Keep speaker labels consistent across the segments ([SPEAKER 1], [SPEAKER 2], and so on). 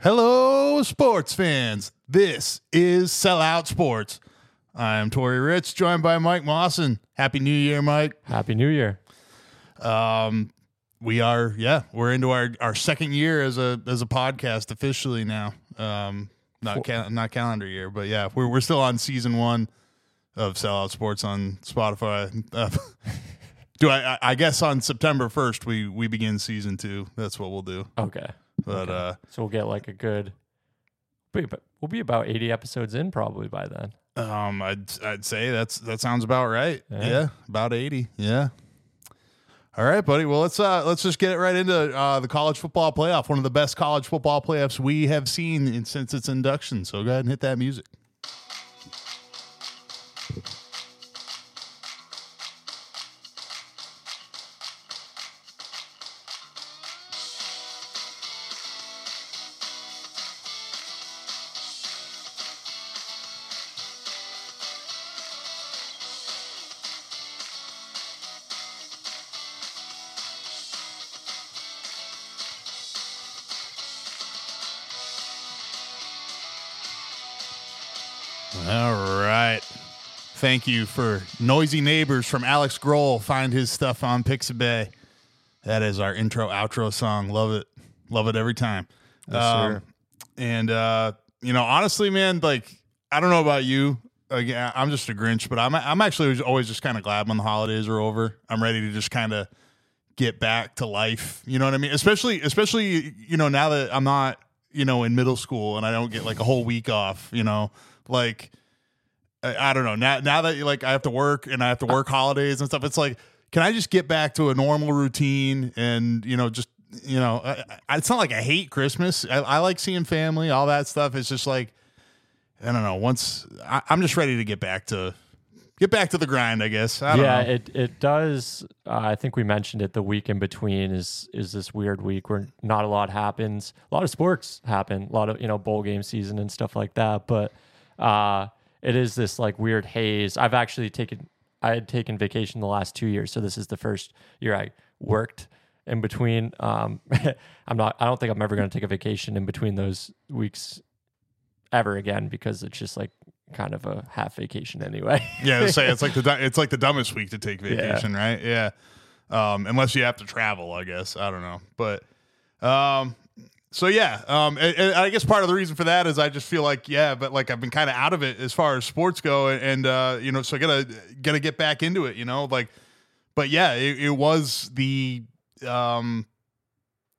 [SPEAKER 1] Hello, sports fans. This is Sellout Sports. I'm Tori Ritz, joined by Mike Mawson. Happy New Year, Mike.
[SPEAKER 2] Happy New Year.
[SPEAKER 1] Um, we are, yeah, we're into our, our second year as a as a podcast officially now. Um, not cal- not calendar year, but yeah, we're we're still on season one of Sellout Sports on Spotify. Uh, do I, I? Guess on September first we we begin season two. That's what we'll do.
[SPEAKER 2] Okay.
[SPEAKER 1] But uh,
[SPEAKER 2] So we'll get like a good. We'll we'll be about 80 episodes in probably by then.
[SPEAKER 1] Um, I'd I'd say that's that sounds about right. Yeah,
[SPEAKER 2] Yeah.
[SPEAKER 1] about eighty. Yeah. All right, buddy. Well, let's uh let's just get it right into uh, the college football playoff. One of the best college football playoffs we have seen in, since its induction. So go ahead and hit that music. Thank you for noisy neighbors from Alex Grohl. Find his stuff on Pixabay. That is our intro outro song. Love it. Love it every time.
[SPEAKER 2] Yes,
[SPEAKER 1] Um, and uh, you know, honestly, man, like I don't know about you. Again, I'm just a Grinch, but I'm I'm actually always just kind of glad when the holidays are over. I'm ready to just kind of get back to life. You know what I mean? Especially especially you know now that I'm not you know in middle school and I don't get like a whole week off. You know, like I, I don't know now now that like I have to work and I have to work holidays and stuff. It's like can I just get back to a normal routine and you know just you know I, I, it's not like I hate Christmas. I, I like seeing family, all that stuff. It's just like I don't know. Once I, I'm just ready to get back to get back to the grind. I guess. I don't
[SPEAKER 2] yeah,
[SPEAKER 1] know.
[SPEAKER 2] it it does. Uh, I think we mentioned it. The week in between is is this weird week where not a lot happens. A lot of sports happen. A lot of you know bowl game season and stuff like that. But uh, it is this like weird haze. I've actually taken. I had taken vacation the last two years, so this is the first year I worked in between. Um, I'm not. I don't think I'm ever going to take a vacation in between those weeks ever again because it's just like kind of a half vacation anyway.
[SPEAKER 1] Yeah, to say it's like the it's like the dumbest week to take vacation, right? Yeah, um, unless you have to travel, I guess. I don't know, but um, so yeah, um, and, and I guess part of the reason for that is I just feel like yeah, but like I've been kind of out of it as far as sports go, and, uh, you know, so I gotta gotta get back into it, you know, like, but yeah, it, it was the um.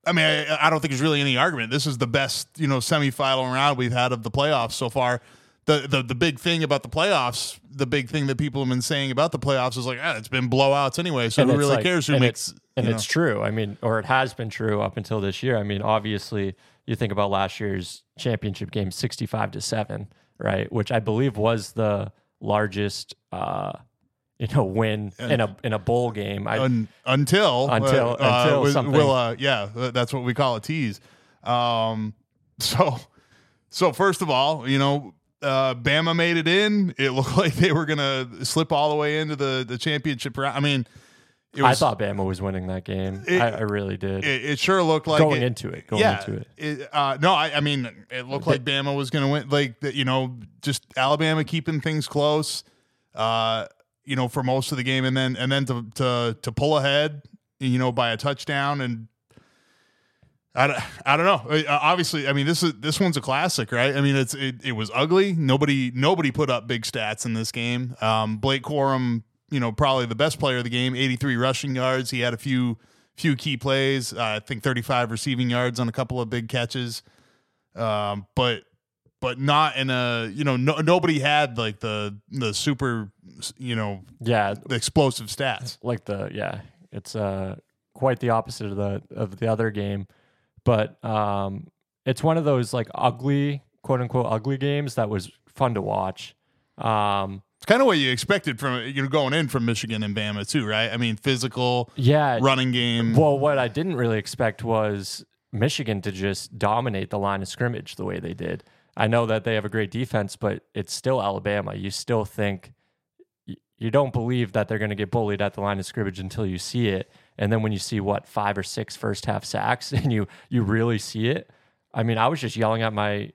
[SPEAKER 1] I mean, I, I don't think there's really any argument. This is the best, you know, semifinal round we've had of the playoffs so far the, the the big thing about the playoffs, the big thing that people have been saying about the playoffs is like, ah, it's been blowouts anyway. So
[SPEAKER 2] And
[SPEAKER 1] who really
[SPEAKER 2] like-
[SPEAKER 1] cares who
[SPEAKER 2] and
[SPEAKER 1] makes?
[SPEAKER 2] it's, and
[SPEAKER 1] you
[SPEAKER 2] it's true. I mean, or it has been true up until this year. I mean, obviously, you think about last year's championship game, sixty-five to seven, right? Which I believe was the largest, uh, you know, win in a in a bowl game. I,
[SPEAKER 1] un, until
[SPEAKER 2] Until- until
[SPEAKER 1] we-
[SPEAKER 2] something-
[SPEAKER 1] we'll, uh, yeah, that's what we call a tease. Um, so so first of all, you know. Uh, Bama made it in. It looked like they were gonna slip all the way into the the championship round. I mean, it
[SPEAKER 2] I thought Bama was winning that game.
[SPEAKER 1] It-
[SPEAKER 2] I, I really did.
[SPEAKER 1] it, it sure looked like
[SPEAKER 2] going
[SPEAKER 1] it-
[SPEAKER 2] into it, going
[SPEAKER 1] yeah,
[SPEAKER 2] into it.
[SPEAKER 1] uh, no, I, I mean, it looked like Bama was to win. Like that, you know, just Alabama keeping things close, uh, you know, for most of the game, and then and then to to to pull ahead, you know, by a touchdown, and I don't, I don't know. Uh, Obviously, I mean, this is this one's a classic, right? I mean, it's it, it was ugly. Nobody nobody put up big stats in this game. Um, Blake Corum, you know, probably the best player of the game, 83 rushing yards. He had a few few key plays. Uh, I think 35 receiving yards on a couple of big catches. Um, but but not in a you know no, nobody had like the the super you know
[SPEAKER 2] Yeah,
[SPEAKER 1] the explosive stats.
[SPEAKER 2] like the yeah, it's uh quite the opposite of the of the other game, but um it's one of those like ugly quote unquote ugly games that was fun to watch. Um
[SPEAKER 1] It's kind of what you expected from you know going in from Michigan and Bama too, right? I mean, physical
[SPEAKER 2] yeah,
[SPEAKER 1] running game.
[SPEAKER 2] Well, what I didn't really expect was Michigan to just dominate the line of scrimmage the way they did. I know that they have a great defense, but it's still Alabama. You still think you don't believe that they're going to get bullied at the line of scrimmage until you see it. And then when you see what five or six first half sacks and you you really see it, I mean, I was just yelling at my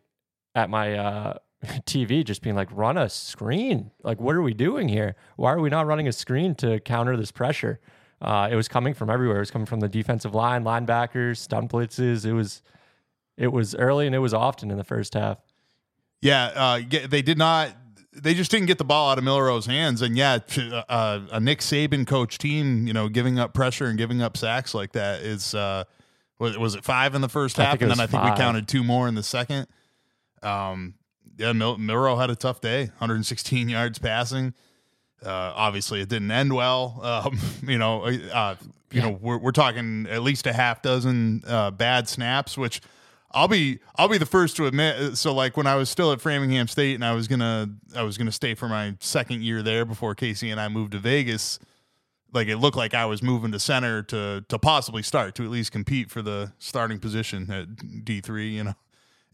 [SPEAKER 2] at my uh, TV, just being like, "Run a screen! Like, what are we doing here? Why are we not running a screen to counter this pressure?" Uh, it was coming from everywhere. It was coming from the defensive line, linebackers, stunt blitzes. It was it was early and it was often in the first half.
[SPEAKER 1] Yeah, uh, they did not. They just didn't get the ball out of Milroe's hands, and yeah, uh, a Nick Saban coach team, you know, giving up pressure and giving up sacks like that is uh, was, was it five in the first half, and then I think
[SPEAKER 2] five.
[SPEAKER 1] we counted two more in the second. Um, yeah, Mil- Milroe had a tough day, 116 yards passing. Uh, obviously, it didn't end well. Um, you know, uh, you know, we're, we're talking at least a half dozen uh, bad snaps, which I'll be I'll be the first to admit. So, like when I was still at Framingham State and I was gonna I was gonna stay for my second year there before Casey and I moved to Vegas. Like it looked like I was moving to center to to possibly start to at least compete for the starting position at D three. You know.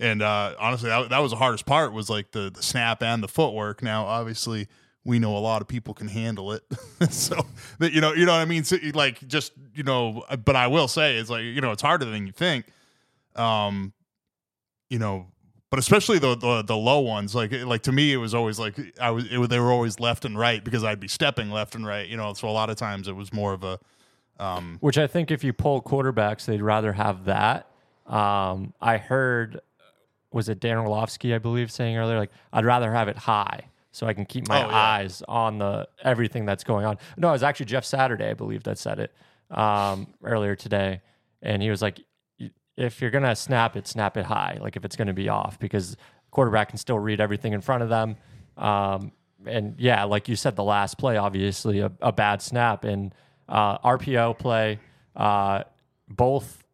[SPEAKER 1] And uh, honestly, that, that was the hardest part was like the, the snap and the footwork. Now, obviously, we know a lot of people can handle it. so that you know, you know what I mean. So, like just you know, but I will say it's like you know it's harder than you think. Um, you know, but especially the, the the low ones. Like like to me, it was always like I was it, they were always left and right because I'd be stepping left and right. You know, so a lot of times it was more of a. Um,
[SPEAKER 2] Which I think if you pull quarterbacks, they'd rather have that. Um, I heard was it Dan Orlovsky, I believe, saying earlier, like I'd rather have it high so I can keep my
[SPEAKER 1] Oh, yeah.
[SPEAKER 2] eyes on the everything that's going on. No, it was actually Jeff Saturday, I believe, that said it um, earlier today, and he was like, "Y- if you're gonna snap it, snap it high, like if it's gonna be off, because quarterback can still read everything in front of them. Um, and yeah, like you said, the last play, obviously a, a bad snap and uh, RPO play. Uh, both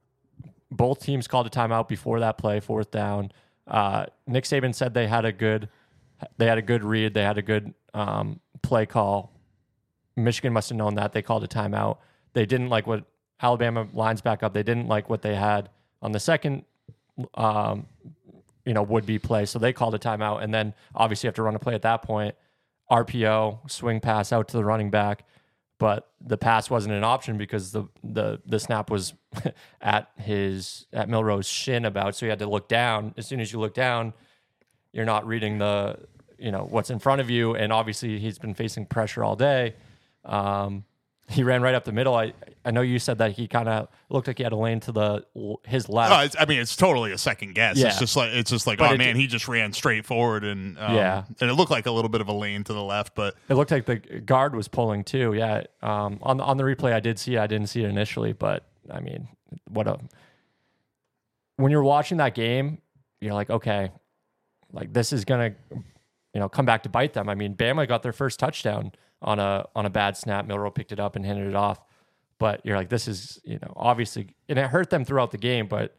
[SPEAKER 2] both teams called a timeout before that play, fourth down. Uh, Nick Saban said they had a good they had a good read, they had a good um, play call. Michigan must have known that they called a timeout. They didn't like what Alabama lines back up. They didn't like what they had on the second, um, you know, would be play. So they called a timeout, and then obviously you have to run a play at that point. RPO swing pass out to the running back, but the pass wasn't an option because the the the snap was at his at Milroe's shin about. So he had to look down. As soon as you look down, you're not reading the you know what's in front of you, and obviously he's been facing pressure all day. Um, he ran right up the middle. I I know you said that he kind of looked like he had a lane to the his left.
[SPEAKER 1] oh, I mean, it's totally a second guess.
[SPEAKER 2] Yeah.
[SPEAKER 1] It's just like it's just like
[SPEAKER 2] But
[SPEAKER 1] oh
[SPEAKER 2] it-
[SPEAKER 1] man, he just ran straight forward and um,
[SPEAKER 2] Yeah.
[SPEAKER 1] and it looked like a little bit of a lane to the left, but
[SPEAKER 2] It looked like the guard was pulling too. Yeah. Um, on on the replay, I did see. it. I didn't see it initially, but I mean, what a when you're watching that game, you're like, okay, like this is gonna, you know, come back to bite them. I mean, Bama got their first touchdown on a on a bad snap. Milroe picked it up and handed it off, but you're like, this is you know, obviously, and it hurt them throughout the game, but.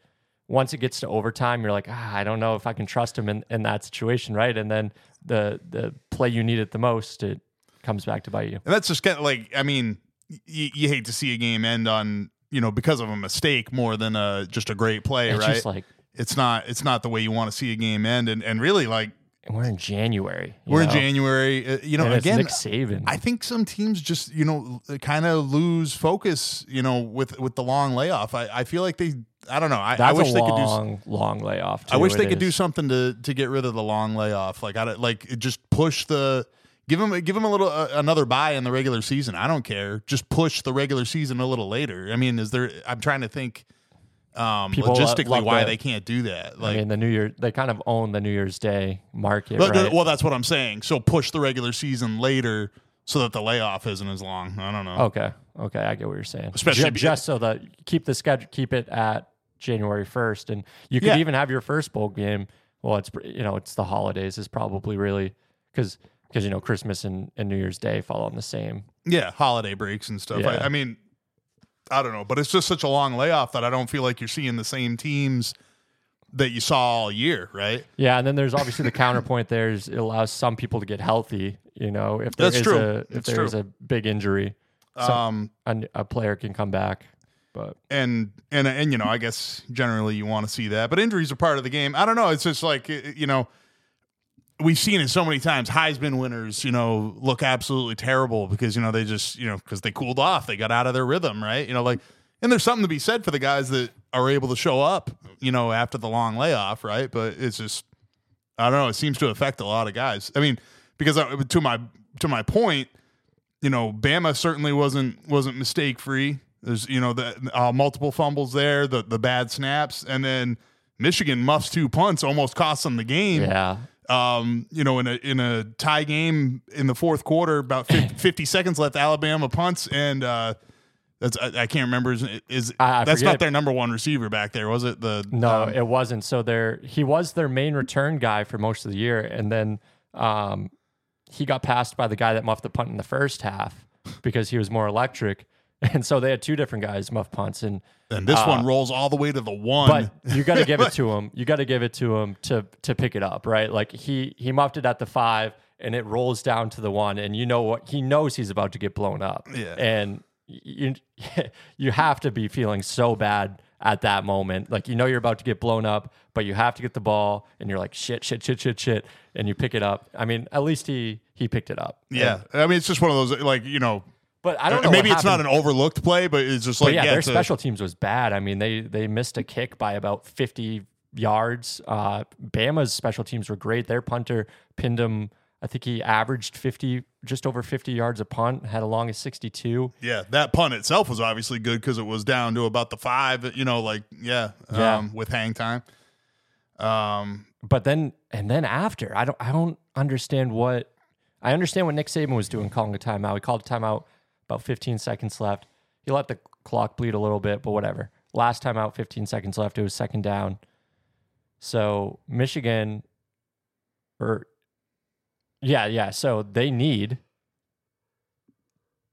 [SPEAKER 2] Once it gets to overtime, you're like, ah, I don't know if I can trust him in, in that situation, right? And then the the play you need it the most, it comes back to bite you.
[SPEAKER 1] And that's just kind of like, I mean, y- you hate to see a game end on, you know, because of a mistake more than a, just a great play,
[SPEAKER 2] It's
[SPEAKER 1] right?
[SPEAKER 2] just like
[SPEAKER 1] it's not, it's not the way you want to see a game end. And, and really like
[SPEAKER 2] we're in January.
[SPEAKER 1] we're in? January, uh, you know,
[SPEAKER 2] And
[SPEAKER 1] again,
[SPEAKER 2] Nick Saban.
[SPEAKER 1] I think some teams just, you know, kind of lose focus, you know, with, with the long layoff. I, I feel like they, I don't know. I, I wish
[SPEAKER 2] a
[SPEAKER 1] they could do,
[SPEAKER 2] long, long layoff.
[SPEAKER 1] I wish they
[SPEAKER 2] it
[SPEAKER 1] could do something to to get rid of the long layoff. Like I don't- like just push the give them give them a little uh, another bye in the regular season. I don't care. Just push the regular season a little later. I mean, is there? I'm trying to think um,
[SPEAKER 2] People
[SPEAKER 1] logistically
[SPEAKER 2] love
[SPEAKER 1] why
[SPEAKER 2] the-
[SPEAKER 1] they can't do that. Like,
[SPEAKER 2] I mean, the New Year, they kind of own the New Year's Day market,
[SPEAKER 1] well,
[SPEAKER 2] right?
[SPEAKER 1] well, that's what I'm saying. So push the regular season later so that the layoff isn't as long. I don't know.
[SPEAKER 2] okay, okay, I get what you're saying.
[SPEAKER 1] Especially
[SPEAKER 2] Ju-
[SPEAKER 1] be-
[SPEAKER 2] just so that keep the schedule, keep it at January 1st, and you could
[SPEAKER 1] Yeah.
[SPEAKER 2] even have your first bowl game. Well, it's pr- you know, it's the holidays is probably really because because you know Christmas and, and New Year's Day fall on the same.
[SPEAKER 1] Yeah, holiday breaks and stuff.
[SPEAKER 2] Yeah.
[SPEAKER 1] I, I mean, I don't know, but it's just such a long layoff that I don't feel like you're seeing the same teams that you saw all year, right?
[SPEAKER 2] Yeah, and then there's obviously the counterpoint. There's it allows some people to get healthy. You know, if there
[SPEAKER 1] That's
[SPEAKER 2] is
[SPEAKER 1] true.
[SPEAKER 2] a if
[SPEAKER 1] That's
[SPEAKER 2] there
[SPEAKER 1] true.
[SPEAKER 2] is a big injury, So-
[SPEAKER 1] Um,
[SPEAKER 2] a, a player can come back. But
[SPEAKER 1] and and and you know, I guess generally you want to see that, but injuries are part of the game. I don't know. It's just like you know, we've seen it so many times. Heisman winners, you know, look absolutely terrible because you know they just you know because they cooled off, they got out of their rhythm, right? You know, like, and there's something to be said for the guys that are able to show up you know, after the long layoff, right? But it's just, I don't know. It seems to affect a lot of guys. I mean, because I, to my to my point, you know, Bama certainly wasn't wasn't mistake free. There's you know the uh, multiple fumbles there, the the bad snaps, and then Michigan muffs two punts, almost cost them the game.
[SPEAKER 2] Yeah.
[SPEAKER 1] Um, you know, in a in a tie game in the fourth quarter, about 50, 50 seconds left, Alabama punts, and uh, that's I, I can't remember is, is
[SPEAKER 2] I- I
[SPEAKER 1] that's
[SPEAKER 2] forget.
[SPEAKER 1] not their number one receiver back there, was it? The
[SPEAKER 2] No,
[SPEAKER 1] um,
[SPEAKER 2] it wasn't. So there, he was their main return guy for most of the year, and then um, he got passed by the guy that muffed the punt in the first half because he was more electric, and so they had two different guys muff punts, and
[SPEAKER 1] and this one rolls all the way to the one.
[SPEAKER 2] uh, but you got to give it to him. You got to give it to him to to pick it up, right? Like he he muffed it at the five, and it rolls down to the one, and you know what? He knows he's about to get blown up,
[SPEAKER 1] Yeah.
[SPEAKER 2] and you you have to be feeling so bad at that moment. Like you know you're about to get blown up, but you have to get the ball, and you're like shit, shit, shit, shit, shit, and you pick it up. I mean, at least he he picked it up.
[SPEAKER 1] yeah, I mean, it's just one of those like you know,
[SPEAKER 2] But I don't know.
[SPEAKER 1] maybe it's not an overlooked play, but it's just
[SPEAKER 2] But
[SPEAKER 1] like
[SPEAKER 2] yeah,
[SPEAKER 1] yeah,
[SPEAKER 2] their
[SPEAKER 1] it's a-
[SPEAKER 2] special teams was bad. I mean, they they missed a kick by about 50 yards. Uh, Bama's special teams were great. Their punter pinned him. I think he averaged 50, just over 50 yards a punt. Had a long as 62.
[SPEAKER 1] Yeah, that punt itself was obviously good because it was down to about the five. You know, like yeah,
[SPEAKER 2] Yeah.
[SPEAKER 1] Um, with hang time. Um,
[SPEAKER 2] But then and then after, I don't I don't understand what I understand what Nick Saban was doing calling a timeout. He called a timeout about 15 seconds left. He let the clock bleed a little bit, but whatever. Last time out, 15 seconds left. It was second down. So Michigan, or yeah, yeah. So they need.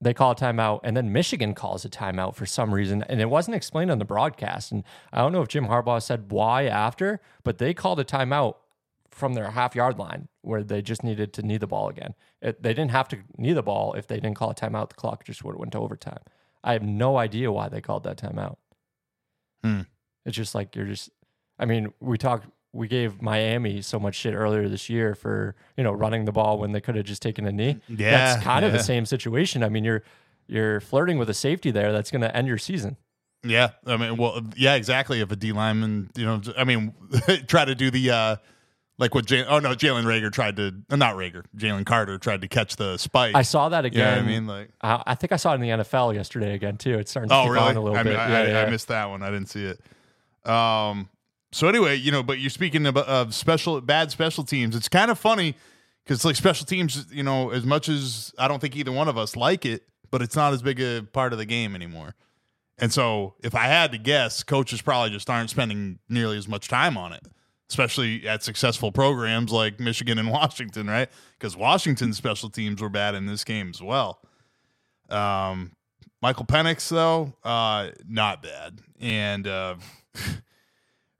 [SPEAKER 2] They call a timeout, and then Michigan calls a timeout for some reason, and it wasn't explained on the broadcast. And I don't know if Jim Harbaugh said why after, but they called a timeout from their half yard line where they just needed to knee the ball again. It, they didn't have to knee the ball if they didn't call a timeout. The clock just would have went to overtime. I have no idea why they called that timeout.
[SPEAKER 1] Hmm.
[SPEAKER 2] It's just like you're just. I mean, we talked. We gave Miami so much shit earlier this year for you know running the ball when they could have just taken a knee.
[SPEAKER 1] Yeah,
[SPEAKER 2] that's kind of the same situation. I mean, you're you're flirting with a safety there that's going to end your season.
[SPEAKER 1] Yeah, I mean, well, yeah, exactly. If a D lineman, you know, I mean, try to do the uh like what Jay, oh no, Jalen Rager tried to, uh, not Rager, Jalen Carter tried to catch the spike.
[SPEAKER 2] I saw that
[SPEAKER 1] You know
[SPEAKER 2] again.
[SPEAKER 1] what I mean? Like,
[SPEAKER 2] I, I think I saw it in the NFL yesterday again too. It's starting to
[SPEAKER 1] oh really?
[SPEAKER 2] on a little
[SPEAKER 1] I,
[SPEAKER 2] bit.
[SPEAKER 1] mean,
[SPEAKER 2] yeah,
[SPEAKER 1] I,
[SPEAKER 2] yeah.
[SPEAKER 1] I missed that one. I didn't see it. Um. So anyway, you know, but you're speaking of, of special bad special teams. It's kind of funny because like special teams, you know, as much as I don't think either one of us like it, but it's not as big a part of the game anymore. And so, if I had to guess, coaches probably just aren't spending nearly as much time on it, especially at successful programs like Michigan and Washington, right? Because Washington's special teams were bad in this game as well. Um, Michael Penix, though, uh, not bad, and uh,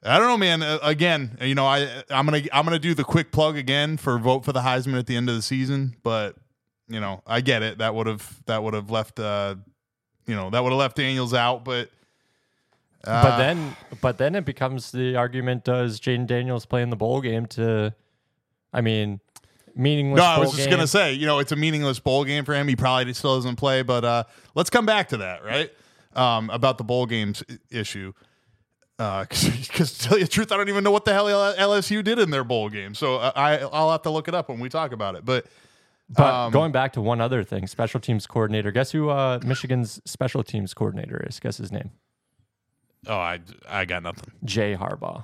[SPEAKER 1] I don't know, man. Uh, again, you know, I I'm gonna I'm gonna do the quick plug again for vote for the Heisman at the end of the season, but you know, I get it. That would have that would have left uh, you know, that would have left Daniels out, but. Uh,
[SPEAKER 2] but then, but then it becomes the argument: Does Jayden Daniels play in the bowl game? To, I mean, meaningless.
[SPEAKER 1] No, I was just
[SPEAKER 2] game.
[SPEAKER 1] gonna say, you know, it's a meaningless bowl game for him. He probably still doesn't play, but uh, let's come back to that, right? Um, about the bowl games issue. Because to tell you the truth, I don't even know what the hell LSU did in their bowl game. So uh, I I'll have to look it up when we talk about it. But
[SPEAKER 2] But
[SPEAKER 1] um,
[SPEAKER 2] going back to one other thing, special teams coordinator. Guess who uh, Michigan's special teams coordinator is? Guess his name.
[SPEAKER 1] Oh, I I got nothing.
[SPEAKER 2] Jay Harbaugh.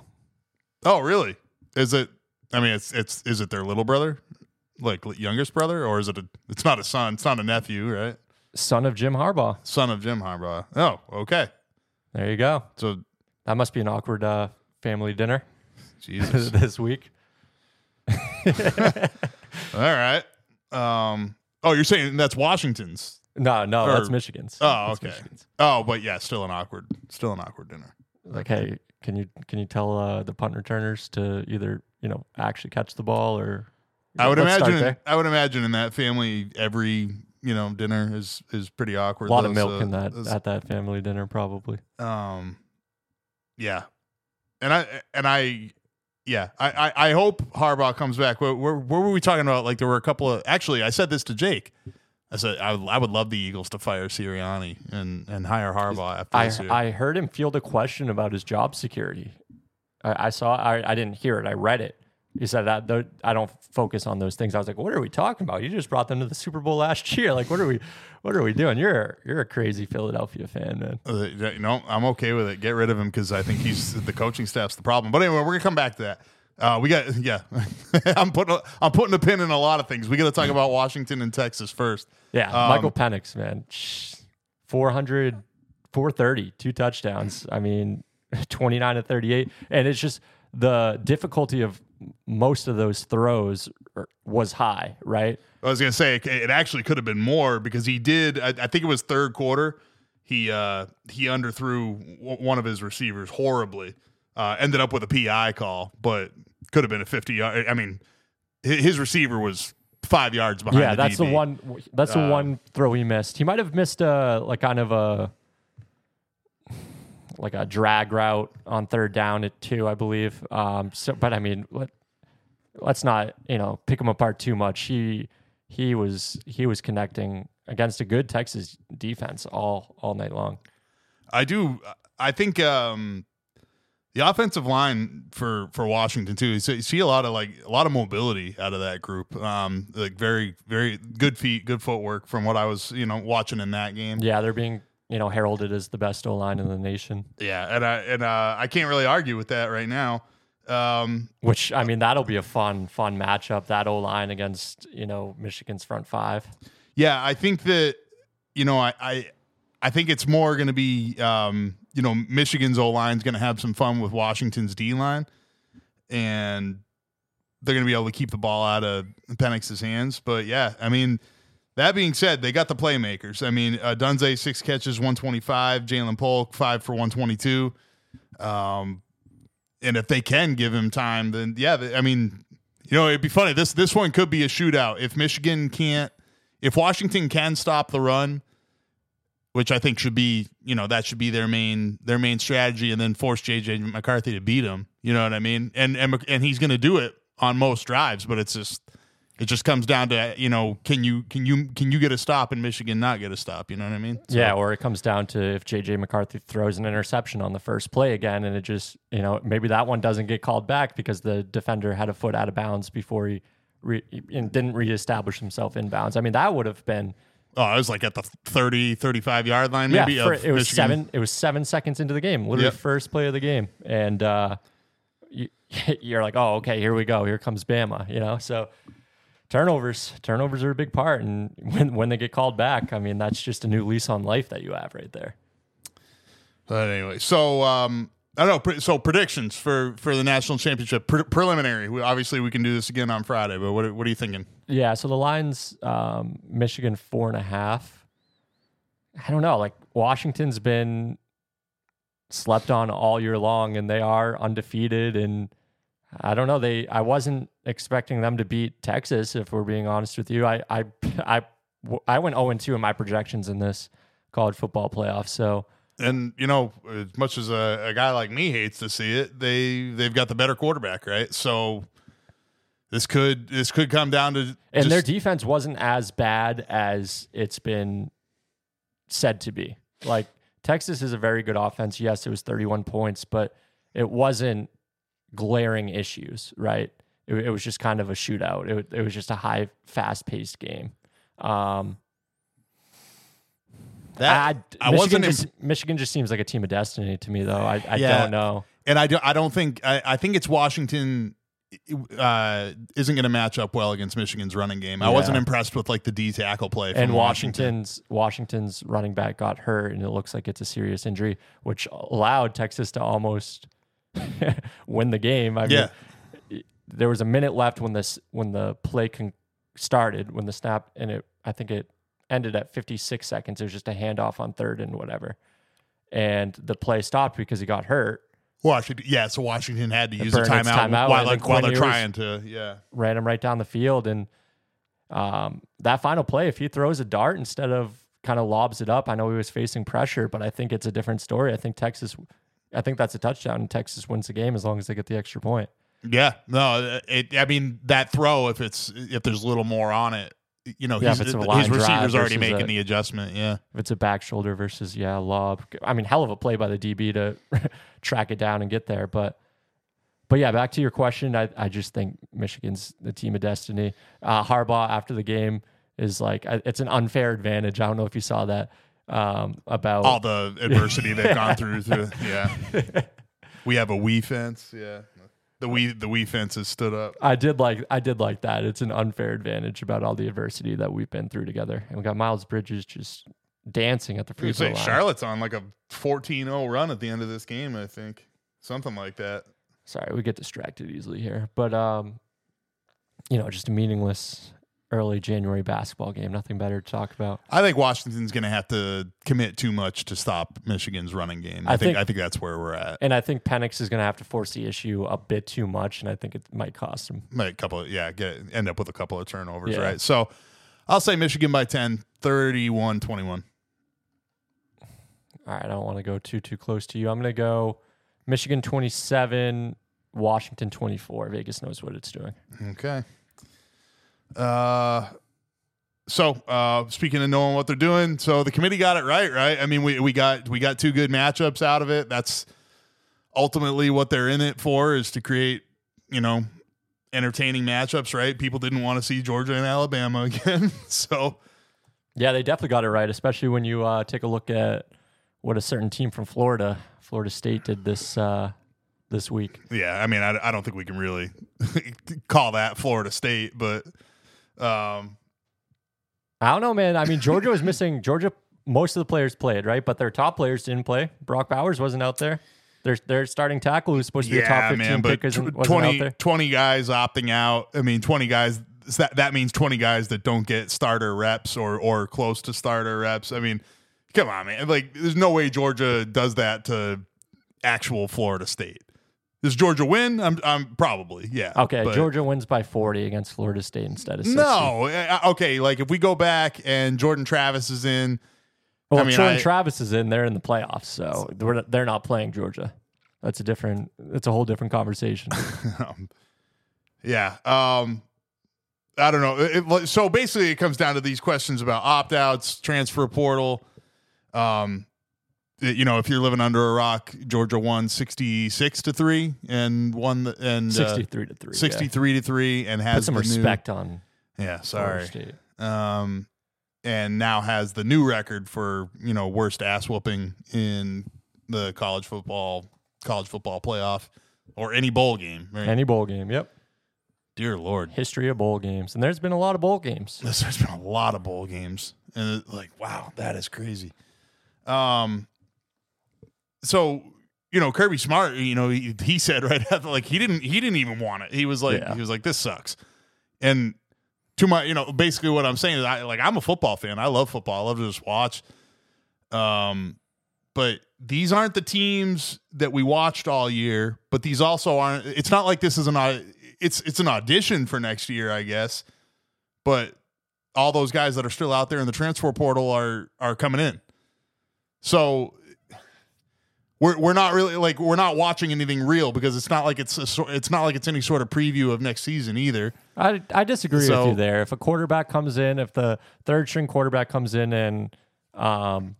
[SPEAKER 1] Oh, really? Is it? I mean, it's it's is it their little brother, like youngest brother, or is it a? It's not a son. It's not a nephew, right?
[SPEAKER 2] Son of Jim Harbaugh.
[SPEAKER 1] Son of Jim Harbaugh. Oh, okay.
[SPEAKER 2] There you go.
[SPEAKER 1] So
[SPEAKER 2] That must be an awkward uh, family dinner
[SPEAKER 1] Jesus.
[SPEAKER 2] this week.
[SPEAKER 1] All right. Um. Oh, you're saying that's Washington's?
[SPEAKER 2] No, no,
[SPEAKER 1] Or-
[SPEAKER 2] that's Michigan's.
[SPEAKER 1] Oh,
[SPEAKER 2] That's
[SPEAKER 1] okay.
[SPEAKER 2] Michigan's.
[SPEAKER 1] Oh, but yeah, still an awkward, still an awkward dinner.
[SPEAKER 2] Like, hey, can you can you tell uh, the punt returners to either you know actually catch the ball or
[SPEAKER 1] I would
[SPEAKER 2] Let's start
[SPEAKER 1] imagine.
[SPEAKER 2] there.
[SPEAKER 1] I would imagine in that family, every you know dinner is is pretty awkward.
[SPEAKER 2] a lot of
[SPEAKER 1] though,
[SPEAKER 2] milk
[SPEAKER 1] so
[SPEAKER 2] in that
[SPEAKER 1] those-
[SPEAKER 2] at that family dinner probably.
[SPEAKER 1] um, yeah, and I and I, yeah, I I, I hope Harbaugh comes back. Where, where where were we talking about? Like there were a couple of actually, I said this to Jake. I said I would, I would love the Eagles to fire Sirianni and and hire Harbaugh after
[SPEAKER 2] I
[SPEAKER 1] this year.
[SPEAKER 2] I heard him field a question about his job security. I, I saw. I, I didn't hear it. I read it. He said that though I don't focus on those things. I was like, what are we talking about? You just brought them to the Super Bowl last year. Like, what are we, what are we doing? You're you're a crazy Philadelphia fan, man.
[SPEAKER 1] Uh, you know, I'm okay with it. Get rid of him because I think he's the coaching staff's the problem. But anyway, we're gonna come back to that. Uh, we got yeah. I'm putting a, I'm putting a pin in a lot of things. We got to talk about Washington and Texas first.
[SPEAKER 2] Yeah,
[SPEAKER 1] Um,
[SPEAKER 2] Michael Penix, man, 400, 430, two touchdowns. I mean, 29 to 38, and it's just the difficulty of most of those throws er, was high, right?
[SPEAKER 1] I was gonna say it, it actually could have been more because he did. I, I think it was third quarter. He uh, he underthrew one of his receivers horribly. Uh, ended up with a PI call, but could have been a 50 yard. I mean, his receiver was five yards behind.
[SPEAKER 2] yeah,
[SPEAKER 1] the
[SPEAKER 2] that's the one. That's the
[SPEAKER 1] Uh,
[SPEAKER 2] one throw he missed. He might have missed a like kind of a like a drag route on third down at two, I believe. Um, so, but I mean, let, let's not you know pick him apart too much. He he was he was connecting against a good Texas defense all all night long.
[SPEAKER 1] I do. I think um, the offensive line for for Washington too. You see, you see a lot of like a lot of mobility out of that group. Um, like very very good feet, good footwork from what I was you know watching in that game.
[SPEAKER 2] Yeah, they're being you know heralded as the best O line in the nation.
[SPEAKER 1] Yeah, and I and uh, I can't really argue with that right now. Um,
[SPEAKER 2] Which I mean, that'll be a fun fun matchup. That O line against you know Michigan's front five.
[SPEAKER 1] yeah, I think that you know I I, I think it's more going to be um, you know Michigan's O line's going to have some fun with Washington's D line, and they're going to be able to keep the ball out of Penix's hands. But yeah, I mean. That being said, they got the playmakers. I mean, uh, Dunze six catches, one twenty five. Ja'Lynn Polk five for one twenty two. Um, and if they can give him time, then yeah, I mean, you know, it'd be funny. This this one could be a shootout if Michigan can't, if Washington can stop the run, which I think should be, you know, that should be their main their main strategy, and then force JJ McCarthy to beat him. You know what I mean? And and and he's going to do it on most drives, but it's just it just comes down to you know, can you can you can you get a stop and Michigan not get a stop? You know what I mean? So-
[SPEAKER 2] Yeah, or it comes down to if JJ McCarthy throws an interception on the first play again, and it just you know maybe that one doesn't get called back because the defender had a foot out of bounds before he re- and didn't reestablish himself in bounds. I mean that would have been
[SPEAKER 1] Oh, I was like at the 30, 35 yard line, maybe.
[SPEAKER 2] yeah. For, it was
[SPEAKER 1] Michigan.
[SPEAKER 2] seven. It was seven seconds into the game, literally
[SPEAKER 1] Yep.
[SPEAKER 2] first play of the game, and uh, you, you're like, oh, okay, here we go. Here comes Bama. You know, so turnovers, turnovers are a big part, and when when they get called back, I mean, that's just a new lease on life that you have right there.
[SPEAKER 1] But anyway, so um, I don't know. So predictions for for the national championship pre- preliminary. We, obviously, we can do this again on Friday. But what what are you thinking?
[SPEAKER 2] Yeah, so the line's um, Michigan four and a half. I don't know. Like Washington's been slept on all year long, and they are undefeated. And I don't know. They I wasn't expecting them to beat Texas. If we're being honest with you, I I I, I went zero and two in my projections in this college football playoff. So
[SPEAKER 1] And you know, as much as a, a guy like me hates to see it, they they've got the better quarterback, right? So this could this could come down to
[SPEAKER 2] and
[SPEAKER 1] just-
[SPEAKER 2] their defense wasn't as bad as it's been said to be. Like Texas is a very good offense. Yes, it was 31 points, but it wasn't glaring issues, right? It, it was just kind of a shootout. It, it was just a high, fast-paced game. Um,
[SPEAKER 1] that
[SPEAKER 2] I,
[SPEAKER 1] I
[SPEAKER 2] Michigan,
[SPEAKER 1] wasn't
[SPEAKER 2] just, Michigan just seems like a team of destiny to me, though. I, I
[SPEAKER 1] Yeah.
[SPEAKER 2] don't know.
[SPEAKER 1] and I, do, I don't think I, I think it's Washington uh, isn't going to match up well against Michigan's running game. I
[SPEAKER 2] Yeah.
[SPEAKER 1] wasn't impressed with like the D tackle play.
[SPEAKER 2] And
[SPEAKER 1] Washington.
[SPEAKER 2] Washington's Washington's running back got hurt, and it looks like it's a serious injury, which allowed Texas to almost win the game. I
[SPEAKER 1] Yeah.
[SPEAKER 2] mean, there was a minute left when this when the play con- started, when the snap, and it I think it ended at 56 seconds. It was just a handoff on third and whatever, and the play stopped because he got hurt.
[SPEAKER 1] Washington, yeah. So Washington had to use a timeout,
[SPEAKER 2] timeout,
[SPEAKER 1] while, like, while they're trying to, yeah.
[SPEAKER 2] ran him right down the field. And um, that final play, if he throws a dart instead of kind of lobs it up, I know he was facing pressure, but I think it's a different story. I think Texas, I think that's a touchdown, and Texas wins the game as long as they get the extra point.
[SPEAKER 1] Yeah, no, it. I mean, that throw if it's if there's a little more on it, you know,
[SPEAKER 2] Yeah,
[SPEAKER 1] he's,
[SPEAKER 2] if it's a
[SPEAKER 1] his receiver's already making
[SPEAKER 2] a-
[SPEAKER 1] the adjustment. Yeah,
[SPEAKER 2] If it's a back shoulder versus yeah lob, I mean hell of a play by the DB to track it down and get there, but but yeah, back to your question. I, I just think Michigan's the team of destiny. Uh, Harbaugh after the game is like it's an unfair advantage. I don't know if you saw that um, about
[SPEAKER 1] All the adversity they've gone through. through yeah. We have a Wii fence. Yeah. The Wii the Wii fence has stood up.
[SPEAKER 2] I did like I did like that. It's an unfair advantage about all the adversity that we've been through together. And we got Miles Bridges just dancing at the free
[SPEAKER 1] You
[SPEAKER 2] throw line.
[SPEAKER 1] Charlotte's on like a 14-0 run at the end of this game, I think. Something like that.
[SPEAKER 2] Sorry, we get distracted easily here. But um you know, just a meaningless early January basketball game. Nothing better to talk about.
[SPEAKER 1] I think Washington's going to have to commit too much to stop Michigan's running game. I,
[SPEAKER 2] I
[SPEAKER 1] think,
[SPEAKER 2] think-
[SPEAKER 1] I think that's where we're at.
[SPEAKER 2] And I think Penix is going to have to force the issue a bit too much, and I think it might cost him.
[SPEAKER 1] Might couple yeah, get end up with a couple of turnovers,
[SPEAKER 2] Yeah.
[SPEAKER 1] right? So I'll say Michigan by 10, 31-21.
[SPEAKER 2] All right, I don't want to go too too close to you. I'm going to go Michigan 27, Washington 24. Vegas knows what it's doing.
[SPEAKER 1] Okay. Uh so uh speaking of knowing what they're doing, so the committee got it right, right? I mean we we got we got two good matchups out of it. That's ultimately what they're in it for is to create, you know, entertaining matchups, right? People didn't want to see Georgia and Alabama again. so
[SPEAKER 2] Yeah, they definitely got it right, especially when you uh, take a look at what a certain team from Florida, Florida State, did this uh, this week.
[SPEAKER 1] yeah, I mean I, I don't think we can really call that Florida State, but um
[SPEAKER 2] I don't know, man. I mean, Georgia was missing. Georgia, most of the players played, right? But their top players didn't play. Brock Bowers wasn't out there. Their their starting tackle, who's supposed to be a top 15 pick, isn't, wasn't
[SPEAKER 1] 20,
[SPEAKER 2] out there.
[SPEAKER 1] 20 guys opting out. I mean, 20 guys, that, that means 20 guys that don't get starter reps or, or close to starter reps. I mean, come on, man. Like, there's no way Georgia does that to actual Florida State. Does Georgia win? I'm, I'm probably, yeah.
[SPEAKER 2] Okay,
[SPEAKER 1] but-
[SPEAKER 2] Georgia wins by 40 against Florida State instead of 60.
[SPEAKER 1] No. uh, Okay. Like, if we go back and Jordan Travis is in,
[SPEAKER 2] Well,
[SPEAKER 1] I mean,
[SPEAKER 2] Jordan
[SPEAKER 1] I-
[SPEAKER 2] Travis is in, they're in the playoffs, so they're not- they're not playing Georgia. That's a different. It's a whole different conversation.
[SPEAKER 1] Um, yeah. Um, I don't know. It- so basically, it comes down to these questions about opt outs, transfer portal. Um, you know, if you're living under a rock, Georgia won 66 to three and won the, and uh,
[SPEAKER 2] 63 to three. yeah.
[SPEAKER 1] to three and has
[SPEAKER 2] Put some
[SPEAKER 1] the new-
[SPEAKER 2] respect on.
[SPEAKER 1] yeah, sorry. Um, and now has the new record for you know worst ass whooping in the college football college football playoff or any bowl game. Right?
[SPEAKER 2] Any bowl game. Yep.
[SPEAKER 1] Dear Lord.
[SPEAKER 2] History of bowl games, and there's been a lot of bowl games.
[SPEAKER 1] There's been a lot of bowl games, and like, wow, that is crazy. Um, so you know, Kirby Smart, you know, he, he said right after, like, he didn't, he didn't even want it. He was like,
[SPEAKER 2] Yeah.
[SPEAKER 1] he was like, this sucks. And to my, you know, basically what I'm saying is, I like, I'm a football fan. I love football. I love to just watch. Um, but these aren't the teams that we watched all year. But these also aren't. It's not like this is an. It's it's an audition for next year, I guess. But all those guys that are still out there in the transfer portal are are coming in. So we're we're not really like we're not watching anything real because it's not like it's a, it's not like it's any sort of preview of next season either.
[SPEAKER 2] I, I disagree
[SPEAKER 1] So-
[SPEAKER 2] with you there. If a quarterback comes in, if the third string quarterback comes in and um,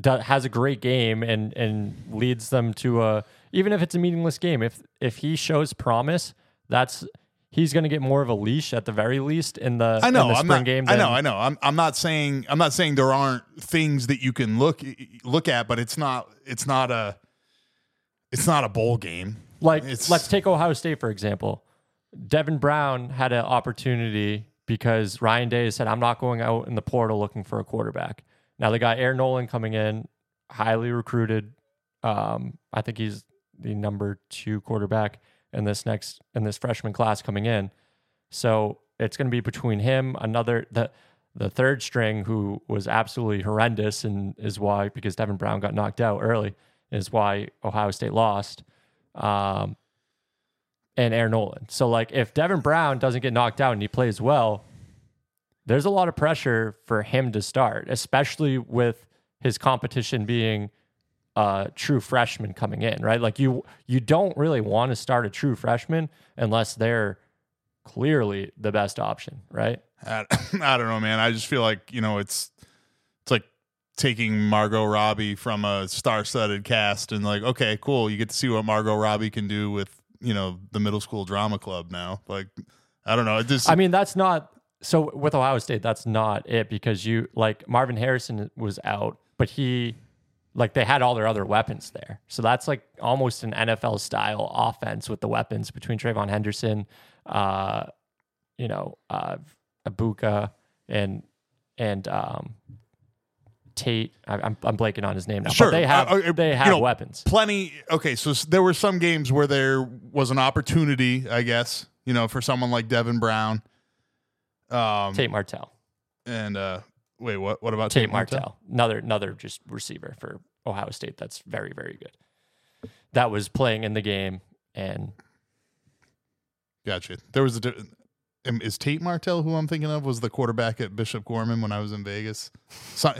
[SPEAKER 2] do, has a great game and and leads them to a even if it's a meaningless game, if if he shows promise, that's he's going to get more of a leash at the very least in the
[SPEAKER 1] I know.
[SPEAKER 2] in the
[SPEAKER 1] I'm
[SPEAKER 2] spring
[SPEAKER 1] not,
[SPEAKER 2] game.
[SPEAKER 1] I know. I know. I'm. I'm not saying. I'm not saying there aren't things that you can look look at, but it's not. It's not a. It's not a bowl game.
[SPEAKER 2] Like,
[SPEAKER 1] It's-
[SPEAKER 2] let's take Ohio State, for example. Devin Brown had an opportunity because Ryan Day said, I'm not going out in the portal looking for a quarterback. Now, they got Air Noland coming in, highly recruited. Um, I think he's the number two quarterback in this next, in this freshman class coming in. So it's going to be between him, another, the, the third string who was absolutely horrendous and is why, because Devin Brown got knocked out early, is why Ohio State lost um, and Air Noland. So like if Devin Brown doesn't get knocked out and he plays well, there's a lot of pressure for him to start, especially with his competition being a true freshman coming in, right? Like you you don't really want to start a true freshman unless they're clearly the best option, right?
[SPEAKER 1] I, I don't know, man. I just feel like you know it's it's like taking Margot Robbie from a star-studded cast and like, okay, cool, you get to see what Margot Robbie can do with you know the middle school drama club now. Like I don't know. It just
[SPEAKER 2] I mean, that's not so with Ohio State. That's not it because you like Marvin Harrison was out, but he like they had all their other weapons there. So that's like almost an NFL style offense with the weapons between TreVeyon Henderson, uh, you know, uh, Egbuka and and um, Tate. I, I'm I'm blanking on his name now.
[SPEAKER 1] Sure.
[SPEAKER 2] but they have
[SPEAKER 1] Uh, uh,
[SPEAKER 2] they
[SPEAKER 1] you
[SPEAKER 2] have
[SPEAKER 1] know,
[SPEAKER 2] weapons.
[SPEAKER 1] plenty. Okay, so there were some games where there was an opportunity, I guess, you know, for someone like Devin Brown. Um,
[SPEAKER 2] Tate Martell.
[SPEAKER 1] and uh, wait, what? What about
[SPEAKER 2] Tate Martell, another another just receiver for Ohio State. That's very very good. That was playing in the game, and
[SPEAKER 1] Gotcha. There was a. di- Is Tate Martell who I'm thinking of? Was the quarterback at Bishop Gorman when I was in Vegas? So,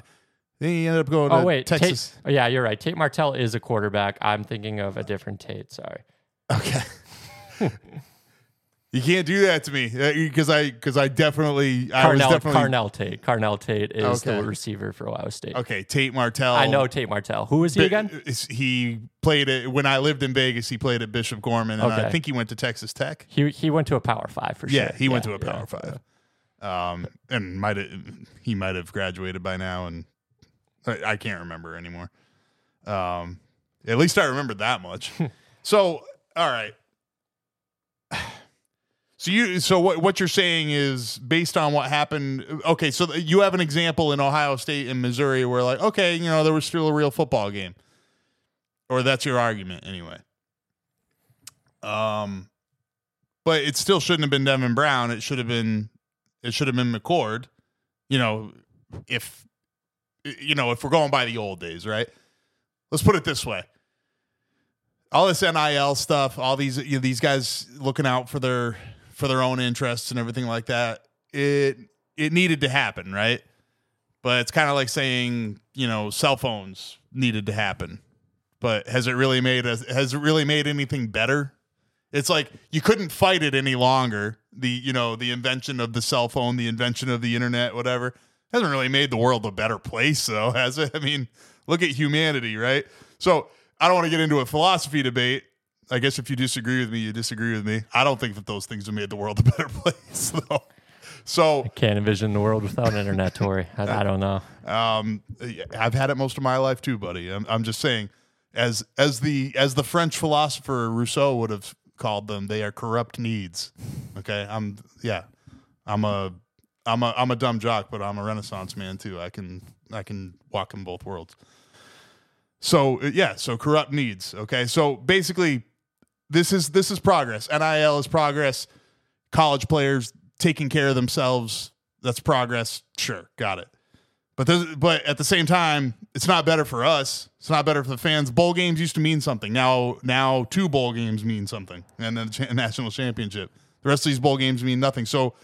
[SPEAKER 1] he ended up going
[SPEAKER 2] oh
[SPEAKER 1] to
[SPEAKER 2] wait,
[SPEAKER 1] Texas.
[SPEAKER 2] Tate, oh, yeah, you're right. Tate Martell is a quarterback. I'm thinking of a different Tate. Sorry.
[SPEAKER 1] Okay. you can't do that to me because I because I definitely I was
[SPEAKER 2] Carnell,
[SPEAKER 1] definitely
[SPEAKER 2] Carnell Tate. Carnell Tate is
[SPEAKER 1] Okay.
[SPEAKER 2] the receiver for Ohio State.
[SPEAKER 1] okay. Tate Martell.
[SPEAKER 2] I know Tate Martell. Who is he again?
[SPEAKER 1] He played it when I lived in Vegas. He played at Bishop Gorman, and I think he went to Texas Tech.
[SPEAKER 2] He he went to a Power Five for sure.
[SPEAKER 1] Yeah,
[SPEAKER 2] sure.
[SPEAKER 1] he went to a
[SPEAKER 2] yeah,
[SPEAKER 1] Power Five, um, and might he might have graduated by now, and I, I can't remember anymore. Um, at least I remember that much. so, all right. So you so what what you're saying is based on what happened. Okay, so you have an example in Ohio State and Missouri where like okay, you know there was still a real football game, or that's your argument anyway. Um, but it still shouldn't have been Devin Brown. It should have been it should have been McCord. You know, if you know if we're going by the old days, right? Let's put it this way: all this NIL stuff, all these you know, these guys looking out for their for their own interests and everything like that. It it needed to happen, right? But it's kind of like saying you know cell phones needed to happen. But has it really made us? Has it really made anything better? It's like you couldn't fight it any longer. The you know the invention of the cell phone, the invention of the internet, whatever hasn't really made the world a better place, though, has it? I mean, look at humanity, right? So I don't want to get into a philosophy debate. I guess if you disagree with me, you disagree with me. I don't think that those things have made the world a better place, though. So
[SPEAKER 2] Can't envision the world without internet, Tori. I, I don't know.
[SPEAKER 1] um, I've had it most of my life too, buddy. I'm, I'm just saying, as as the as the French philosopher Rousseau would have called them, they are corrupt needs. Okay, I'm yeah, I'm a I'm a I'm a dumb jock, but I'm a Renaissance man too. I can I can walk in both worlds. So uh, yeah, so corrupt needs. Okay, so basically, this is this is progress. NIL is progress. College players taking care of themselves. That's progress. Sure, got it. But there's, but at the same time, it's not better for us. It's not better for the fans. Bowl games used to mean something. Now now two bowl games mean something, and then the cha- national championship. The rest of these bowl games mean nothing. So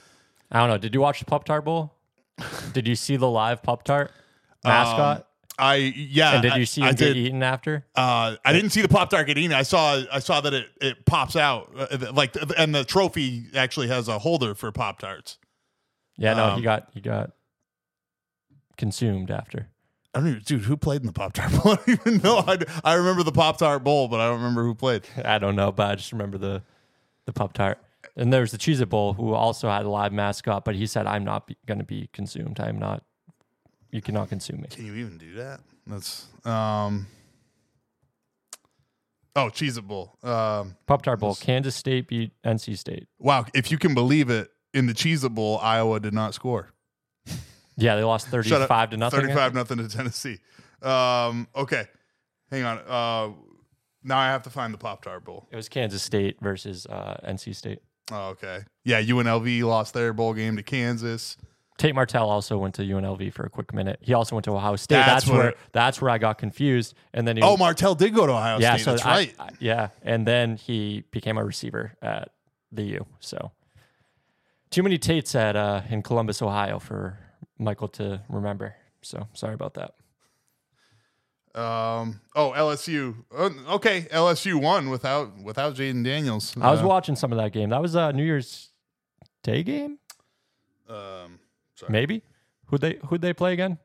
[SPEAKER 2] I don't know. Did you watch the Pop Tart Bowl? Did you see the live Pop Tart um, mascot?
[SPEAKER 1] I yeah.
[SPEAKER 2] and did you see
[SPEAKER 1] I
[SPEAKER 2] him get
[SPEAKER 1] did.
[SPEAKER 2] eaten after?
[SPEAKER 1] Uh, I didn't see the pop tart get eaten. I saw I saw that it it pops out uh, like and the trophy actually has a holder for pop tarts.
[SPEAKER 2] Yeah, no,
[SPEAKER 1] um,
[SPEAKER 2] he got he got consumed after.
[SPEAKER 1] I don't even, dude, who played in the Pop Tart Bowl? I don't even know. I, I remember the Pop Tart Bowl, but I don't remember who played.
[SPEAKER 2] I don't know, but I just remember the the Pop Tart. And there's the Cheez It Bowl, who also had a live mascot, but he said, "I'm not going to be consumed. I'm not. You cannot consume me."
[SPEAKER 1] Can you even do that? That's um. Oh, Cheez It Bowl. Um,
[SPEAKER 2] Pop Tart Bowl. Kansas State beat NC State.
[SPEAKER 1] wow, if you can believe it, in the Cheez It Bowl, Iowa did not score.
[SPEAKER 2] Yeah, they lost
[SPEAKER 1] Shut up.
[SPEAKER 2] thirty-five to nothing.
[SPEAKER 1] Thirty-five nothing to Tennessee. Um, okay, hang on. Uh, now I have to find the Pop Tart Bowl.
[SPEAKER 2] It was Kansas State versus uh, NC State.
[SPEAKER 1] Oh, okay. Yeah, UNLV lost their bowl game to Kansas.
[SPEAKER 2] Tate Martell also went to UNLV for a quick minute. He also went to Ohio State.
[SPEAKER 1] That's
[SPEAKER 2] That's,
[SPEAKER 1] what
[SPEAKER 2] where that's where I got confused. And then he
[SPEAKER 1] Oh, Martell did go to Ohio
[SPEAKER 2] yeah,
[SPEAKER 1] State.
[SPEAKER 2] so
[SPEAKER 1] That's
[SPEAKER 2] I-
[SPEAKER 1] right.
[SPEAKER 2] I- yeah, and then he became a receiver at the U. So too many Tates at uh, in Columbus, Ohio, for Michael to remember. So sorry about that.
[SPEAKER 1] Um. Oh, LSU. Uh, okay, LSU won without without Jayden Daniels.
[SPEAKER 2] I was
[SPEAKER 1] Uh,
[SPEAKER 2] watching some of that game. That was a New Year's Day game,
[SPEAKER 1] um.
[SPEAKER 2] Maybe. Who'd they Who'd they play again?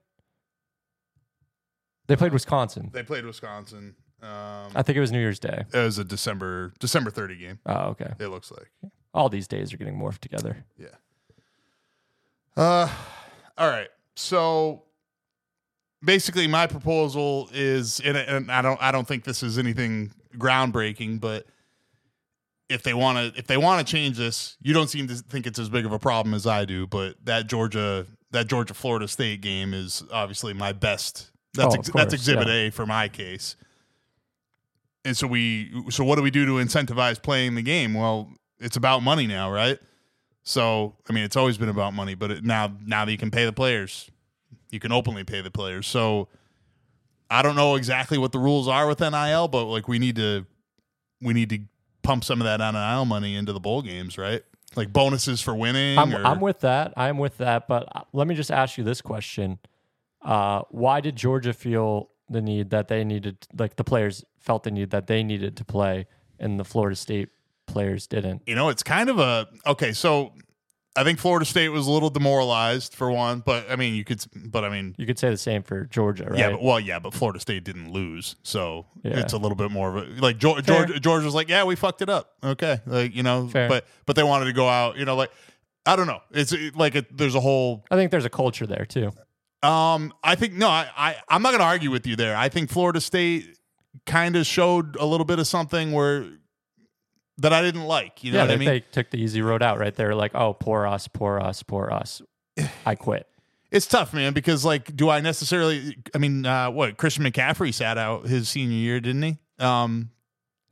[SPEAKER 2] They played Wisconsin.
[SPEAKER 1] They played Wisconsin. Um,
[SPEAKER 2] I think it was New Year's Day.
[SPEAKER 1] it was a December December 30 game.
[SPEAKER 2] Oh, okay.
[SPEAKER 1] It looks like.
[SPEAKER 2] All these days are getting morphed together.
[SPEAKER 1] Yeah. Uh, all right. So basically, my proposal is, and, and I don't, I don't think this is anything groundbreaking, but if they want to, if they want to change this, you don't seem to think it's as big of a problem as I do. But that Georgia, that Georgia Florida State game is obviously my best. That's
[SPEAKER 2] Oh,
[SPEAKER 1] ex-
[SPEAKER 2] of
[SPEAKER 1] that's Exhibit
[SPEAKER 2] yeah.
[SPEAKER 1] A for my case. And so we, so what do we do to incentivize playing the game? Well, it's about money now, right? So I mean, it's always been about money, but it, now now that you can pay the players, you can openly pay the players. So I don't know exactly what the rules are with NIL, but like we need to we need to pump some of that NIL money into the bowl games, right? Like bonuses for winning.
[SPEAKER 2] I'm,
[SPEAKER 1] or-
[SPEAKER 2] I'm with that. I'm with that. But uh, let me just ask you this question: uh, Why did Georgia feel the need that they needed, like the players felt the need that they needed to play, and the Florida State players didn't?
[SPEAKER 1] you know, it's kind of a okay. So I think Florida State was a little demoralized for one, but I mean, you could, but I mean,
[SPEAKER 2] You could say the same for Georgia, right?
[SPEAKER 1] Yeah, but, well, yeah, but Florida State didn't lose, so
[SPEAKER 2] Yeah.
[SPEAKER 1] it's a little bit more of a like George. George. George was like, "Yeah, we fucked it up." Okay, like you know,
[SPEAKER 2] Fair.
[SPEAKER 1] but but they wanted to go out, you know, like I don't know. It's like it, there's a whole.
[SPEAKER 2] I think there's a culture there too.
[SPEAKER 1] Um, I think no, I, I I'm not going to argue with you there. I think Florida State kind of showed a little bit of something where that I didn't like. You know
[SPEAKER 2] yeah,
[SPEAKER 1] what
[SPEAKER 2] they,
[SPEAKER 1] I mean?
[SPEAKER 2] they took the easy road out, right? They're like, "Oh, poor us, poor us, poor us." I quit.
[SPEAKER 1] it's tough, man, because like, do I necessarily? I mean, uh, what Christian McCaffrey sat out his senior year, didn't he? Um,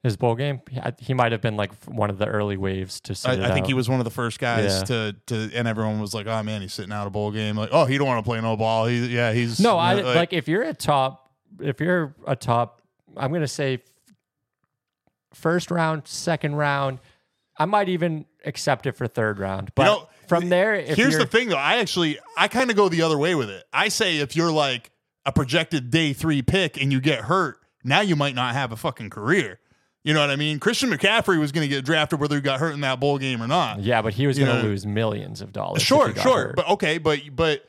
[SPEAKER 2] His bowl game, he, might have been like one of the early waves to sit
[SPEAKER 1] I, I think
[SPEAKER 2] out.
[SPEAKER 1] he was one of the first guys
[SPEAKER 2] Yeah.
[SPEAKER 1] to to, and everyone was like, "Oh man, he's sitting out a bowl game." Like, "Oh, he don't want to play no ball." He, yeah, he's
[SPEAKER 2] No, I
[SPEAKER 1] uh,
[SPEAKER 2] like, if you're a top, if you're a top, I'm gonna say first round, second round. I might even accept it for third round, but
[SPEAKER 1] know,
[SPEAKER 2] from there, if
[SPEAKER 1] Here's the thing, though. I actually I kind of go the other way with it. I say if you're like a projected day three pick and you get hurt, now you might not have a fucking career. You know what I mean? Christian McCaffrey was going to get drafted whether he got hurt in that bowl game or not.
[SPEAKER 2] yeah, but he was gonna lose millions of dollars.
[SPEAKER 1] Sure, sure,
[SPEAKER 2] hurt.
[SPEAKER 1] but okay, but but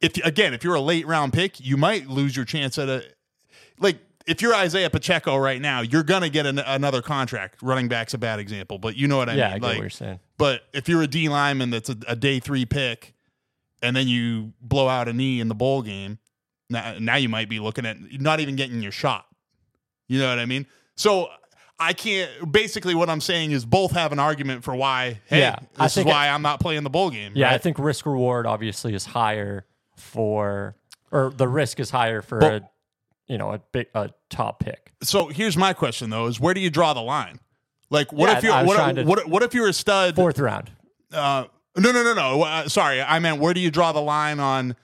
[SPEAKER 1] if again, if you're a late round pick, you might lose your chance at a like if you're Isaiah Pacheco right now, you're gonna get an, another contract. Running back's a bad example, but you know what I
[SPEAKER 2] yeah,
[SPEAKER 1] mean.
[SPEAKER 2] I get
[SPEAKER 1] like,
[SPEAKER 2] what you're saying.
[SPEAKER 1] but if you're a D lineman that's a, a day three pick, and then you blow out a knee in the bowl game, now, now you might be looking at not even getting your shot. You know what I mean? So I can't. Basically, what I'm saying is both have an argument for why. Hey,
[SPEAKER 2] Yeah, I
[SPEAKER 1] this is why I'm not playing the bowl game.
[SPEAKER 2] Yeah, I think risk reward obviously is higher for, or the risk is higher for
[SPEAKER 1] But-
[SPEAKER 2] a, you know, a big a top pick.
[SPEAKER 1] So here's my question though: Is where do you draw the line? Like, what
[SPEAKER 2] Yeah,
[SPEAKER 1] if you're
[SPEAKER 2] was
[SPEAKER 1] what, what, what if you're a stud?
[SPEAKER 2] Fourth round.
[SPEAKER 1] Uh, no, no, no, no. Uh, sorry, I meant where do you draw the line on?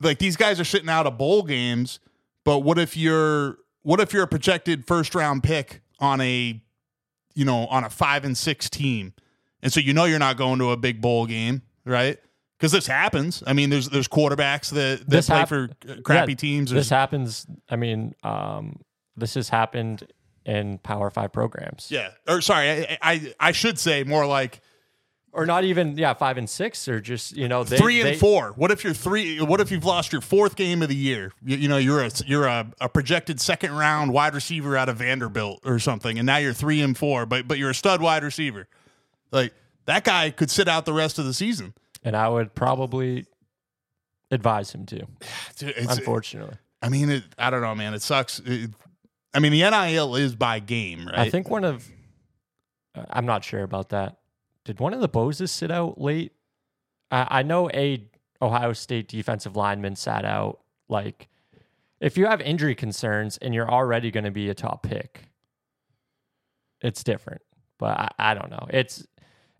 [SPEAKER 1] Like these guys are sitting out of bowl games, but what if you're what if you're a projected first round pick on a, you know, on a five and six team, and so you know you're not going to a big bowl game, right? Because this happens. I mean, there's there's quarterbacks that, that
[SPEAKER 2] This
[SPEAKER 1] play
[SPEAKER 2] hap-
[SPEAKER 1] for crappy
[SPEAKER 2] Yeah,
[SPEAKER 1] teams.
[SPEAKER 2] This happens. I mean, um, this has happened in Power Five programs.
[SPEAKER 1] yeah, or sorry, I, I I should say more like
[SPEAKER 2] or not even yeah five and six or just you know they,
[SPEAKER 1] three and
[SPEAKER 2] they-
[SPEAKER 1] four. What if you're three? What if you've lost your fourth game of the year? You, you know, you're a you're a, a projected second round wide receiver out of Vanderbilt or something, and now you're three and four, but but you're a stud wide receiver. Like that guy could sit out the rest of the season.
[SPEAKER 2] And I would probably advise him to.
[SPEAKER 1] Dude,
[SPEAKER 2] Unfortunately,
[SPEAKER 1] I mean, it, I don't know, man. It sucks. It- I mean, the NIL is by game, right?
[SPEAKER 2] I think one of uh, I'm not sure about that. Did one of the Bosas sit out late? I, I know a Ohio State defensive lineman sat out. Like, if you have injury concerns and you're already going to be a top pick, it's different. But I, I don't know. It's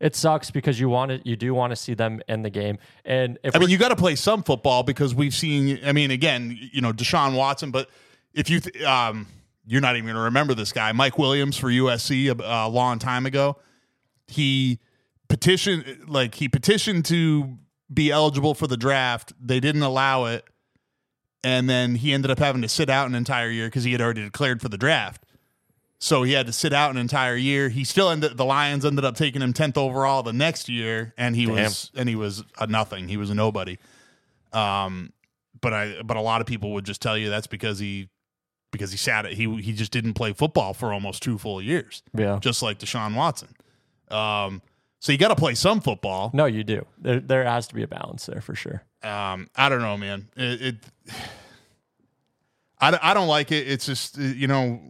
[SPEAKER 2] it sucks because you want to you do want to see them in the game. And if
[SPEAKER 1] I mean, you got to play some football because we've seen. I mean, again, you know, Deshaun Watson, but if you, th- um, you're not even going to remember this guy, Mike Williams for USC a, a long time ago. He petitioned, like he petitioned to be eligible for the draft. They didn't allow it, and then he ended up having to sit out an entire year because he had already declared for the draft. So he had to sit out an entire year. He still ended. The Lions ended up taking him tenth overall the next year, and he was and he was a nothing. He was a nobody. Um, but I but a lot of people would just tell you that's because he because he sat it. He he just didn't play football for almost two full years,
[SPEAKER 2] Yeah.
[SPEAKER 1] just like Deshaun Watson. Um, so you got to play some football.
[SPEAKER 2] No, you do. There, there has to be a balance there for sure.
[SPEAKER 1] Um, I don't know, man. It, it I, I don't like it. It's just you know,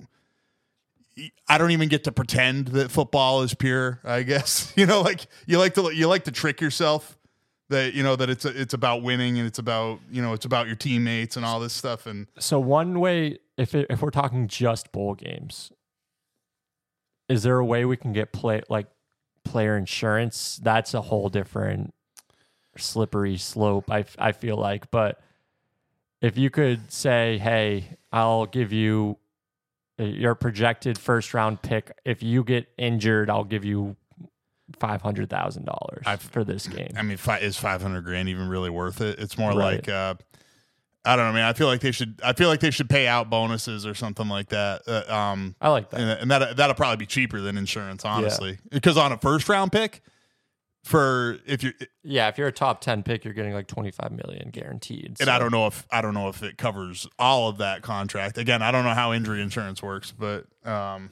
[SPEAKER 1] I don't even get to pretend that football is pure. I guess you know, like you like to you like to trick yourself that you know that it's it's about winning and it's about you know it's about your teammates and all this stuff. And
[SPEAKER 2] So one way, if it, if we're talking just bowl games, is there a way we can get play like player insurance? That's a whole different slippery slope. I I feel like, but if you could say, "Hey, I'll give you your projected first round pick. If you get injured, I'll give you." Five hundred thousand dollars for this game.
[SPEAKER 1] I mean, fi- is five hundred grand even really worth it? It's more
[SPEAKER 2] Right.
[SPEAKER 1] like uh, I don't know, man. I feel like they should. I feel like they should pay out bonuses or something like that. Uh, um,
[SPEAKER 2] I like that.
[SPEAKER 1] and, and that that'll probably be cheaper than insurance, honestly. Because on a first round pick, for if you
[SPEAKER 2] Yeah, if you're a top ten pick, you're getting like twenty five million guaranteed.
[SPEAKER 1] and I don't know if I don't know if it covers all of that contract. Again, I don't know how injury insurance works, but um,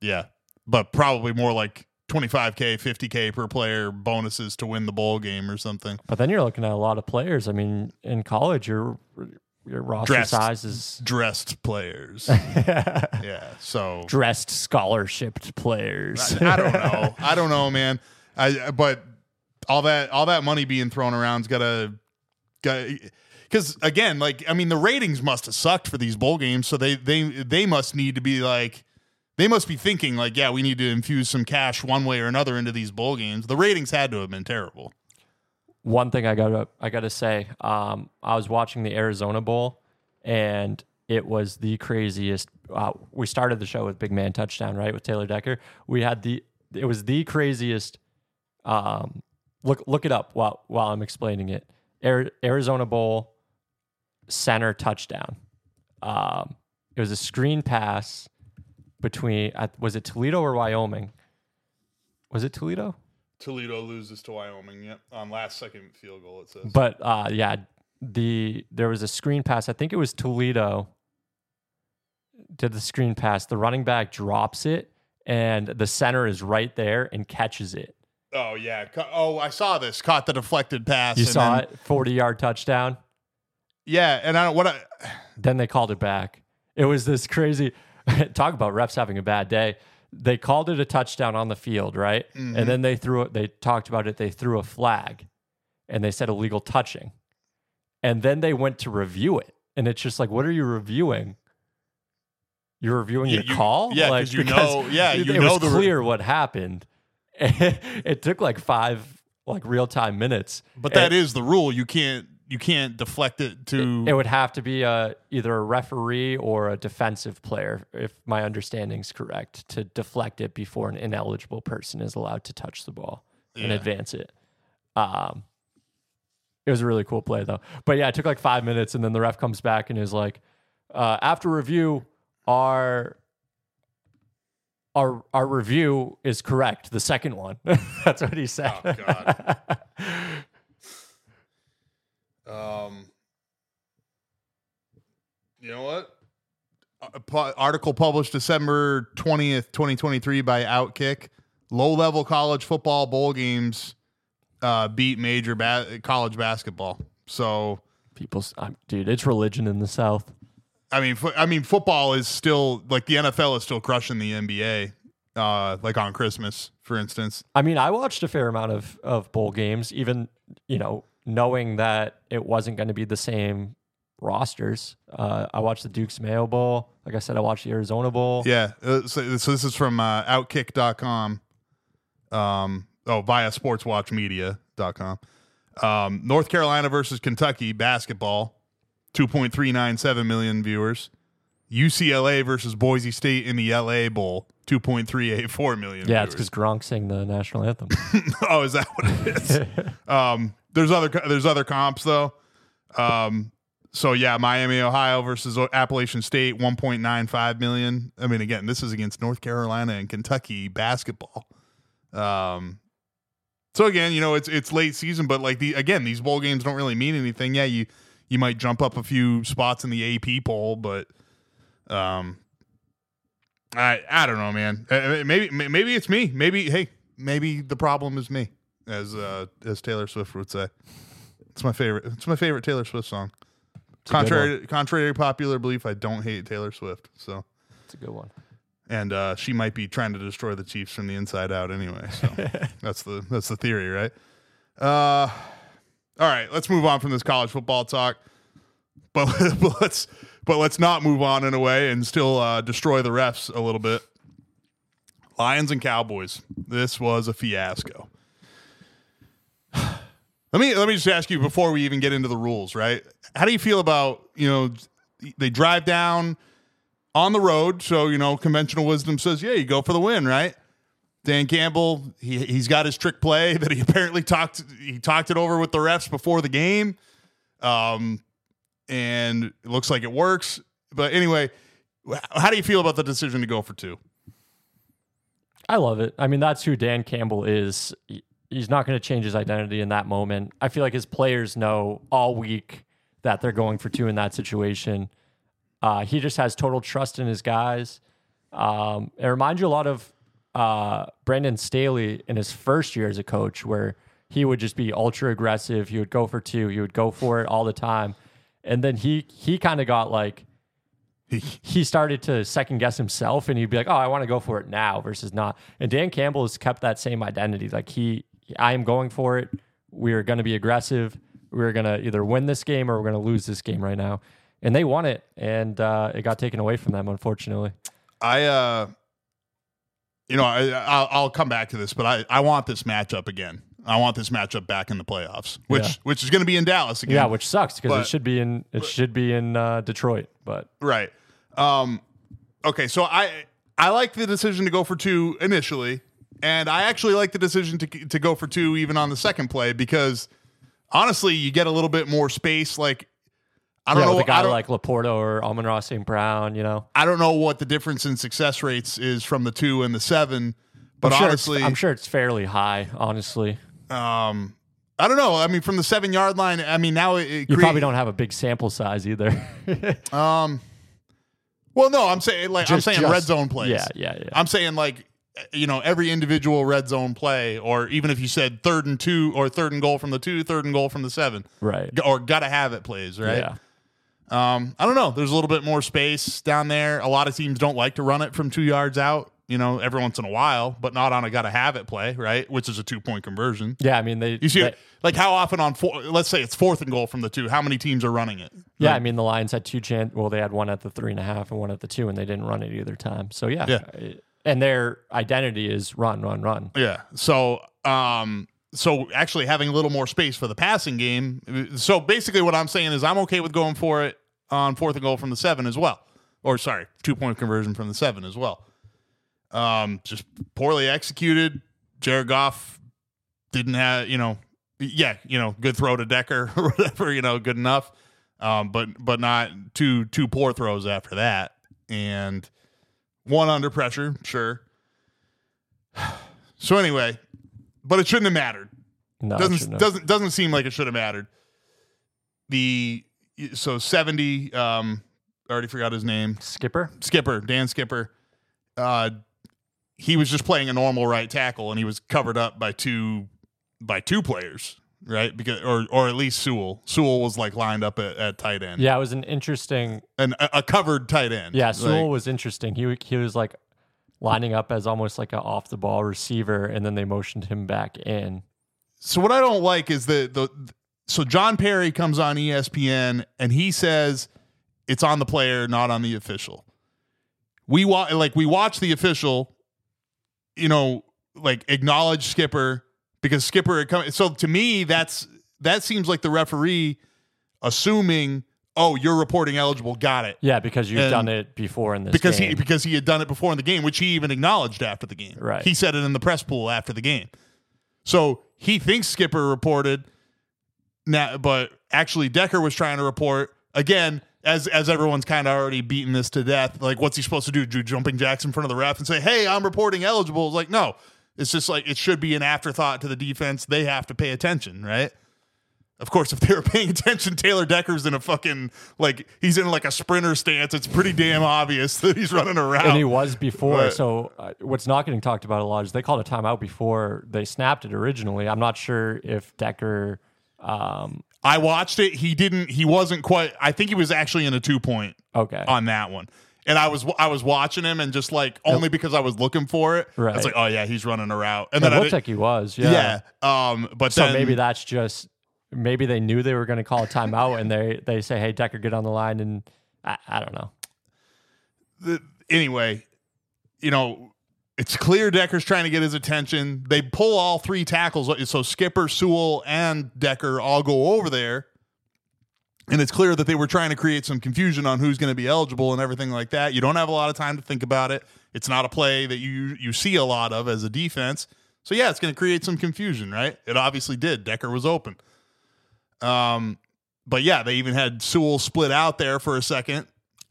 [SPEAKER 1] yeah, but probably more like twenty five k, fifty k per player bonuses to win the bowl game or something.
[SPEAKER 2] But then you're looking at a lot of players. I mean, in college, your your roster
[SPEAKER 1] Dressed.
[SPEAKER 2] size is
[SPEAKER 1] Dressed players, yeah. So
[SPEAKER 2] dressed scholarshiped players.
[SPEAKER 1] I don't know. I don't know, man. I but all that all that money being thrown around's gotta got because again, like I mean, the ratings must have sucked for these bowl games, so they they they must need to be like they must be thinking like, yeah, we need to infuse some cash one way or another into these bowl games. The ratings had to have been terrible.
[SPEAKER 2] One thing I gotta I gotta say, um, I was watching the Arizona Bowl, and it was the craziest. Uh, we started the show with Big Man Touchdown, right, with Taylor Decker. We had the it was the craziest. Um, look look it up while while I'm explaining it. Ari- Arizona Bowl center touchdown. Um, it was a screen pass between was it Toledo or Wyoming? Was it Toledo?
[SPEAKER 1] Toledo loses to Wyoming. Yep, on last second field goal. It says.
[SPEAKER 2] But uh, yeah, the there was a screen pass. I think it was Toledo. Did the screen pass? The running back drops it, and the center is right there and catches it.
[SPEAKER 1] oh yeah. Oh, I saw this. Caught the deflected pass.
[SPEAKER 2] You saw
[SPEAKER 1] then-
[SPEAKER 2] it, forty yard touchdown.
[SPEAKER 1] Yeah, and I don't what I.
[SPEAKER 2] Then they called it back. It was this crazy. Talk about refs having a bad day. They called it a touchdown on the field, right?
[SPEAKER 1] Mm-hmm.
[SPEAKER 2] And then they threw it. They talked about it. They threw a flag, and they said illegal touching. And then they went to review it, and it's just like, what are you reviewing? You're reviewing
[SPEAKER 1] Yeah,
[SPEAKER 2] your
[SPEAKER 1] you-
[SPEAKER 2] call,
[SPEAKER 1] yeah,
[SPEAKER 2] like,
[SPEAKER 1] you know- yeah, you
[SPEAKER 2] it
[SPEAKER 1] know
[SPEAKER 2] was
[SPEAKER 1] the re-
[SPEAKER 2] clear what happened. it took like five like real time minutes,
[SPEAKER 1] But that is the rule. You can't you can't deflect it to.
[SPEAKER 2] it would have to be a either a referee or a defensive player, if my understanding's correct, to deflect it before an ineligible person is allowed to touch the ball and advance it. Um, it was a really cool play though. But yeah, it took like five minutes, and then the ref comes back and is like, uh, "After review, our our our review is correct. The second one." That's what he said.
[SPEAKER 1] Oh, God. um, you know what? Article published December twentieth, twenty twenty three by Outkick. Low level college football bowl games uh, beat major ba- college basketball. So
[SPEAKER 2] People's, I'm, dude, it's religion in the South.
[SPEAKER 1] I mean, fo- I mean, football is still like the NFL is still crushing the NBA. Uh, like on Christmas, for instance.
[SPEAKER 2] I mean, I watched a fair amount of of bowl games, even you know, knowing that it wasn't going to be the same rosters. Uh, I watched the Duke's Mayo Bowl. Like I said, I watched the Arizona Bowl.
[SPEAKER 1] Yeah. Uh, so, so this is from uh, Outkick.com. Um, oh, via sportswatchmedia.com. Um, North Carolina versus Kentucky basketball, 2.397 million viewers. UCLA versus Boise State in the LA Bowl, 2.384 million
[SPEAKER 2] Yeah, it's because Gronk sang the national anthem.
[SPEAKER 1] oh, is that what it is? um, there's other there's other comps though. Um, so yeah, Miami, Ohio versus Appalachian State, 1.95 million. I mean, again, this is against North Carolina and Kentucky basketball. Um, so again, you know, it's it's late season, but like the again, these bowl games don't really mean anything. Yeah, you He might jump up a few spots in the AP poll, but um, I I don't know, man. Uh, Maybe maybe it's me. Maybe hey, maybe the problem is me, as uh, as Taylor Swift would say. It's my favorite. It's my favorite Taylor Swift song. Contrary contrary to popular belief, I don't hate Taylor Swift. So
[SPEAKER 2] It's a good one.
[SPEAKER 1] and uh, she might be trying to destroy the Chiefs from the inside out anyway. So that's the that's the theory, right? Uh, all right, let's move on from this college football talk, but, but let's but let's not move on in a way and still uh, destroy the refs a little bit. Lions and Cowboys. This was a fiasco. Let me let me just ask you before we even get into the rules, right? How do you feel about you know they drive down on the road, so you know conventional wisdom says yeah you go for the win, right? Dan Campbell he he's got his trick play that he apparently talked he talked it over with the refs before the game, um, and it looks like it works. But anyway, how do you feel about the decision to go for two?
[SPEAKER 2] I love it. I mean, that's who Dan Campbell is. He- He's not going to change his identity in that moment. I feel like his players know all week that they're going for two in that situation. Uh, he just has total trust in his guys. Um, it reminds you a lot of uh, Brandon Staley in his first year as a coach, where he would just be ultra aggressive. He would go for two. He would go for it all the time, and then he he kind of got like he started to second guess himself and he'd be like, Oh, I want to go for it now versus not. And Dan Campbell has kept that same identity. Like he I am going for it. We're gonna be aggressive. We're gonna either win this game or we're gonna lose this game right now. And they won it and uh, it got taken away from them, unfortunately.
[SPEAKER 1] I uh, you know I I'll, I'll come back to this, but I I want this matchup again. I want this matchup back in the playoffs, which
[SPEAKER 2] Yeah.
[SPEAKER 1] which is going to be in Dallas again.
[SPEAKER 2] Yeah, which sucks because it should be in it should be in uh, Detroit. But
[SPEAKER 1] Right. Um, okay, so I I like the decision to go for two initially, and I actually like the decision to to go for two even on the second play because honestly, you get a little bit more space. Like I don't
[SPEAKER 2] yeah,
[SPEAKER 1] know,
[SPEAKER 2] a
[SPEAKER 1] I
[SPEAKER 2] guy
[SPEAKER 1] don't,
[SPEAKER 2] like LaPorta or Amon-Ra St. Brown, you know.
[SPEAKER 1] I don't know what the difference in success rates is from the two and the seven, but
[SPEAKER 2] I'm sure
[SPEAKER 1] honestly,
[SPEAKER 2] I'm sure it's fairly high, honestly.
[SPEAKER 1] um, I don't know. I mean, from the seven yard line, I mean now it, it
[SPEAKER 2] You
[SPEAKER 1] create-
[SPEAKER 2] probably don't have a big sample size either.
[SPEAKER 1] Um, well, no, I'm saying like I'm saying
[SPEAKER 2] just-
[SPEAKER 1] red zone plays.
[SPEAKER 2] Yeah, yeah, yeah.
[SPEAKER 1] I'm saying like you know every individual red zone play, or even if you said third and two, or third and goal from the two, third and goal from the seven,
[SPEAKER 2] right.
[SPEAKER 1] Or gotta have it plays, right?
[SPEAKER 2] Yeah.
[SPEAKER 1] Um, I don't know. There's a little bit more space down there. A lot of teams don't like to run it from two yards out. You know, every once in a while, but not on a gotta have it play, right? Which is a two point conversion.
[SPEAKER 2] Yeah, I mean they.
[SPEAKER 1] You see,
[SPEAKER 2] they-
[SPEAKER 1] like how often on four? Let's say it's fourth and goal from the two. How many teams are running it?
[SPEAKER 2] yeah, I mean the Lions had two chance. Well, they had one at the three and a half and one at the two, and they didn't run it either time. So yeah,
[SPEAKER 1] Yeah.
[SPEAKER 2] I- and their identity is run, run, run.
[SPEAKER 1] Yeah. So, um, so actually having a little more space for the passing game. So basically, what I'm saying is I'm okay with going for it on fourth and goal from the seven as well, or sorry, two point conversion from the seven as well. Um, just poorly executed. Jared Goff didn't have, you know, yeah, you know, good throw to Decker or whatever, you know, good enough. Um, but but not two two poor throws after that, and one under pressure, sure. So anyway, but it shouldn't have mattered.
[SPEAKER 2] No,
[SPEAKER 1] Doesn't doesn't doesn't seem like it should have mattered. The so seventy. Um, I already forgot his name.
[SPEAKER 2] Skipper.
[SPEAKER 1] Skipper Dan Skipper. Uh, he was just playing a normal right tackle, and he was covered up by two by two players, right? Because or or at least Sewell. Sewell was like lined up at, at tight end,
[SPEAKER 2] Yeah, it was an interesting.
[SPEAKER 1] and a, a covered tight end.
[SPEAKER 2] Yeah,
[SPEAKER 1] Like,
[SPEAKER 2] Sewell was interesting. He he was like lining up as almost like an off the ball receiver, and then they motioned him back in.
[SPEAKER 1] so what I don't like is the the so John Parry comes on ESPN and he says it's on the player, not on the official. We wa- like we watch the official, you know, like acknowledge Skipper because Skipper come. So to me, that's that seems like the referee assuming, oh, you're reporting eligible, got it,
[SPEAKER 2] Yeah, because you've
[SPEAKER 1] And-
[SPEAKER 2] done it before in this
[SPEAKER 1] because
[SPEAKER 2] game.
[SPEAKER 1] he because he had done it before in the game, which he even acknowledged after the game.
[SPEAKER 2] Right.
[SPEAKER 1] He said it in the press pool after the game. So he thinks Skipper reported now, but actually Decker was trying to report again. As, as everyone's kind of already beaten this to death, like what's he supposed to do? Do jumping jacks in front of the ref and say, "Hey, I'm reporting eligible"? It's like no, it's just like it should be an afterthought to the defense. They have to pay attention, right? Of course, if they were paying attention, Taylor Decker's in a fucking like he's in like a sprinter stance. It's pretty damn obvious that he's running around.
[SPEAKER 2] and he was before.
[SPEAKER 1] Right.
[SPEAKER 2] So uh, what's not getting talked about a lot is they called a timeout before they snapped it originally. I'm not sure if Decker. Um,
[SPEAKER 1] I watched it. He didn't. He wasn't quite. I think he was actually in a two point
[SPEAKER 2] okay,
[SPEAKER 1] on that one. And I was I was watching him and just like only because I was looking for it.
[SPEAKER 2] Right.
[SPEAKER 1] I was like, oh yeah, he's running a route. And
[SPEAKER 2] it
[SPEAKER 1] then I
[SPEAKER 2] looked
[SPEAKER 1] did,
[SPEAKER 2] like he was. Yeah.
[SPEAKER 1] yeah. Um. But
[SPEAKER 2] So
[SPEAKER 1] then
[SPEAKER 2] maybe that's just maybe they knew they were going to call a timeout and they they say, "Hey, Decker, get on the line," and I, I don't know.
[SPEAKER 1] the, anyway, you know, it's clear Decker's trying to get his attention. They pull all three tackles, so Skipper, Sewell, and Decker all go over there. And it's clear that they were trying to create some confusion on who's going to be eligible and everything like that. You don't have a lot of time to think about it. It's not a play that you you see a lot of as a defense. So yeah, it's going to create some confusion, right? It obviously did. Decker was open. Um, but yeah, they even had Sewell split out there for a second.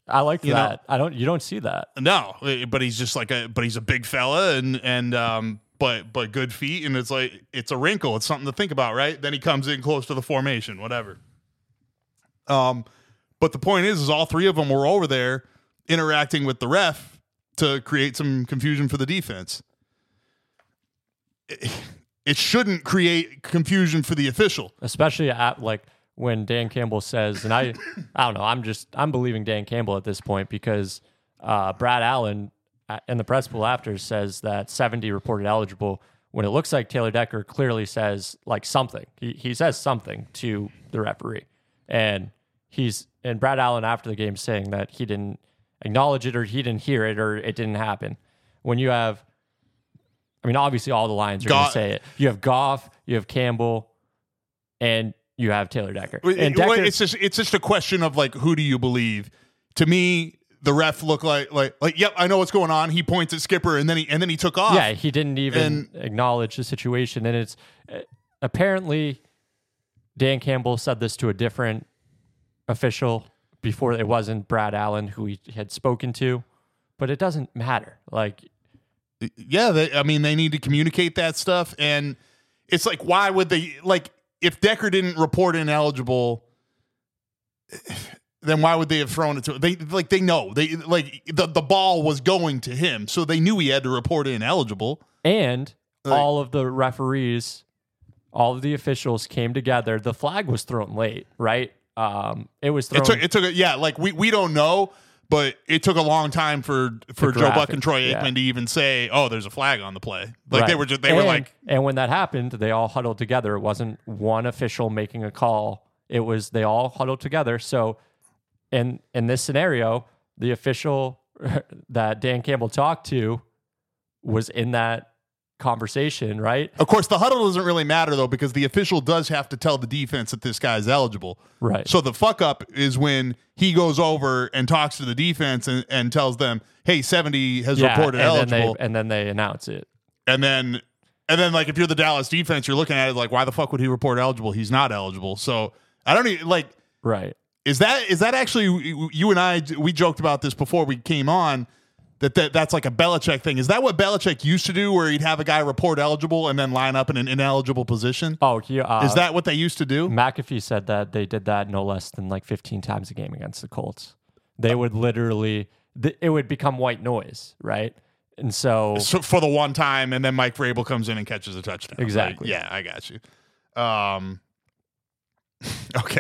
[SPEAKER 2] I like
[SPEAKER 1] You know-
[SPEAKER 2] that. I don't. You don't see that.
[SPEAKER 1] No, but he's just like a but he's a big fella and and um but but good feet and it's like it's a wrinkle. It's something to think about, right? Then he comes in close to the formation, whatever. Um but the point is is all three of them were over there interacting with the ref to create some confusion for the defense. It, shouldn't create confusion for the official.
[SPEAKER 2] especially at like when Dan Campbell says, and I, I don't know, I'm just I'm believing Dan Campbell at this point because uh, Brad Allen uh, in the press pool after says that 70 reported eligible when it looks like Taylor Decker clearly says like something. He he says something to the referee, and he's and Brad Allen after the game saying that he didn't acknowledge it or he didn't hear it or it didn't happen. When you have I mean, obviously, all the Lions are going to say it. You have Goff, you have Campbell, and you have Taylor Decker. And Decker,
[SPEAKER 1] it's just it's just a question of like who do you believe? To me, the ref looked like like like yep, I know what's going on. He points at Skipper and then he and then he took off.
[SPEAKER 2] yeah, he didn't even acknowledge the situation, and it's uh, apparently Dan Campbell said this to a different official before it wasn't Brad Allen who he had spoken to, but it doesn't matter. Like,
[SPEAKER 1] yeah. They, I mean, they need to communicate that stuff, and it's like why would they like if Decker didn't report ineligible? Then why would they have thrown it to they like they know they like the, the ball was going to him so they knew he had to report ineligible
[SPEAKER 2] and
[SPEAKER 1] Like-
[SPEAKER 2] all of the referees, all of the officials came together. The flag was thrown late, right? Um, it was thrown.
[SPEAKER 1] It took it took a, yeah, like we we don't know, but it took a long time for for Joe Buck and Troy
[SPEAKER 2] yeah.
[SPEAKER 1] to even say, "Oh, there's a flag on the play." Like they were just they were like,
[SPEAKER 2] and when that happened, they all huddled together. It wasn't one official making a call. It was they all huddled together. So, in in this scenario, the official that Dan Campbell talked to was in that conversation, right?
[SPEAKER 1] of course, the huddle doesn't really matter though because the official does have to tell the defense that this guy's eligible.
[SPEAKER 2] Right.
[SPEAKER 1] So the fuck up is when he goes over and talks to the defense and, and tells them, "Hey, 70 has reported
[SPEAKER 2] and
[SPEAKER 1] eligible."
[SPEAKER 2] Then they, and then they announce it.
[SPEAKER 1] and then and then like if you're the Dallas defense, you're looking at it like, "Why the fuck would he report eligible? He's not eligible." So I don't even like
[SPEAKER 2] Right.
[SPEAKER 1] Is that is that actually you and I we joked about this before we came on that, that that's like a Belichick thing. Is that what Belichick used to do where he'd have a guy report eligible and then line up in an ineligible position?
[SPEAKER 2] Oh, he, uh,
[SPEAKER 1] is that what they used to do?
[SPEAKER 2] McAfee said that they did that no less than like 15 times a game against the Colts. They would literally, th- it would become white noise, right? And so,
[SPEAKER 1] So for the one time and then Mike Vrabel comes in and catches a touchdown.
[SPEAKER 2] Exactly.
[SPEAKER 1] Yeah, I got you. Um Okay.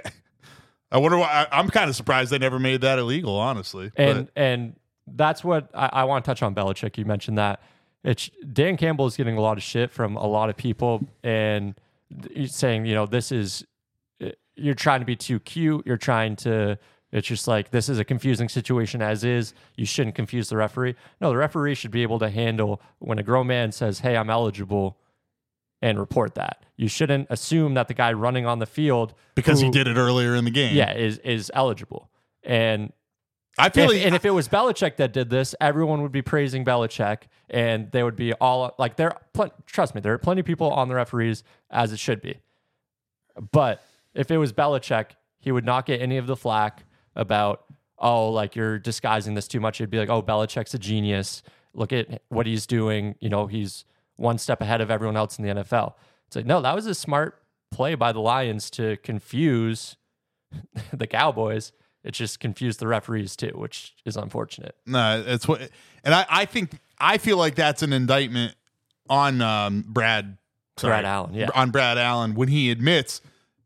[SPEAKER 1] I wonder why I, I'm kind of surprised they never made that illegal, honestly.
[SPEAKER 2] and and that's what I, I want to touch on Belichick. You mentioned that it's Dan Campbell is getting a lot of shit from a lot of people, and saying, you know, this is uh, you're trying to be too cute. You're trying to. It's just like this is a confusing situation as is. You shouldn't confuse the referee. No, the referee should be able to handle when a grown man says, "Hey, I'm eligible," and report that. You shouldn't assume that the guy running on the field
[SPEAKER 1] because he did it earlier in the game.
[SPEAKER 2] yeah, is is eligible. And
[SPEAKER 1] I feel
[SPEAKER 2] if,
[SPEAKER 1] like
[SPEAKER 2] and if it was Belichick that did this, everyone would be praising Belichick, and they would be all like, "There, pl- trust me, there are plenty of people on the referees as it should be." But if it was Belichick, he would not get any of the flack about, "Oh, like you're disguising this too much." He'd be like, "Oh, Belichick's a genius. Look at what he's doing. You know, he's one step ahead of everyone else in the NFL." It's like, no, that was a smart play by the Lions to confuse the Cowboys. It just confused the referees too, which is unfortunate.
[SPEAKER 1] No, it's what, and I, I think I feel like that's an indictment on um, Brad, sorry,
[SPEAKER 2] Brad Allen, yeah.
[SPEAKER 1] on Brad Allen when he admits,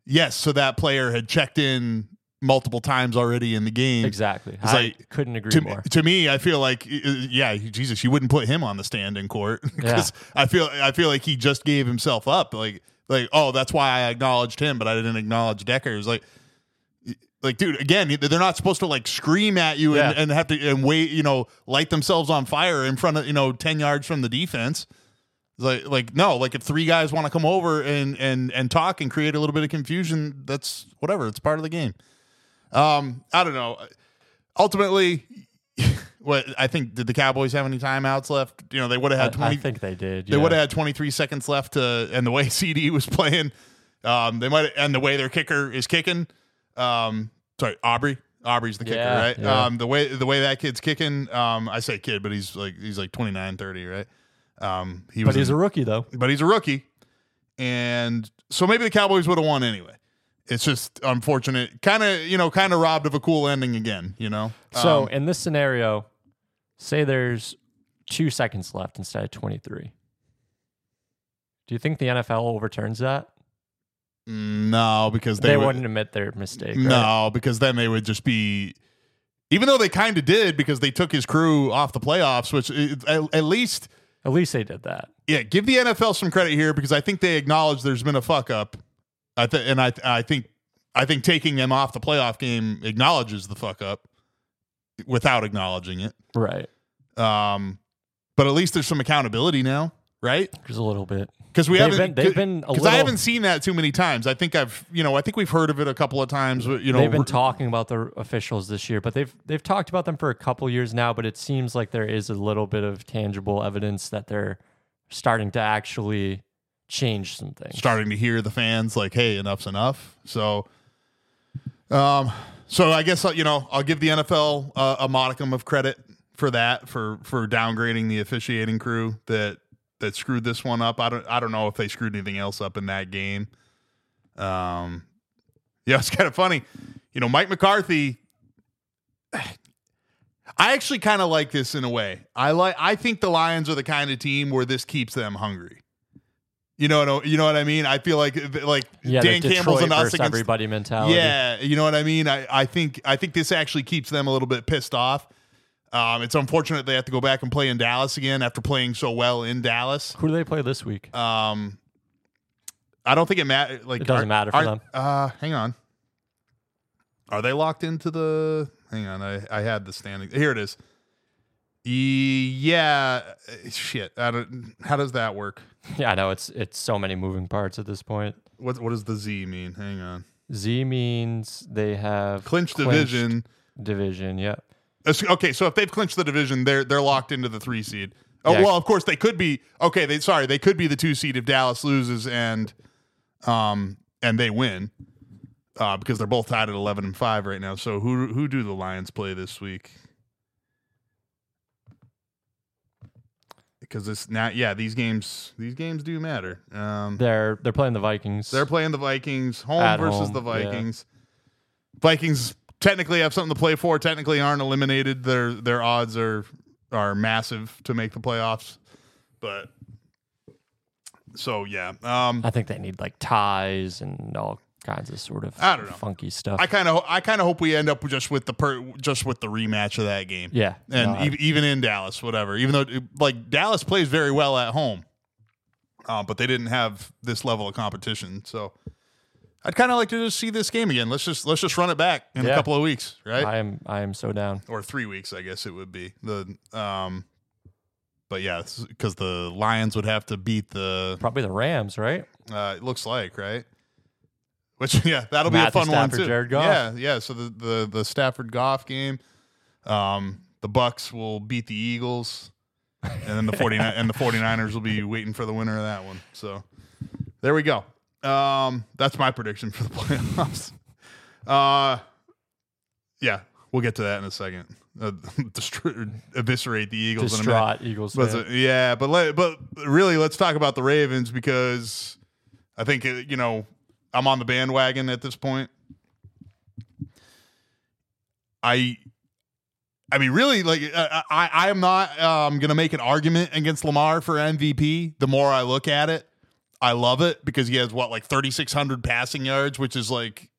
[SPEAKER 1] yes, so that player had checked in multiple times already in the game.
[SPEAKER 2] Exactly.
[SPEAKER 1] It's
[SPEAKER 2] I
[SPEAKER 1] like,
[SPEAKER 2] couldn't agree
[SPEAKER 1] To,
[SPEAKER 2] more.
[SPEAKER 1] to me, I feel like, yeah, Jesus, you wouldn't put him on the stand in court because I feel I feel like he just gave himself up. Like, like, oh, that's why I acknowledged him, but I didn't acknowledge Decker. It was like, like, dude, again, they're not supposed to like scream at you and,
[SPEAKER 2] Yeah.
[SPEAKER 1] and have to and wait, you know, light themselves on fire in front of you know ten yards from the defense. Like, like no, like if three guys want to come over and and and talk and create a little bit of confusion, that's whatever. It's part of the game. Um, I don't know. Ultimately, what I think did the Cowboys have any timeouts left? You know, they would have had twenty.
[SPEAKER 2] I think they did.
[SPEAKER 1] They would have had 23 seconds left to, and the way CeeDee was playing, um, they might, and the way their kicker is kicking, um, sorry, Aubrey, Aubrey's the kicker,
[SPEAKER 2] Yeah,
[SPEAKER 1] right?
[SPEAKER 2] yeah.
[SPEAKER 1] Um, the way the way that kid's kicking, um, I say kid, but he's like he's like 29, 30, right? Um, he was,
[SPEAKER 2] But he's
[SPEAKER 1] in-
[SPEAKER 2] a rookie though.
[SPEAKER 1] but he's a rookie, and so maybe the Cowboys would have won anyway. It's just unfortunate, kind of you know, kind of robbed of a cool ending again, you know.
[SPEAKER 2] So
[SPEAKER 1] Um,
[SPEAKER 2] in this scenario, say there's two seconds left instead of 23. Do you think the NFL overturns that?
[SPEAKER 1] No, because
[SPEAKER 2] They,
[SPEAKER 1] they, would,
[SPEAKER 2] wouldn't admit their mistake. right?
[SPEAKER 1] No, because then they would just be, even though they kind of did because they took his crew off the playoffs, which at, at least,
[SPEAKER 2] At least they did that.
[SPEAKER 1] yeah, give the NFL some credit here because I think they acknowledge there's been a fuck up. I th- and I I think I think taking them off the playoff game acknowledges the fuck up without acknowledging it.
[SPEAKER 2] Right.
[SPEAKER 1] Um, but at least there's some accountability now, right?
[SPEAKER 2] Just a little bit.
[SPEAKER 1] Because we
[SPEAKER 2] They've
[SPEAKER 1] haven't
[SPEAKER 2] been- they've been
[SPEAKER 1] because I haven't seen that too many times. I think I've you know I think we've heard of it a couple of times. You know,
[SPEAKER 2] they've been talking about the officials this year, but they've they've talked about them for a couple years now. But it seems like there is a little bit of tangible evidence that they're starting to actually change some things.
[SPEAKER 1] starting to hear the fans like, "Hey, enough's enough." So, um, so I guess uh, you know I'll give the NFL uh, a modicum of credit for that for for downgrading the officiating crew that that screwed this one up. I don't I don't know if they screwed anything else up in that game. Um, yeah, it's kind of funny. You know, Mike McCarthy. I actually kind of like this in a way. I like. I think the Lions are the kind of team where this keeps them hungry. You know what? You know what I mean? I feel like like
[SPEAKER 2] Yeah,
[SPEAKER 1] Dan Campbell's and us against
[SPEAKER 2] everybody mentality.
[SPEAKER 1] yeah, you know what I mean. I, I think I think this actually keeps them a little bit pissed off. Um, it's unfortunate they have to go back and play in Dallas again after playing so well in Dallas.
[SPEAKER 2] Who do they play this week?
[SPEAKER 1] Um, I don't think it matters. Like
[SPEAKER 2] It doesn't
[SPEAKER 1] are-
[SPEAKER 2] matter for
[SPEAKER 1] are-
[SPEAKER 2] them.
[SPEAKER 1] Uh, hang on. Are they locked into the? Hang on, I I had the standing. Here it is. E- Yeah, shit. I don't, how does that work?
[SPEAKER 2] Yeah, I know it's it's so many moving parts at this point.
[SPEAKER 1] What what does the Z mean? Hang on.
[SPEAKER 2] Z means they have
[SPEAKER 1] Clinched
[SPEAKER 2] clinched
[SPEAKER 1] division.
[SPEAKER 2] Division, yeah.
[SPEAKER 1] It's- Okay, so if they've clinched the division, they're they're locked into the three seed. Oh
[SPEAKER 2] Yeah.
[SPEAKER 1] well, of course they could be. Okay, they sorry they could be the two seed if Dallas loses and um and they win uh, because they're both tied at eleven and five right now. So who who do the Lions play this week? Because this now, yeah, these games these games do matter. Um,
[SPEAKER 2] They're they're playing the Vikings.
[SPEAKER 1] they're playing the Vikings home
[SPEAKER 2] At
[SPEAKER 1] versus
[SPEAKER 2] home,
[SPEAKER 1] the
[SPEAKER 2] yeah.
[SPEAKER 1] Vikings. Technically have something to play for. Technically aren't eliminated. Their their odds are are massive to make the playoffs. But so yeah, um,
[SPEAKER 2] I think they need like ties and all kinds of sort of
[SPEAKER 1] I don't know.
[SPEAKER 2] funky stuff.
[SPEAKER 1] I kind of I kind of hope we end up just with the per, just with the rematch of that game.
[SPEAKER 2] yeah.
[SPEAKER 1] and
[SPEAKER 2] no,
[SPEAKER 1] ev- even in Dallas, whatever. Even though like Dallas plays very well at home, uh, but they didn't have this level of competition. So I'd kind of like to just see this game again. Let's just let's just run it back in a couple of weeks, right?
[SPEAKER 2] I am I am so down.
[SPEAKER 1] or three weeks, I guess it would be the. um But yeah, because the Lions would have to beat the.
[SPEAKER 2] Probably the Rams, right?
[SPEAKER 1] Uh, it looks like right. Which yeah, that'll be a fun
[SPEAKER 2] Stafford,
[SPEAKER 1] one too.
[SPEAKER 2] Jared Goff.
[SPEAKER 1] Yeah, yeah. So the the the Stafford Goff game, um, the Bucs will beat the Eagles, and then the 49 and the 49ers will be waiting for the winner of that one. So there we go. Um, that's my prediction for the playoffs. Uh, yeah, we'll get to that in a second. Uh, destro- eviscerate the Eagles in a minute.
[SPEAKER 2] Distraught Eagles.
[SPEAKER 1] But uh, yeah, but let, but really, let's talk about the Ravens because I think uh, you know I'm on the bandwagon at this point. I I mean, really, like I, I, I am not um, going to make an argument against Lamar for MVP. The more I look at it, I love it because he has what like 3,600 passing yards, which is like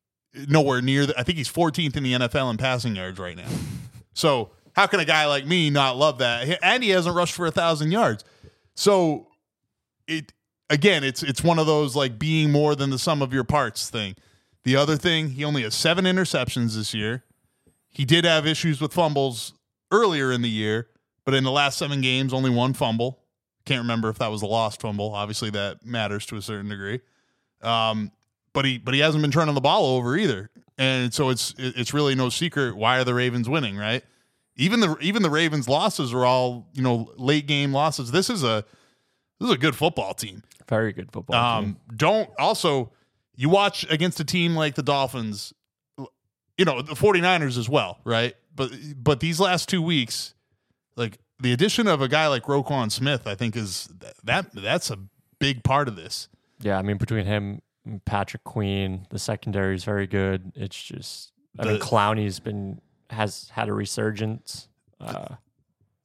[SPEAKER 1] nowhere near. The, I think he's 14th in the NFL in passing yards right now. So how can a guy like me not love that? And he hasn't rushed for a thousand yards. So it again, it's it's one of those like being more than the sum of your parts thing. The other thing, he only has seven interceptions this year. He did have issues with fumbles earlier in the year, but in the last seven games, only one fumble. Can't remember if that was a lost fumble. Obviously, that matters to a certain degree. Um, but he but he hasn't been turning the ball over either, and so it's it's really no secret why are the Ravens winning, right? Even the even the Ravens losses are all you know late game losses. This is a this is a good football team.
[SPEAKER 2] Very good football
[SPEAKER 1] Um,
[SPEAKER 2] team.
[SPEAKER 1] don't also you watch against a team like the Dolphins, you know, the 49ers as well, right? But but these last two weeks, like the addition of a guy like Roquan Smith, I think is that that's a big part of this.
[SPEAKER 2] Yeah, I mean between him, and Patrick Queen, the secondary is very good. It's just I mean Clowney's been has had a resurgence. Uh,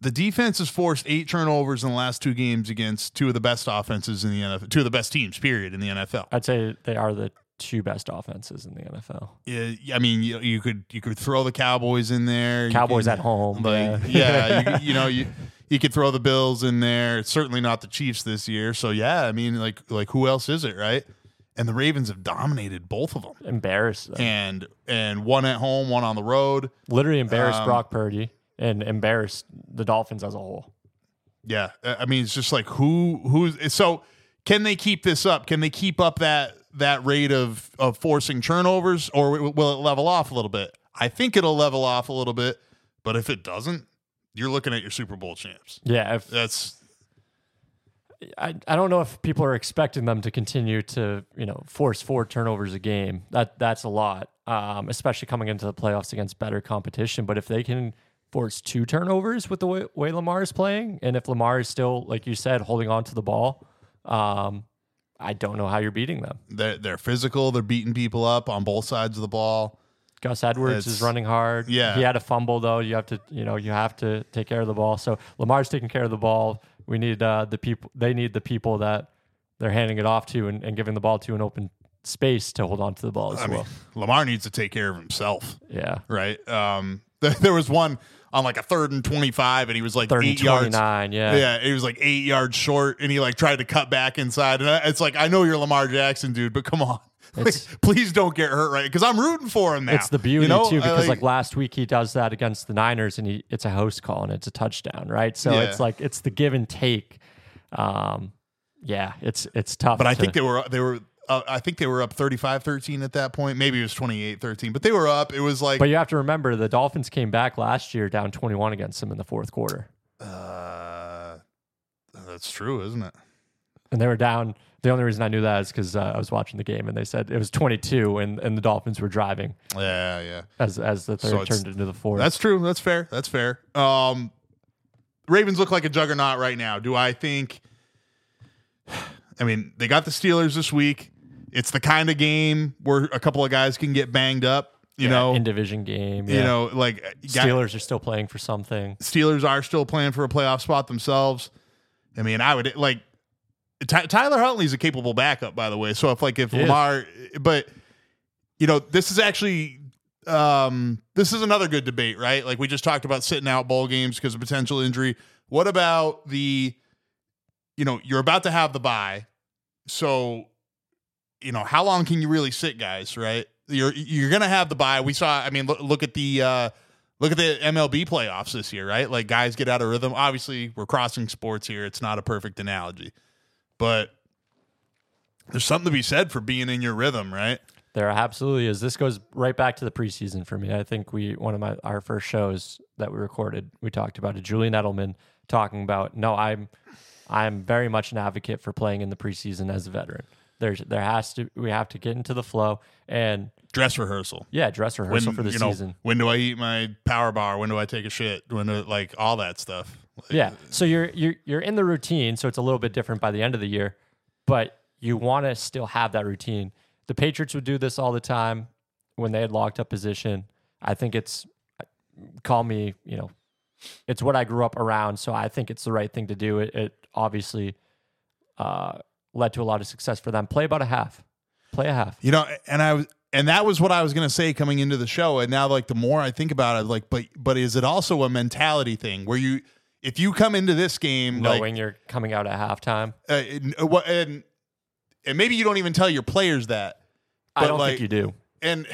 [SPEAKER 1] The defense has forced eight turnovers in the last two games against two of the best offenses in the NFL, two of the best teams, period, in the NFL.
[SPEAKER 2] I'd say they are the two best offenses in the NFL.
[SPEAKER 1] Yeah, I mean, you, you could you could throw the Cowboys in there.
[SPEAKER 2] Cowboys at home,
[SPEAKER 1] Like,
[SPEAKER 2] yeah.
[SPEAKER 1] yeah, you, you know, you you could throw the Bills in there. It's certainly not the Chiefs this year. So yeah, I mean, like like who else is it, right? And the Ravens have dominated both of them,
[SPEAKER 2] Embarrassed them.
[SPEAKER 1] and and one at home, one on the road.
[SPEAKER 2] Literally embarrassed
[SPEAKER 1] Um,
[SPEAKER 2] Brock Purdy and embarrassed the Dolphins as a whole.
[SPEAKER 1] Yeah, I I mean, it's just like who who's so. Can they keep this up? Can they keep up that that rate of of forcing turnovers, or will it level off a little bit? I think it'll level off a little bit, but if it doesn't, you're looking at your Super Bowl champs.
[SPEAKER 2] Yeah, if
[SPEAKER 1] That's
[SPEAKER 2] I, I don't know if people are expecting them to continue to you know force four turnovers a game. That that's a lot, um, especially coming into the playoffs against better competition. But if they can force two turnovers with the way, way Lamar is playing, and if Lamar is still like you said holding on to the ball, um, I don't know how you're beating them.
[SPEAKER 1] they're, they're physical. They're beating people up on both sides of the ball.
[SPEAKER 2] Gus Edwards
[SPEAKER 1] It's-
[SPEAKER 2] is running hard.
[SPEAKER 1] yeah.
[SPEAKER 2] he had a fumble though. You have to you know you have to take care of the ball. So Lamar's taking care of the ball. We need uh, the people. They need the people that they're handing it off to and, and giving the ball to an open space to hold on to the ball as
[SPEAKER 1] I mean,
[SPEAKER 2] well.
[SPEAKER 1] Lamar needs to take care of himself,
[SPEAKER 2] Yeah,
[SPEAKER 1] right? Um, there was one on like a third and twenty five, and he was like
[SPEAKER 2] third
[SPEAKER 1] eight yards.
[SPEAKER 2] nine. Yeah.
[SPEAKER 1] Yeah, he was like eight yards short, and he like tried to cut back inside. And it's like, I know you're Lamar Jackson, dude, but come on, Like, please don't get hurt, right? Because I'm rooting for him now.
[SPEAKER 2] It's the beauty
[SPEAKER 1] you know?
[SPEAKER 2] too, because like, last week he does that against the Niners, and he it's a host call and it's a touchdown, right? So
[SPEAKER 1] Yeah.
[SPEAKER 2] it's like it's the give and take. Um, yeah, it's it's tough.
[SPEAKER 1] but I think they were they were. Uh, I think they were up 35-13 at that point. Maybe it was 28-13, but they were up. It was like
[SPEAKER 2] But you have to remember the Dolphins came back last year down twenty one against them in the fourth quarter.
[SPEAKER 1] uh, that's true, isn't it?
[SPEAKER 2] and they were down. The only reason I knew that is because uh, I was watching the game and they said it was 22 and, and the Dolphins were driving
[SPEAKER 1] Yeah, yeah.
[SPEAKER 2] as as the third
[SPEAKER 1] it's-
[SPEAKER 2] turned into the fourth.
[SPEAKER 1] That's true. That's fair. That's fair. Um, Ravens look like a juggernaut right now. Do I think? I mean, they got the Steelers this week. It's the kind of game where a couple of guys can get banged up. You
[SPEAKER 2] Yeah,
[SPEAKER 1] know,
[SPEAKER 2] in division game.
[SPEAKER 1] you
[SPEAKER 2] yeah.
[SPEAKER 1] know, like guy-
[SPEAKER 2] Steelers are still playing for something.
[SPEAKER 1] Steelers are still playing for a playoff spot themselves. I mean, I would like Ty- Tyler Huntley's a capable backup, by the way. So if like if
[SPEAKER 2] He is.
[SPEAKER 1] Lamar, but you know, this is actually um this is another good debate, right? Like we just talked about sitting out bowl games because of potential injury. What about the you know, you're about to have the bye. So you know, how long can you really sit guys, right? You're you're to have the bye. We saw I mean look, look at the uh look at the MLB playoffs this year, right? Like guys get out of rhythm. Obviously, we're crossing sports here. It's not a perfect analogy. But there's something to be said for being in your rhythm, right?
[SPEAKER 2] There absolutely is. This goes right back to the preseason for me. I think we one of my our first shows that we recorded, we talked about it. Julian Edelman talking about no, I'm I'm very much an advocate for playing in the preseason as a veteran. There's there has to we have to get into the flow and
[SPEAKER 1] Dress rehearsal.
[SPEAKER 2] yeah, dress rehearsal for the
[SPEAKER 1] you know,
[SPEAKER 2] season.
[SPEAKER 1] when do I eat my power bar? When do I take a shit? When do, like all that stuff. Like,
[SPEAKER 2] Yeah. So you're you're you're in the routine, so it's a little bit different by the end of the year, but you want to still have that routine. the Patriots would do this all the time when they had locked up position. I think it's call me, you know, it's what I grew up around, so I think it's the right thing to do. It, it obviously uh, led to a lot of success for them. Play about a half. Play a half.
[SPEAKER 1] You know, and I was and that was what I was going to say coming into the show. And now, like the more I think about it, like, but but is it also a mentality thing where you, if you come into this game
[SPEAKER 2] knowing
[SPEAKER 1] like,
[SPEAKER 2] you're coming out at halftime,
[SPEAKER 1] uh, and, uh, and and maybe you don't even tell your players that,
[SPEAKER 2] I don't
[SPEAKER 1] like,
[SPEAKER 2] think you do.
[SPEAKER 1] and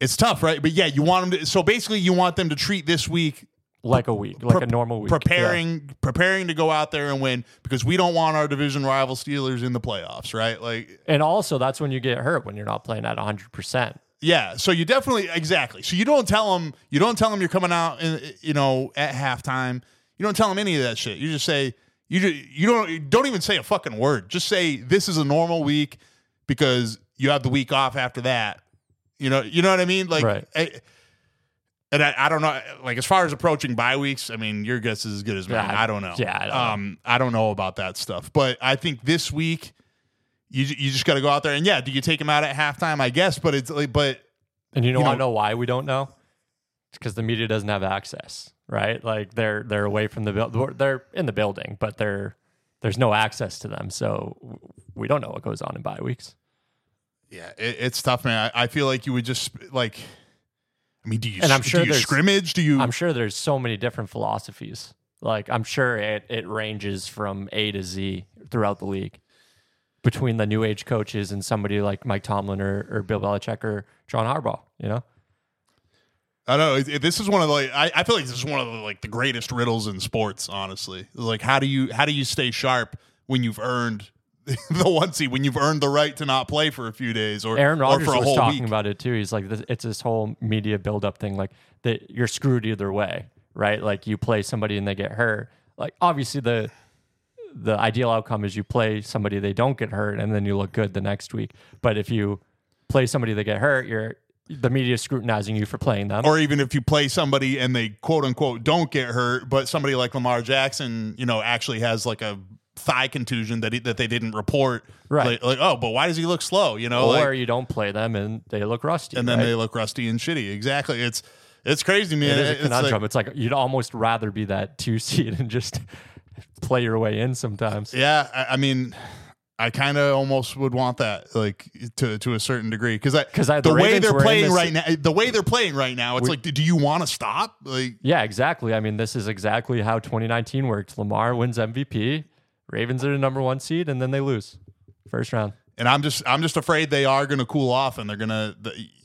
[SPEAKER 1] it's tough, right? But yeah, you want them to. So basically, you want them to treat this week
[SPEAKER 2] Like a week, like
[SPEAKER 1] pre-
[SPEAKER 2] a normal week. Yeah.
[SPEAKER 1] preparing preparing to go out there and win because we don't want our division rival Steelers in the playoffs, right? Like
[SPEAKER 2] And also, that's when you get hurt when you're not playing at 100%.
[SPEAKER 1] Yeah, so you definitely exactly. So you don't tell them you don't tell them you're coming out, in, you know, at halftime. You don't tell them any of that shit. You just say you just, you don't you don't even say a fucking word. Just say this is a normal week because you have the week off after that. You know, you know what I mean? Like,
[SPEAKER 2] Right.
[SPEAKER 1] I- and I, I don't know. Like as far as approaching bye weeks, I mean, your guess is as good as mine.
[SPEAKER 2] Yeah,
[SPEAKER 1] I don't know.
[SPEAKER 2] yeah, I don't know.
[SPEAKER 1] um, I don't know about that stuff. But I think this week, you you just got to go out there and yeah, do you take them out at halftime? I guess, but it's like, but
[SPEAKER 2] And you know,
[SPEAKER 1] You
[SPEAKER 2] I
[SPEAKER 1] know-
[SPEAKER 2] know why we don't know? Because the media doesn't have access, right? Like they're they're away from the building. They're in the building, but they're there's no access to them, so we don't know what goes on in bye weeks.
[SPEAKER 1] Yeah, it, it's tough, man. I, I feel like you would just like. I mean, do you?
[SPEAKER 2] And I'm
[SPEAKER 1] do
[SPEAKER 2] sure
[SPEAKER 1] you
[SPEAKER 2] there's-
[SPEAKER 1] scrimmage. Do you?
[SPEAKER 2] I'm sure there's so many different philosophies. Like I'm sure it it ranges from A to Z throughout the league between the new age coaches and somebody like Mike Tomlin or, or Bill Belichick or John Harbaugh. You know,
[SPEAKER 1] I don't know. This is one of the. Like, I, I feel like this is one of the like the greatest riddles in sports. Honestly, like how do you how do you stay sharp when you've earned the one seed when you've earned the right to not play for a few days or
[SPEAKER 2] Aaron
[SPEAKER 1] or
[SPEAKER 2] Rodgers
[SPEAKER 1] for a
[SPEAKER 2] was
[SPEAKER 1] whole
[SPEAKER 2] talking
[SPEAKER 1] week?
[SPEAKER 2] about it too. He's like, this, it's this whole media buildup thing. Like that, you're screwed either way, right? Like you play somebody and they get hurt. Like obviously the the ideal outcome is you play somebody they don't get hurt and then you look good the next week. But if you play somebody they get hurt, you're the media is scrutinizing you for playing them.
[SPEAKER 1] or even if you play somebody and they quote unquote don't get hurt, but somebody like Lamar Jackson, you know, actually has like a thigh contusion that he, that they didn't report.
[SPEAKER 2] Right.
[SPEAKER 1] Like, like, oh, but why does he look slow? You know,
[SPEAKER 2] or
[SPEAKER 1] like,
[SPEAKER 2] you don't play them and they look rusty.
[SPEAKER 1] and then
[SPEAKER 2] right?
[SPEAKER 1] they look rusty and shitty. Exactly. It's it's crazy, man.
[SPEAKER 2] it is a
[SPEAKER 1] It's
[SPEAKER 2] conundrum.
[SPEAKER 1] like-
[SPEAKER 2] it's like you'd almost rather be that two seed and just play your way in sometimes.
[SPEAKER 1] yeah, I, I mean, I kind of almost would want that, like to to a certain degree, because
[SPEAKER 2] I-
[SPEAKER 1] the,
[SPEAKER 2] the
[SPEAKER 1] way they're playing right now, the way they're playing right now, it's
[SPEAKER 2] We-
[SPEAKER 1] like, do you want to stop? Like,
[SPEAKER 2] Yeah, exactly. I mean, this is exactly how 2019 worked. Lamar wins MVP, Ravens are the number one seed, and then they lose first round.
[SPEAKER 1] and I'm just I'm just afraid they are going to cool off and they're going to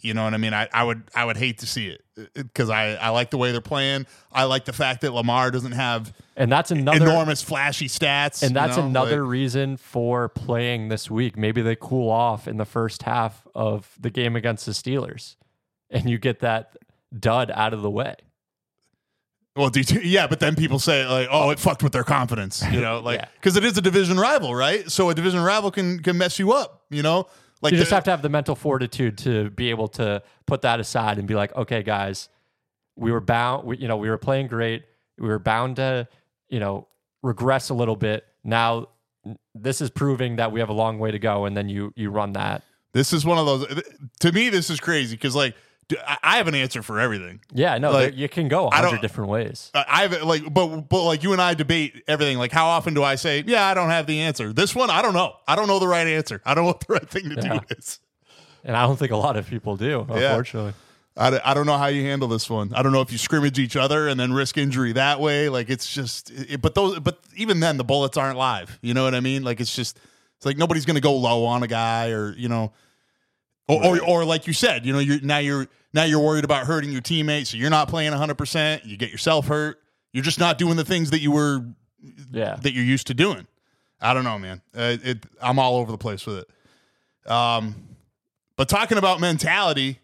[SPEAKER 1] you know what I mean I, I would I would hate to see it uh, uh, because I I like the way they're playing I like the fact that Lamar doesn't have
[SPEAKER 2] And that's another
[SPEAKER 1] enormous flashy stats
[SPEAKER 2] and
[SPEAKER 1] you
[SPEAKER 2] that's
[SPEAKER 1] know,
[SPEAKER 2] another
[SPEAKER 1] like-
[SPEAKER 2] reason for playing this week. Maybe they cool off in the first half of the game against the Steelers, and you get that dud out of the way.
[SPEAKER 1] Well do you, yeah but then people say like oh it fucked with their confidence you know like
[SPEAKER 2] Yeah.
[SPEAKER 1] because it is a division rival right so a division rival can can mess you up you know like
[SPEAKER 2] You just
[SPEAKER 1] the-
[SPEAKER 2] have to have the mental fortitude to be able to put that aside and be like, okay, guys, we were bound. We, you know, we were playing great. We were bound to, you know, regress a little bit. Now, this is proving that we have a long way to go. And then you you run that.
[SPEAKER 1] this is one of those to me this is crazy because like I I have an answer for everything
[SPEAKER 2] Yeah, no,
[SPEAKER 1] Like,
[SPEAKER 2] you can go a hundred different ways.
[SPEAKER 1] I have like, but but like you and I debate everything. Like, how often do I say, "Yeah, I don't have the answer"? This one, I don't know. I don't know the right answer. I don't know what the right thing to
[SPEAKER 2] Yeah.
[SPEAKER 1] do is.
[SPEAKER 2] And I don't think a lot of people do, unfortunately.
[SPEAKER 1] I I don't know how you handle this one. I don't know if you scrimmage each other and then risk injury that way. Like it's just, it, but those, but even then, the bullets aren't live. You know what I mean? Like it's just, it's like nobody's gonna go low on a guy or you know, or or, or like you said, you know, you're now you're now you're worried about hurting your teammates, so you're not playing 100. percent You get yourself hurt. You're just not doing the things that you were
[SPEAKER 2] Yeah.
[SPEAKER 1] that you're used to doing. I don't know, man. Uh, it, I'm all over the place with it. Um, but talking about mentality,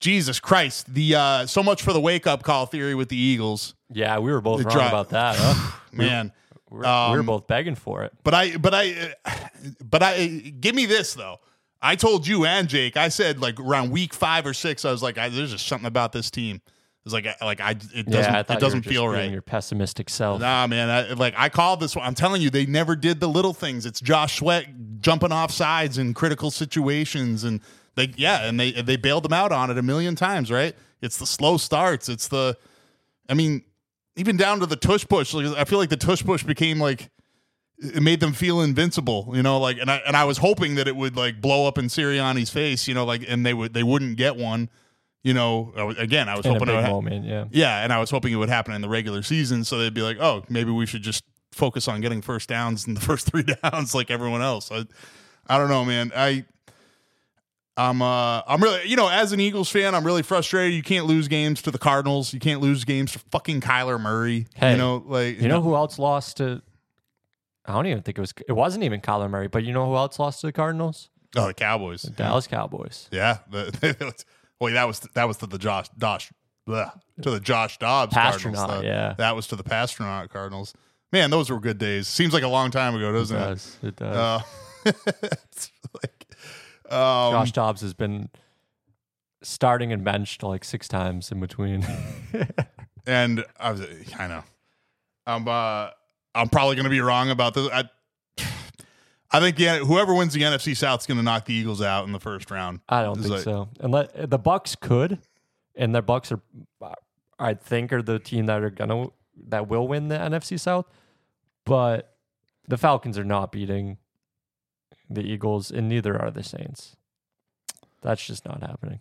[SPEAKER 1] Jesus Christ, the uh, so much for the wake up call theory with the Eagles,
[SPEAKER 2] Yeah, we were both
[SPEAKER 1] The
[SPEAKER 2] wrong
[SPEAKER 1] dri-
[SPEAKER 2] about that. Huh?
[SPEAKER 1] man.
[SPEAKER 2] We're, we were
[SPEAKER 1] Um,
[SPEAKER 2] both begging for it.
[SPEAKER 1] But I, but I, but I, give me this though. I told you and Jake. I said like around week five or six. I was like, I, there's just something about this team. It's like, like I, it doesn't,
[SPEAKER 2] yeah, I
[SPEAKER 1] it doesn't
[SPEAKER 2] you were just
[SPEAKER 1] feel right.
[SPEAKER 2] Your pessimistic self.
[SPEAKER 1] Nah, man. I, like I called this one. I'm telling you, they never did the little things. It's Josh Sweat jumping off sides in critical situations and they yeah, and they they bailed them out on it a million times, right? It's the slow starts. It's the I mean, even down to the tush push. Like, I feel like the tush push became like it made them feel invincible, you know, like and I and I was hoping that it would like blow up in Sirianni's face, you know, like and they would they wouldn't get one, you know. I was- Again, I was
[SPEAKER 2] in a
[SPEAKER 1] hoping it
[SPEAKER 2] big
[SPEAKER 1] ha-
[SPEAKER 2] moment. Yeah.
[SPEAKER 1] yeah, and I was hoping it would happen in the regular season, so they'd be like, "Oh, maybe we should just focus on getting first downs in the first three downs, like everyone else." I, I don't know, man. I, I'm, uh, I'm really, you know, as an Eagles fan, I'm really frustrated. You can't lose games to the Cardinals. You can't lose games to fucking Kyler Murray.
[SPEAKER 2] Hey,
[SPEAKER 1] you know, like
[SPEAKER 2] You know who else lost to? I don't even think it was. It wasn't even Kyler Murray, but you know who else lost to the Cardinals?
[SPEAKER 1] Oh, the Cowboys.
[SPEAKER 2] The Dallas Cowboys.
[SPEAKER 1] Yeah. The, well, that was that was to the Josh Dosh bleh, to the Josh Dobbs Cardinals. though.
[SPEAKER 2] yeah.
[SPEAKER 1] That was to the Passtronaut Cardinals. Man, those were good days. Seems like a long time ago, doesn't it?
[SPEAKER 2] does. It does.
[SPEAKER 1] Uh, it's like, um,
[SPEAKER 2] Josh Dobbs has been starting and benched like six times in between.
[SPEAKER 1] and I was, I know, I'm, uh, I'm probably going to be wrong about this. I, I think yeah, whoever wins the NFC South is going to knock the Eagles out in the first round.
[SPEAKER 2] I don't
[SPEAKER 1] It's
[SPEAKER 2] think
[SPEAKER 1] like-
[SPEAKER 2] so. And let, the Bucs could, and their Bucs are, I think, are the team that are gonna that will win the NFC South. But the Falcons are not beating the Eagles, and neither are the Saints. That's just not happening.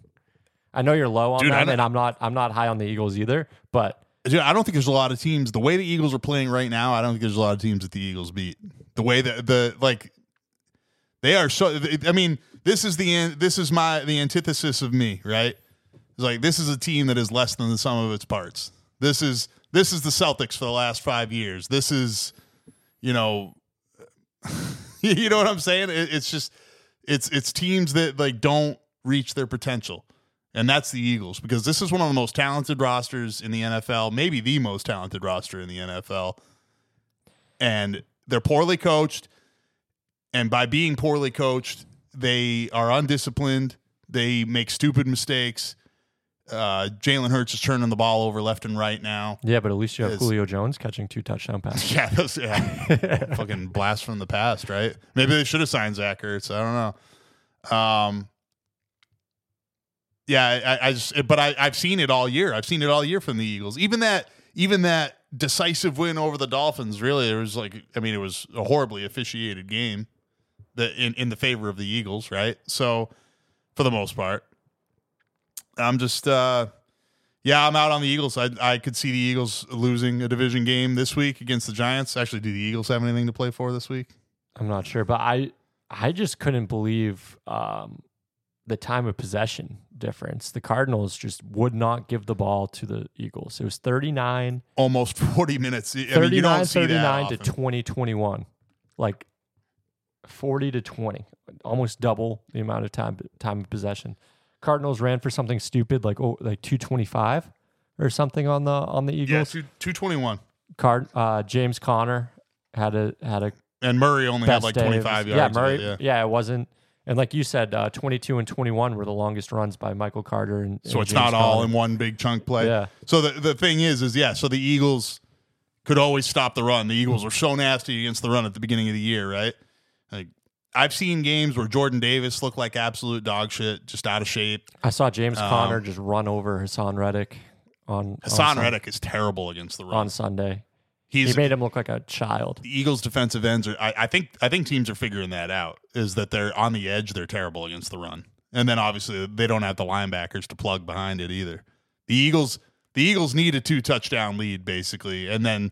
[SPEAKER 2] I know you're low on
[SPEAKER 1] Dude,
[SPEAKER 2] them, and I'm not. I'm not high on the Eagles either. But
[SPEAKER 1] Dude, I don't think there's a lot of teams. The way the Eagles are playing right now, I don't think there's a lot of teams that the Eagles beat. The way that the like they are so. I mean, this is the this is my the antithesis of me, right? It's like this is a team that is less than the sum of its parts. This is this is the Celtics for the last five years. This is, you know, you know what I'm saying? It, it's just it's it's teams that like don't reach their potential. And that's the Eagles because this is one of the most talented rosters in the NFL, maybe the most talented roster in the NFL. And they're poorly coached. And by being poorly coached, they are undisciplined. They make stupid mistakes. Uh, Jalen Hurts is turning the ball over left and right now.
[SPEAKER 2] yeah, but at least you have
[SPEAKER 1] It's-
[SPEAKER 2] Julio Jones catching two touchdown passes.
[SPEAKER 1] Yeah, that's, yeah. fucking blast from the past, right? Maybe they should have signed Zach Ertz. I don't know. Um, yeah, I, I just, but I, I've seen it all year. I've seen it all year from the Eagles. Even that, even that decisive win over the Dolphins. Really, it was like, I mean, it was a horribly officiated game that in in the favor of the Eagles, right? So, for the most part, I'm just. uh yeah, I'm out on the Eagles. I I could see the Eagles losing a division game this week against the Giants. Actually, do the Eagles have anything to play for this week?
[SPEAKER 2] I'm not sure, but I I just couldn't believe um, the time of possession difference. The Cardinals just would not give the ball to the Eagles. It was 39,
[SPEAKER 1] Almost 40 minutes. I mean, you
[SPEAKER 2] 39,
[SPEAKER 1] don't see
[SPEAKER 2] 39 to
[SPEAKER 1] often.
[SPEAKER 2] 20, 21. Like 40 to 20. Almost double the amount of time time of possession. Cardinals ran for something stupid like oh like 225 or something on the on the
[SPEAKER 1] Yeah,
[SPEAKER 2] Eagles.
[SPEAKER 1] two, 221.
[SPEAKER 2] Card uh, James Conner had a had a
[SPEAKER 1] And Murray only had like
[SPEAKER 2] day of
[SPEAKER 1] 25 yards.
[SPEAKER 2] Yeah, Murray.
[SPEAKER 1] it,
[SPEAKER 2] yeah.
[SPEAKER 1] yeah.
[SPEAKER 2] it wasn't. And like you said, uh, 22 and 21 were the longest runs by Michael Carter. And,
[SPEAKER 1] So
[SPEAKER 2] and
[SPEAKER 1] it's
[SPEAKER 2] James
[SPEAKER 1] not all in one big chunk play.
[SPEAKER 2] Yeah.
[SPEAKER 1] So the, the thing is, is yeah, so the Eagles could always stop the run. The Eagles were so nasty against the run at the beginning of the year, right? Like I've seen games where Jordan Davis looked like absolute dog shit, just out of shape.
[SPEAKER 2] I saw James
[SPEAKER 1] Um,
[SPEAKER 2] Conner just run over Haason Reddick on
[SPEAKER 1] Haason
[SPEAKER 2] on,
[SPEAKER 1] Reddick is terrible against the run.
[SPEAKER 2] on Sunday.
[SPEAKER 1] He's
[SPEAKER 2] he made him look like a child.
[SPEAKER 1] the Eagles' defensive ends are. I, I think. I think teams are figuring that out. Is that they're on the edge. They're terrible against the run, and then obviously they don't have the linebackers to plug behind it either. The Eagles. The Eagles need a two touchdown lead basically, and then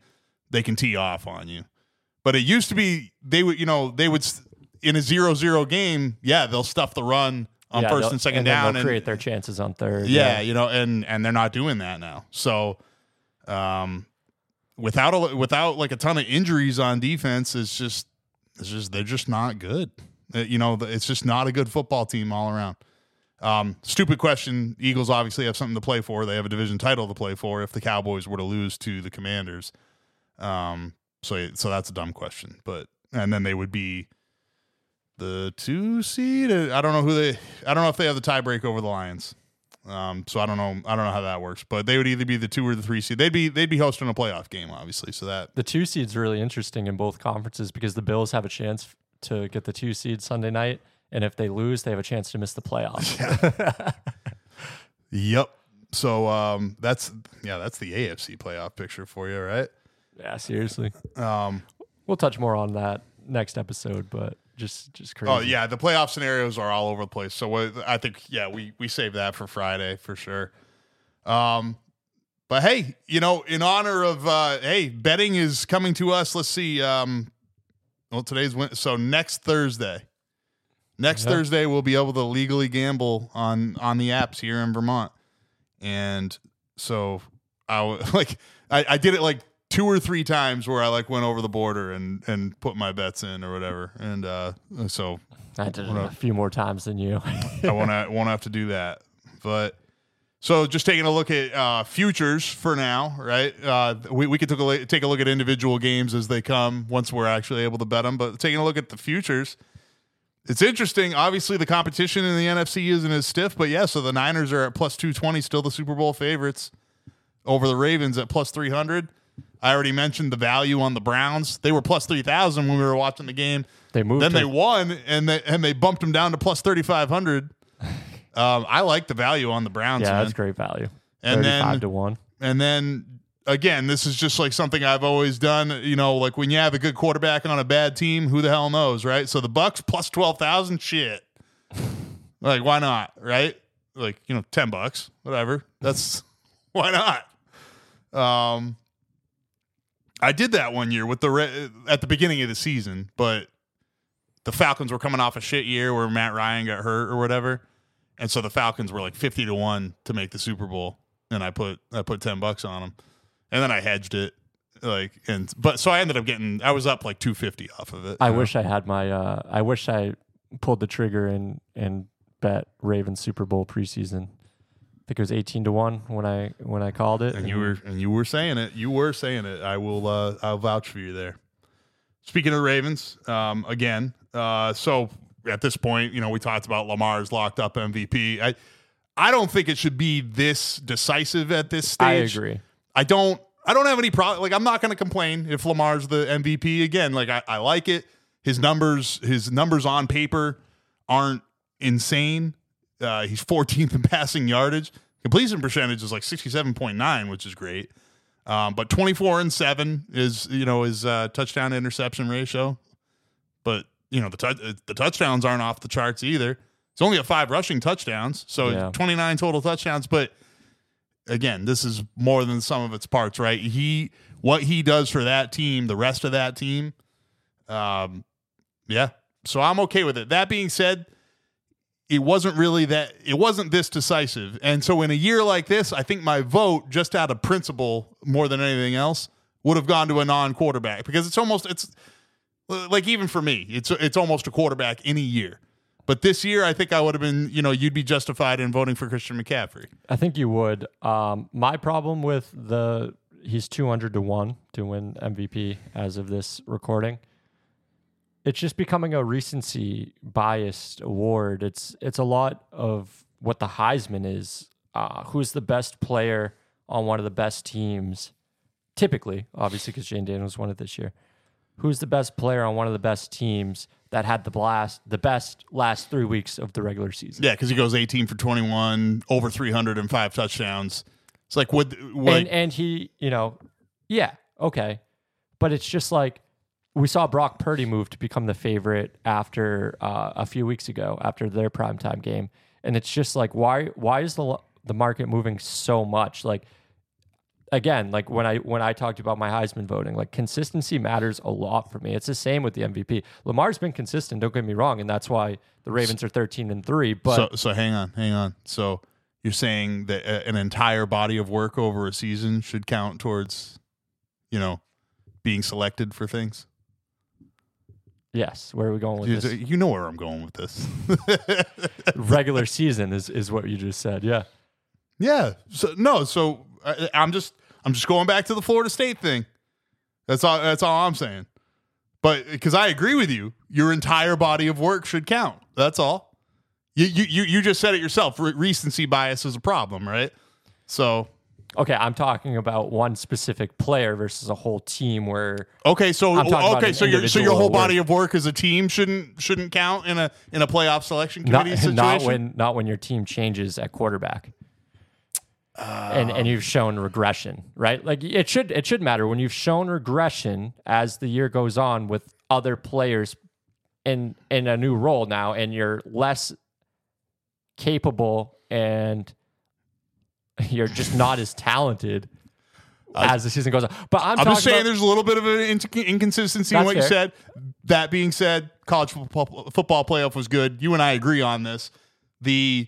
[SPEAKER 1] they can tee off on you. But it used to be they would. You know they would in a zero zero game. Yeah, they'll stuff the run on
[SPEAKER 2] Yeah,
[SPEAKER 1] first and second
[SPEAKER 2] then
[SPEAKER 1] down and
[SPEAKER 2] create their chances on third.
[SPEAKER 1] yeah, you know, and and they're not doing that now. So, um, without a, without like a ton of injuries on defense, it's just it's just they're just not good. Uh, You know, it's just not a good football team all around. Um, stupid question. Eagles obviously have something to play for. They have a division title to play for. If the Cowboys were to lose to the Commanders, um, so so that's a dumb question. But and then they would be the two seed. I don't know who they. I don't know if they have the tiebreak over the Lions. Um, so I don't know. I don't know how that works. But they would either be the two or the three seed. They'd be they'd be hosting a playoff game, obviously. So that
[SPEAKER 2] The two seed's really interesting in both conferences because the Bills have a chance to get the two seed Sunday night, and if they lose, they have a chance to miss the playoffs.
[SPEAKER 1] Yep. So um, that's yeah, that's the AFC playoff picture for you, right?
[SPEAKER 2] yeah, seriously.
[SPEAKER 1] Um,
[SPEAKER 2] We'll touch more on that next episode, but just just crazy.
[SPEAKER 1] oh yeah, the playoff scenarios are all over the place. So what, I think yeah, we we save that for Friday for sure. Um, but hey, you know, in honor of uh, hey, betting is coming to us. Let's see. Um, well, today's Wed- so next Thursday. Next
[SPEAKER 2] Yeah.
[SPEAKER 1] Thursday, we'll be able to legally gamble on on the apps here in Vermont, and so I w- like I, I did it like two or three times where I like went over the border and and put my bets in or whatever, and uh, so
[SPEAKER 2] I did it a few more times than you.
[SPEAKER 1] I won't won't have to do that. But so just taking a look at uh, futures for now, right? Uh, we we could take a take a look at individual games as they come once we're actually able to bet them. But taking a look at the futures, it's interesting. Obviously, the competition in the NFC isn't as stiff, but yeah. So the Niners are at plus two twenty, still the Super Bowl favorites over the Ravens at plus three hundred. I already mentioned the value on the Browns. They were plus three thousand when we were watching the game.
[SPEAKER 2] They moved
[SPEAKER 1] Then
[SPEAKER 2] to-
[SPEAKER 1] they won, and they and they bumped them down to plus thirty five hundred. Um, I like the value on the Browns.
[SPEAKER 2] yeah,
[SPEAKER 1] man.
[SPEAKER 2] that's great value.
[SPEAKER 1] And then-
[SPEAKER 2] to one.
[SPEAKER 1] And then again, this is just like something I've always done. You know, like when you have a good quarterback on a bad team, who the hell knows, right? So the Bucs plus twelve thousand, shit. like why not, right? Like you know, ten bucks, whatever. That's why not. Um, I did that one year with the Re- at the beginning of the season, but the Falcons were coming off a shit year where Matt Ryan got hurt or whatever, and so the Falcons were like fifty to one to make the Super Bowl, and I put I put ten bucks on them, and then I hedged it, like and but so I ended up getting I was up like two fifty off of it.
[SPEAKER 2] I
[SPEAKER 1] you know?
[SPEAKER 2] wish I had my. Uh, I wish I pulled the trigger and and bet Ravens Super Bowl preseason. I think it was eighteen to one when I when I called it.
[SPEAKER 1] and you were and you were saying it. You were saying it. I will. Uh, I'll vouch for you there. Speaking of Ravens, um, again. Uh, so at this point, you know, we talked about Lamar's locked up MVP. I, I don't think it should be this decisive at this stage.
[SPEAKER 2] I agree.
[SPEAKER 1] I don't. I don't have any problem. Like I'm not going to complain if Lamar's the MVP again. Like I, I like it. His numbers, his numbers on paper, aren't insane. Uh, he's 14th in passing yardage. Completion percentage is like 67.9, which is great. Um, but 24 and seven is you know his uh, touchdown interception ratio. But you know the tou- the touchdowns aren't off the charts either. It's only at five rushing touchdowns, so
[SPEAKER 2] Yeah.
[SPEAKER 1] 29 total touchdowns. But again, this is more than some of its parts, right? He what he does for that team, the rest of that team, um, yeah. So I'm okay with it. That being said, it wasn't really that it wasn't this decisive. And so in a year like this, I think my vote, just out of principle more than anything else, would have gone to a non-quarterback because it's almost it's like even for me, it's it's almost a quarterback any year. But this year, I think I would have been, you know, you'd be justified in voting for Christian McCaffrey.
[SPEAKER 2] I think you would. Um, my problem with the he's two hundred to one to win MVP as of this recording. It's just becoming a recency biased award. It's it's a lot of what the Heisman is. Uh, who's the best player on one of the best teams? Typically, obviously, because Jayden Daniels won it this year. Who's the best player on one of the best teams that had the blast, the best last three weeks of the regular season?
[SPEAKER 1] Yeah, because he goes 18 for 21, over 300 and five touchdowns. It's like, would,
[SPEAKER 2] and and he, you know, yeah, okay, but it's just like we saw Brock Purdy move to become the favorite after uh, a few weeks ago after their primetime game, and it's just like why why is the the market moving so much? Like again, like when I when I talked about my Heisman voting, like consistency matters a lot for me. It's the same with the MVP. Lamar's been consistent. Don't get me wrong, and that's why the Ravens are thirteen and three. But
[SPEAKER 1] so, so hang on, hang on. So you're saying that an entire body of work over a season should count towards, you know, being selected for things?
[SPEAKER 2] Yes, where are we going with
[SPEAKER 1] You,
[SPEAKER 2] this?
[SPEAKER 1] you know where I'm going with this.
[SPEAKER 2] Regular season is is what you just said. Yeah.
[SPEAKER 1] Yeah. So no. So I, I'm just I'm just going back to the Florida State thing. That's all. That's all I'm saying. But because I agree with you, your entire body of work should count. That's all. You you you, you just said it yourself. Re- recency bias is a problem, right? So
[SPEAKER 2] Okay, I'm talking about one specific player versus a whole team where
[SPEAKER 1] Okay, so
[SPEAKER 2] I'm talking about
[SPEAKER 1] okay, so your so your whole body of work as a team shouldn't shouldn't count in a in a playoff selection
[SPEAKER 2] not,
[SPEAKER 1] committee situation.
[SPEAKER 2] not when not when your team changes at quarterback. and and you've shown regression, right? Like it should it should matter when you've shown regression as the year goes on with other players in in a new role now and you're less capable and you're just not as talented as the season goes on. But I'm,
[SPEAKER 1] I'm
[SPEAKER 2] talking
[SPEAKER 1] just saying
[SPEAKER 2] about-
[SPEAKER 1] there's a little bit of an in- inconsistency in what you said. That being said, college football, football playoff was good. You and I agree on this. The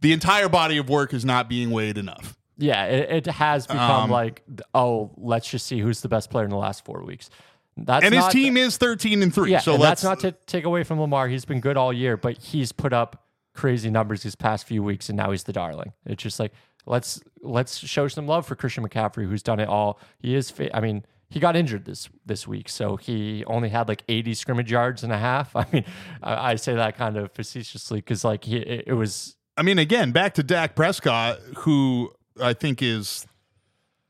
[SPEAKER 1] the entire body of work is not being weighed enough.
[SPEAKER 2] Yeah, it, it has become
[SPEAKER 1] Um,
[SPEAKER 2] like, oh, let's just see who's the best player in the last four weeks. That's
[SPEAKER 1] And his team is 13 and 3.
[SPEAKER 2] yeah,
[SPEAKER 1] so
[SPEAKER 2] and that's not to take away from Lamar. He's been good all year, but he's put up crazy numbers these past few weeks, and now he's the darling. It's just like let's let's show some love for Christian McCaffrey, who's done it all. He is. Fa- I mean, he got injured this this week, so he only had like 80 scrimmage yards and a half. I mean, I, I say that kind of facetiously because like he it, it was
[SPEAKER 1] I mean, again, back to Dak Prescott, who I think is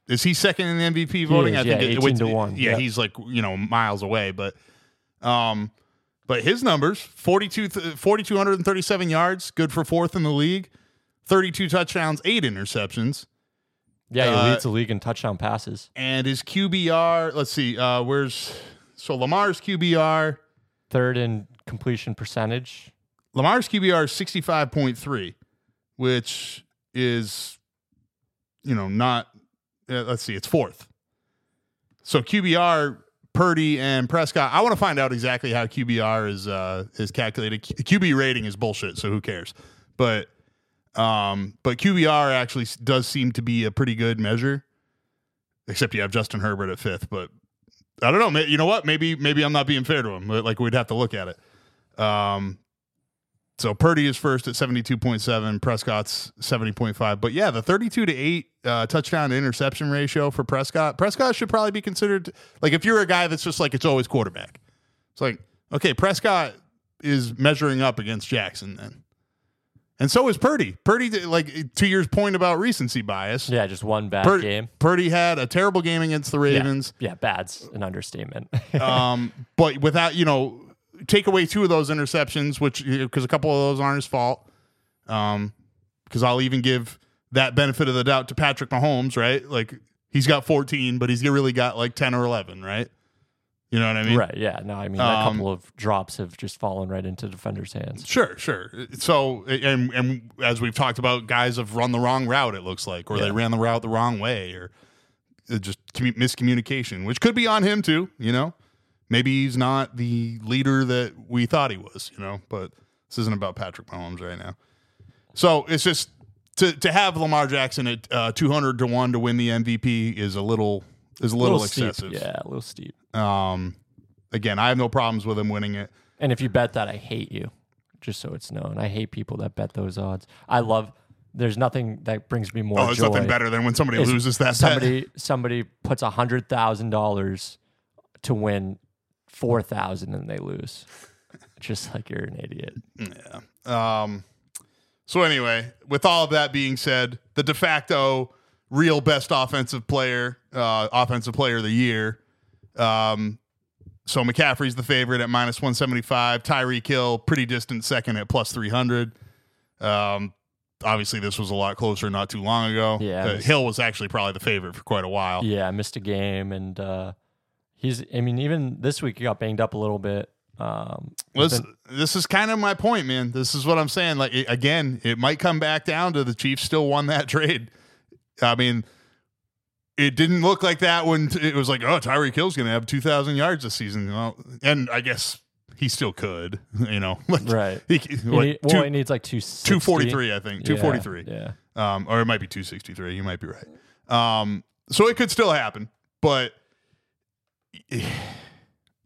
[SPEAKER 1] is he second in the MVP voting?
[SPEAKER 2] is,
[SPEAKER 1] I think
[SPEAKER 2] yeah,
[SPEAKER 1] it-
[SPEAKER 2] 18 to one,
[SPEAKER 1] Yeah,
[SPEAKER 2] yeah.
[SPEAKER 1] he's like you know miles away, but um, but his numbers 42 th- 4237 yards, good for fourth in the league, 32 touchdowns, eight interceptions,
[SPEAKER 2] yeah, he
[SPEAKER 1] Uh,
[SPEAKER 2] leads the league in touchdown passes.
[SPEAKER 1] and his QBR. Let's see, uh, where's so Lamar's QBR?
[SPEAKER 2] Third in completion percentage.
[SPEAKER 1] Lamar's QBR is 65.3, which is, you know, not, uh, let's see, it's fourth. So QBR, Purdy, and Prescott. I want to find out exactly how QBR is uh, is calculated. Q- QB rating is bullshit, so who cares? But um, but QBR actually does seem to be a pretty good measure, except you have Justin Herbert at fifth. But I don't know. You know what? Maybe maybe I'm not being fair to him. Like we'd have to look at it. Um, so Purdy is first at 72.7, Prescott's 70.5. But yeah, the 32 to 8 uh, touchdown to interception ratio for Prescott. Prescott should probably be considered like if you're a guy that's just like it's always quarterback. It's like, okay, Prescott is measuring up against Jackson then. And so is Purdy. Purdy, like to your point about recency bias,
[SPEAKER 2] Yeah, just one bad game.
[SPEAKER 1] Purdy had a terrible game against the
[SPEAKER 2] Yeah.
[SPEAKER 1] Ravens.
[SPEAKER 2] Yeah, bad's an understatement.
[SPEAKER 1] um, but without you know, take away two of those interceptions, which because a couple of those aren't his fault. Um, because I'll even give that benefit of the doubt to Patrick Mahomes, right? Like he's got 14, but he's really got like 10 or 11, right? You know what I mean?
[SPEAKER 2] right. Yeah. No, I mean, a
[SPEAKER 1] Um,
[SPEAKER 2] couple of drops have just fallen right into defenders' hands.
[SPEAKER 1] Sure, sure. So, and and as we've talked about, guys have run the wrong route. It looks like, or they ran the route the wrong way, or just commu- miscommunication, which could be on him too. You know, maybe he's not the leader that we thought he was. You know, but this isn't about Patrick Mahomes right now. So it's just to to have Lamar Jackson at uh, two hundred to one to win the MVP is a little is a little,
[SPEAKER 2] steep.
[SPEAKER 1] excessive.
[SPEAKER 2] Yeah, a little steep.
[SPEAKER 1] Um, again, I have no problems with him winning it.
[SPEAKER 2] And if you bet that, I hate you. Just so it's known, I hate people that bet those odds. I love. There's nothing that brings me more
[SPEAKER 1] Oh, there's
[SPEAKER 2] joy.
[SPEAKER 1] nothing better than when somebody
[SPEAKER 2] is
[SPEAKER 1] loses that bet.
[SPEAKER 2] somebody somebody puts a hundred thousand dollars to win four thousand and they lose. Just like you're an idiot.
[SPEAKER 1] Yeah. Um, so anyway, with all of that being said, the de facto real best offensive player, uh, offensive player of the year. Um, so McCaffrey's the favorite at minus 175. Tyreek Hill, pretty distant second at plus 300. Um, obviously, this was a lot closer not too long ago.
[SPEAKER 2] Yeah,
[SPEAKER 1] Uh, Hill was actually probably the favorite for quite a while.
[SPEAKER 2] Yeah, missed a game and uh, he's. I mean, even this week he got banged up a little bit. Um,
[SPEAKER 1] this,
[SPEAKER 2] been-
[SPEAKER 1] this is kind of my point, man. This is what I'm saying. Like it- again, it might come back down to the Chiefs still won that trade. I mean, it didn't look like that when t- it was like, oh, Tyreek Hill's going to have 2,000 yards this season. Well, and I guess he still could, you know, like
[SPEAKER 2] right.
[SPEAKER 1] He,
[SPEAKER 2] He
[SPEAKER 1] what,
[SPEAKER 2] need-
[SPEAKER 1] two,
[SPEAKER 2] well, he needs like two
[SPEAKER 1] 243, I think, 243.
[SPEAKER 2] Yeah.
[SPEAKER 1] Um, or it might be 263. You might be right. Um, so it could still happen, but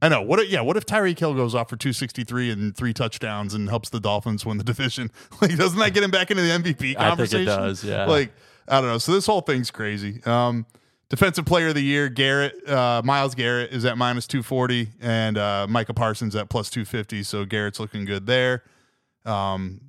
[SPEAKER 1] I know. What? If, yeah. What if Tyreek Hill goes off for 263 and three touchdowns and helps the Dolphins win the division? Like, doesn't that get him back into the MVP
[SPEAKER 2] I think
[SPEAKER 1] conversation?
[SPEAKER 2] it does. Yeah.
[SPEAKER 1] Like, I don't know. So this whole thing's crazy. Um, defensive player of the year, Garrett, uh, Myles Garrett is at minus 240 and, uh, Micah Parsons at plus 250. So Garrett's looking good there. Um,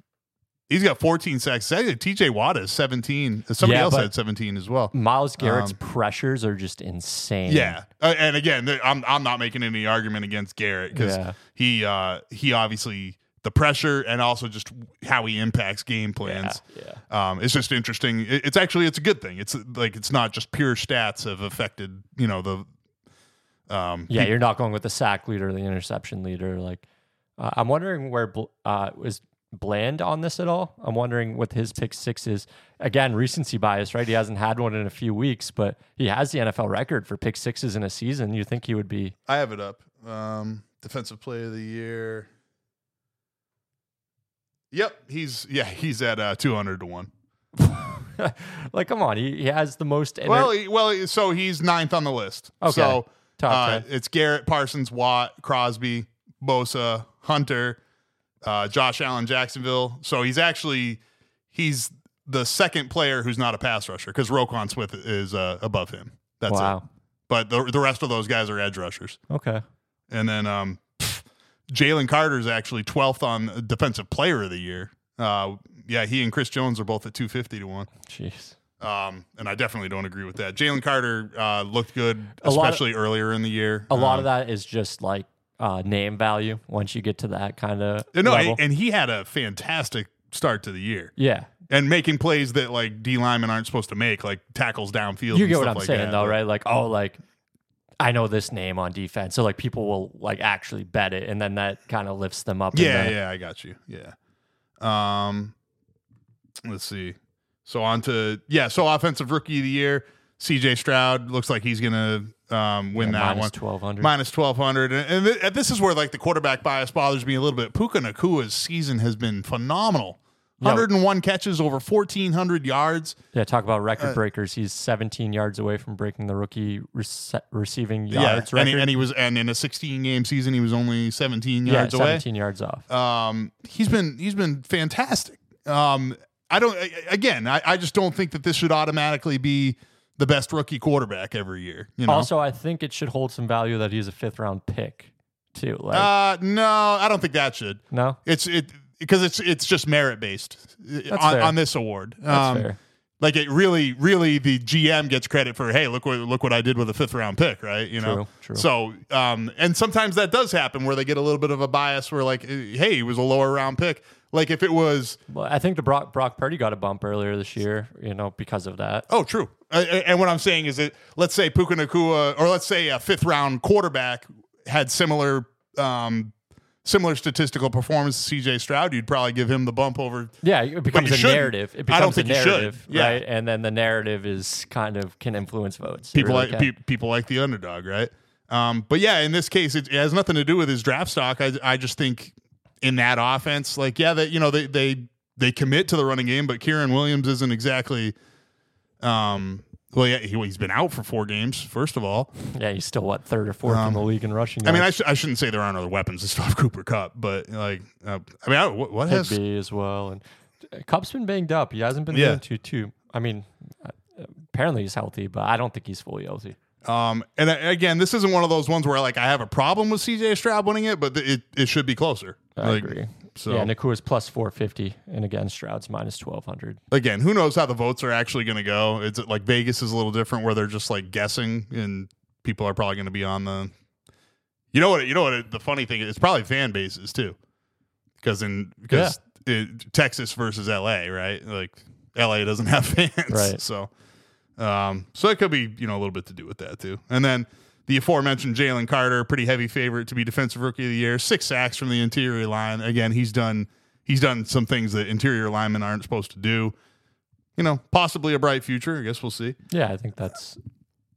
[SPEAKER 1] He's got 14 sacks. TJ Watt is 17. Somebody
[SPEAKER 2] Yeah,
[SPEAKER 1] else had 17 as well.
[SPEAKER 2] Myles Garrett's pressures are just insane.
[SPEAKER 1] Um, Yeah, uh, and again, I'm I'm not making any argument against Garrett because
[SPEAKER 2] Yeah.
[SPEAKER 1] he uh, he obviously the pressure and also just how he impacts game plans.
[SPEAKER 2] yeah.
[SPEAKER 1] Um, it's just interesting. It- it's actually it's a good thing. It's like it's not just pure stats have affected you know the um,
[SPEAKER 2] Yeah, you're not going with the sack leader, the interception leader. Like, uh, I'm wondering where Bl- uh, was Bland on this at all. I'm wondering with his pick sixes. Again, recency bias, right? He hasn't had one in a few weeks, but he has the NFL record for pick sixes in a season. You think he would be?
[SPEAKER 1] I have it up. Um, defensive play of the year. Yep, he's yeah he's at uh, 200 to one.
[SPEAKER 2] like, come on, he, he has the most. inter-
[SPEAKER 1] Well, he, well, so he's ninth on the list.
[SPEAKER 2] Okay.
[SPEAKER 1] So
[SPEAKER 2] Top
[SPEAKER 1] uh,
[SPEAKER 2] 10.
[SPEAKER 1] it's Garrett, Parsons, Watt, Crosby, Bosa, Hunter, uh, Josh Allen, Jacksonville. So he's actually he's the second player who's not a pass rusher because Roquan Smith is uh, above him. That's it.
[SPEAKER 2] wow.
[SPEAKER 1] But the the rest of those guys are edge rushers.
[SPEAKER 2] Okay.
[SPEAKER 1] And then um, Jalen Carter is actually 12th on defensive player of the year. Uh, yeah, he and Chris Jones are both at 250 to 1.
[SPEAKER 2] Jeez.
[SPEAKER 1] Um, and I definitely don't agree with that. Jalen Carter uh, looked good,
[SPEAKER 2] A lot of-
[SPEAKER 1] especially earlier in the year.
[SPEAKER 2] A lot
[SPEAKER 1] Um,
[SPEAKER 2] of that is just like uh, name value once you get to that kind of
[SPEAKER 1] No,
[SPEAKER 2] level.
[SPEAKER 1] and he had a fantastic start to the year
[SPEAKER 2] yeah.
[SPEAKER 1] and making plays that like D linemen aren't supposed to make, like tackles downfield.
[SPEAKER 2] you
[SPEAKER 1] and
[SPEAKER 2] get what I'm
[SPEAKER 1] like
[SPEAKER 2] saying
[SPEAKER 1] that.
[SPEAKER 2] though, right? Like, oh, like I know this name on defense, so like people will like actually bet it, and then that kind of lifts them up.
[SPEAKER 1] Yeah,
[SPEAKER 2] the-
[SPEAKER 1] yeah, I got you. Yeah. Um, let's see. So on to yeah. So offensive rookie of the year, C.J. Stroud looks like he's gonna um, win
[SPEAKER 2] Yeah,
[SPEAKER 1] that
[SPEAKER 2] minus
[SPEAKER 1] one.
[SPEAKER 2] 1200.
[SPEAKER 1] Minus twelve hundred, and, and, th- and this is where like the quarterback bias bothers me a little bit. Puka Nacua's season has been phenomenal.
[SPEAKER 2] Yeah.
[SPEAKER 1] 101 catches, over 1,400 yards.
[SPEAKER 2] Yeah, talk about
[SPEAKER 1] Uh,
[SPEAKER 2] record breakers. He's 17 yards away from breaking the rookie rece- receiving
[SPEAKER 1] Yeah,
[SPEAKER 2] yards
[SPEAKER 1] and
[SPEAKER 2] record.
[SPEAKER 1] he, and he was, and in a 16 game season, he was only 17
[SPEAKER 2] yeah,
[SPEAKER 1] yards away.
[SPEAKER 2] 17 yards off.
[SPEAKER 1] Um, he's been he's been fantastic. Um, I don't again, I, I just don't think that this should automatically be the best rookie quarterback every year. You know,
[SPEAKER 2] Also, I think it should hold some value that he's a fifth round pick too. Like,
[SPEAKER 1] uh, no, I don't think that should.
[SPEAKER 2] no,
[SPEAKER 1] It's it because it's it's just merit based on, on this award.
[SPEAKER 2] that's
[SPEAKER 1] Um,
[SPEAKER 2] fair.
[SPEAKER 1] Like it really, really, the GM gets credit for hey, look what look what I did with a fifth round pick, right? You know,
[SPEAKER 2] True, true.
[SPEAKER 1] So, um, and sometimes that does happen where they get a little bit of a bias where like, hey, he was a lower round pick. Like if it was
[SPEAKER 2] Well, I think the Brock Brock Purdy got a bump earlier this year, you know, because of that.
[SPEAKER 1] Oh, true. Uh, and what I'm saying is that let's say Puka Nacua, or let's say a fifth round quarterback had similar um, similar statistical performance to CJ Stroud, you'd probably give him the bump over.
[SPEAKER 2] Yeah, it becomes a
[SPEAKER 1] shouldn't.
[SPEAKER 2] narrative. It
[SPEAKER 1] I don't
[SPEAKER 2] becomes a
[SPEAKER 1] think you should.
[SPEAKER 2] narrative,
[SPEAKER 1] Yeah.
[SPEAKER 2] right? And then the narrative is kind of can influence votes. It
[SPEAKER 1] People
[SPEAKER 2] really
[SPEAKER 1] like
[SPEAKER 2] can.
[SPEAKER 1] pe- people like the underdog, right? Um, but yeah, in this case, it, it has nothing to do with his draft stock. I I just think in that offense, like yeah, that you know they they they commit to the running game, but Kyren Williams isn't exactly. Um, well, yeah, he, he's been out for four games. First of all,
[SPEAKER 2] Yeah, he's still what third or fourth in the league in rushing.
[SPEAKER 1] Um, I mean, I, sh- I, shouldn't say there aren't other weapons. They still have Cooper Kupp, but like, uh, I mean, I, what, what has?
[SPEAKER 2] Higbee as well, and uh, Kupp's been banged up. He hasn't been
[SPEAKER 1] Yeah.
[SPEAKER 2] doing too too. I mean, uh, apparently he's healthy, but I don't think he's fully healthy.
[SPEAKER 1] Um, and uh, again, this isn't one of those ones where like I have a problem with CJ Stroud winning it, but it it should be closer.
[SPEAKER 2] I
[SPEAKER 1] Like,
[SPEAKER 2] agree.
[SPEAKER 1] So
[SPEAKER 2] Yeah, Nacua's plus four fifty, and again Stroud's minus twelve hundred.
[SPEAKER 1] again, who knows how the votes are actually going to go? It's like Vegas is a little different where they're just like guessing, and people are probably going to be on the. You know what? You know what? It, the funny thing is, it's probably fan bases too, because in because it, Texas versus LA, right? Like LA doesn't have fans,
[SPEAKER 2] Right.
[SPEAKER 1] So, um, so it could be you know a little bit to do with that too. And then the aforementioned Jalen Carter, pretty heavy favorite to be defensive rookie of the year, six sacks from the interior line. Again, he's done he's done some things that interior linemen aren't supposed to do. You know, possibly a bright future. I guess we'll see.
[SPEAKER 2] Yeah, I think that's